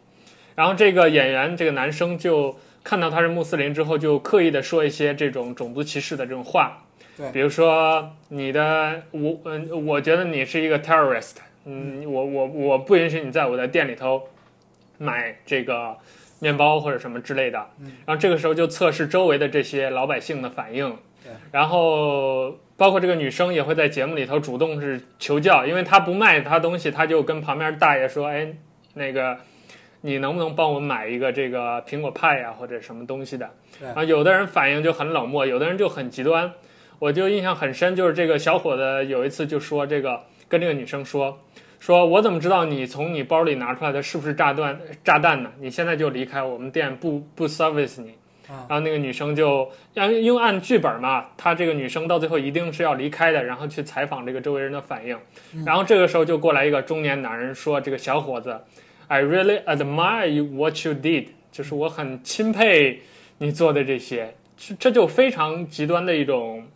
A: 然后这个演员这个男生就看到他是穆斯林之后，就刻意的说一些这种种族歧视的这种话，
B: 对，
A: 比如说你的我嗯，我觉得你是一个 terrorist，嗯，我我我不允许你在我的店里头买这个面包或者什么之类的，
B: 嗯，
A: 然后这个时候就测试周围的这些老百姓的反应，
B: 对，
A: 然后。包括这个女生也会在节目里头主动是求教，因为她不卖她东西，她就跟旁边大爷说：“哎，那个，你能不能帮我买一个这个苹果派呀，或者什么东西的？”啊，有的人反应就很冷漠，有的人就很极端。我就印象很深，就是这个小伙子有一次就说：“这个跟这个女生说，说我怎么知道你从你包里拿出来的是不是炸弹炸弹呢？你现在就离开我们店，不不 service 你。”然后那个女生就，因为按剧本嘛，她这个女生到最后一定是要离开的，然后去采访这个周围人的反应。然后这个时候就过来一个中年男人说：“这个小伙子，I really admire you what you did，就是我很钦佩你做的这些。”这这就非常极端的一种，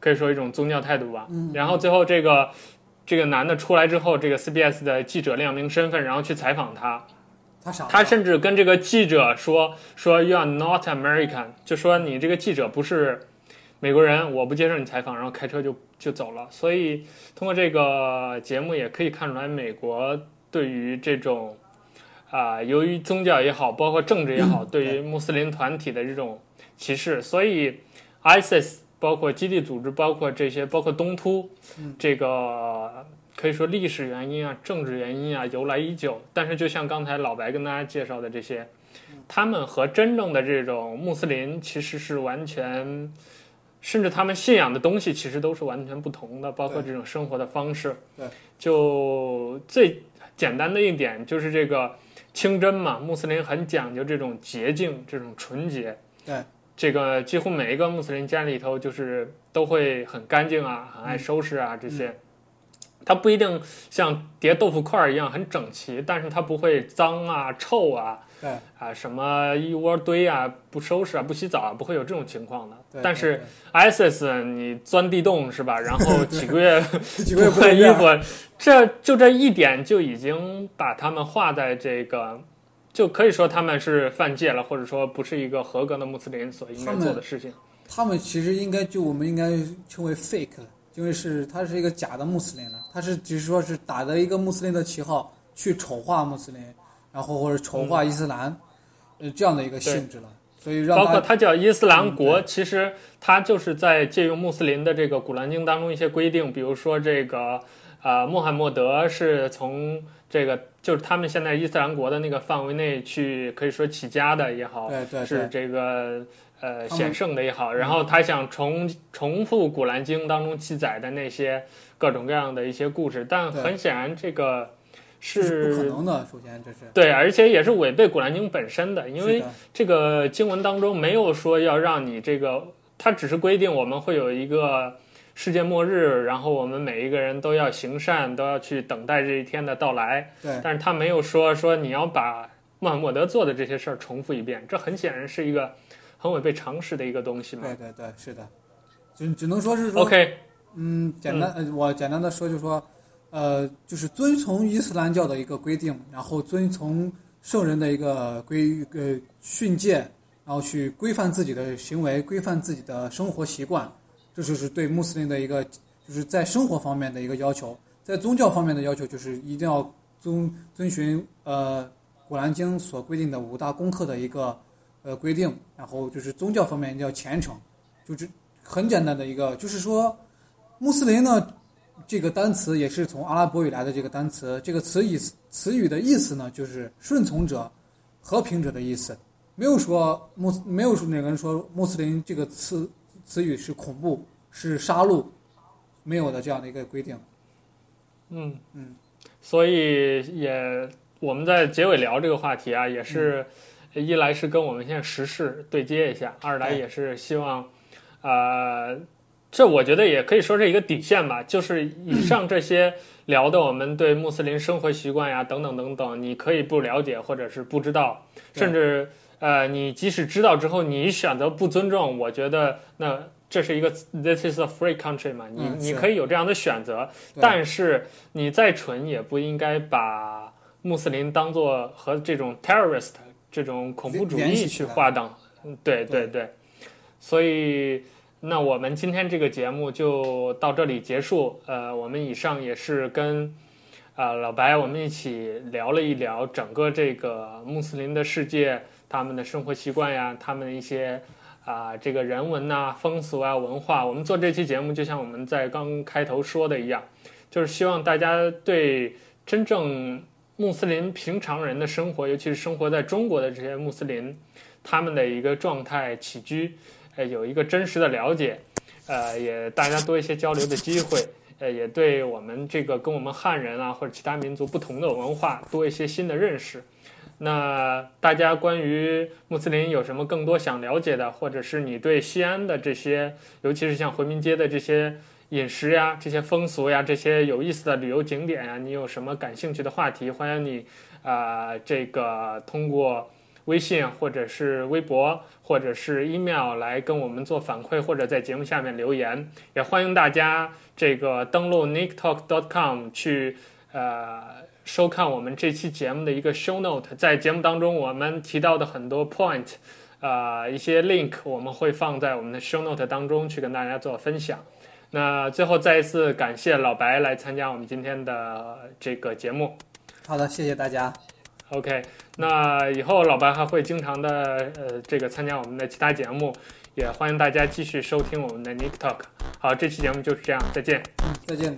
A: 可以说一种宗教态度吧。然后最后这个这个男的出来之后，这个 CBS 的记者亮明身份，然后去采访他。他甚至跟这个记者说：“说 You are not American，就说你这个记者不是美国人，我不接受你采访。”然后开车就就走了。所以通过这个节目也可以看出来，美国对于这种啊、呃，由于宗教也好，包括政治也好，<clears throat> 对于穆斯林团体的这种歧视。所以 ISIS 包括基地组织，包括这些，包括东突，这个可以说历史原因啊、政治原因啊由来已久。但是就像刚才老白跟大家介绍的这些，他们和真正的这种穆斯林其实是完全。甚至他们信仰的东西其实都是完全不同的，包括这种生活的方式。
B: 对，
A: 就最简单的一点就是这个清真嘛，穆斯林很讲究这种洁净、这种纯洁。
B: 对，
A: 这个几乎每一个穆斯林家里头就是都会很干净啊，很爱收拾啊、嗯、这些。它不一定像叠豆腐块一样很整齐，但是它不会脏啊、臭啊。
B: 对
A: 啊，什么一窝堆啊，不收拾啊，不洗澡啊，不会有这种情况的。但是 ISIS 你钻地洞是吧？然后 <laughs> <laughs> 几个月不换衣服，这就这一点就已经把他们划在这个，就可以说他们是犯戒了，或者说不是一个合格的穆斯林所应该做的事情。
B: 他们，其实应该就我们应该称为 fake，因为是他是一个假的穆斯林了，他是只是说是打着一个穆斯林的旗号去丑化穆斯林。然后或者丑化伊斯兰，呃、嗯，这样的一个性质了，所以让
A: 包括它叫伊斯兰国，
B: 嗯、
A: 其实它就是在借用穆斯林的这个古兰经当中一些规定，比如说这个，呃，穆罕默德是从这个就是他们现在伊斯兰国的那个范围内去可以说起家的也好，
B: 对对对，
A: 是这个呃显圣的也好，然后他想重重复古兰经当中记载的那些各种各样的一些故事，但很显然这个。是，
B: 是不可能的。首先，这是
A: 对，而且也是违背《古兰经》本身的，因为这个经文当中没有说要让你这个，它只是规定我们会有一个世界末日，然后我们每一个人都要行善，都要去等待这一天的到来。
B: 对，
A: 但是他没有说说你要把穆罕默德做的这些事儿重复一遍，这很显然是一个很违背常识的一个东西嘛。
B: 对对对，是的，只只能说是说
A: ，OK，
B: 嗯，简单，嗯、我简单的说就是说。呃，就是遵从伊斯兰教的一个规定，然后遵从圣人的一个规呃训诫，然后去规范自己的行为，规范自己的生活习惯，这就是对穆斯林的一个就是在生活方面的一个要求。在宗教方面的要求就是一定要遵遵循呃古兰经所规定的五大功课的一个呃规定，然后就是宗教方面一定要虔诚，就是很简单的一个，就是说穆斯林呢。这个单词也是从阿拉伯语来的。这个单词，这个词意词语的意思呢，就是顺从者、和平者的意思。没有说穆，没有说哪个人说穆斯林这个词词语是恐怖、是杀戮，没有的这样的一个规定。
A: 嗯嗯，所以也我们在结尾聊这个话题啊，也是一来是跟我们现在时事对接一下，二来也是希望，呃。这我觉得也可以说是一个底线吧，就是以上这些聊的，我们对穆斯林生活习惯呀，等等等等，你可以不了解或者是不知道，甚至呃，你即使知道之后，你选择不尊重，我觉得那这是一个 This is a free country 嘛，你你可以有这样的选择，但是你再蠢也不应该把穆斯林当做和这种 terrorist 这种恐怖主义去划等，对对对，所以。那我们今天这个节目就到这里结束。呃，我们以上也是跟啊、呃、老白我们一起聊了一聊整个这个穆斯林的世界，他们的生活习惯呀，他们的一些啊、这个人文呐、风俗啊、文化。我们做这期节目，就像我们在刚开头说的一样，就是希望大家对真正穆斯林平常人的生活，尤其是生活在中国的这些穆斯林，他们的一个状态起居。呃，有一个真实的了解，呃，也大家多一些交流的机会，呃，也对我们这个跟我们汉人啊或者其他民族不同的文化多一些新的认识。那大家关于穆斯林有什么更多想了解的，或者是你对西安的这些，尤其是像回民街的这些饮食呀、这些风俗呀、这些有意思的旅游景点呀，你有什么感兴趣的话题，欢迎你啊、这个通过。微信或者是微博或者是 email 来跟我们做反馈，或者在节目下面留言，也欢迎大家这个登录 nicktalk.com 去呃收看我们这期节目的一个 show note，在节目当中我们提到的很多 point，呃一些 link 我们会放在我们的 show note 当中去跟大家做分享。那最后再一次感谢老白来参加我们今天的这个节目。
B: 好的，谢谢大家。
A: OK，那以后老白还会经常的呃这个参加我们的其他节目，也欢迎大家继续收听我们的 Nick Talk。好，这期节目就是这样，再见。
B: 嗯，再见。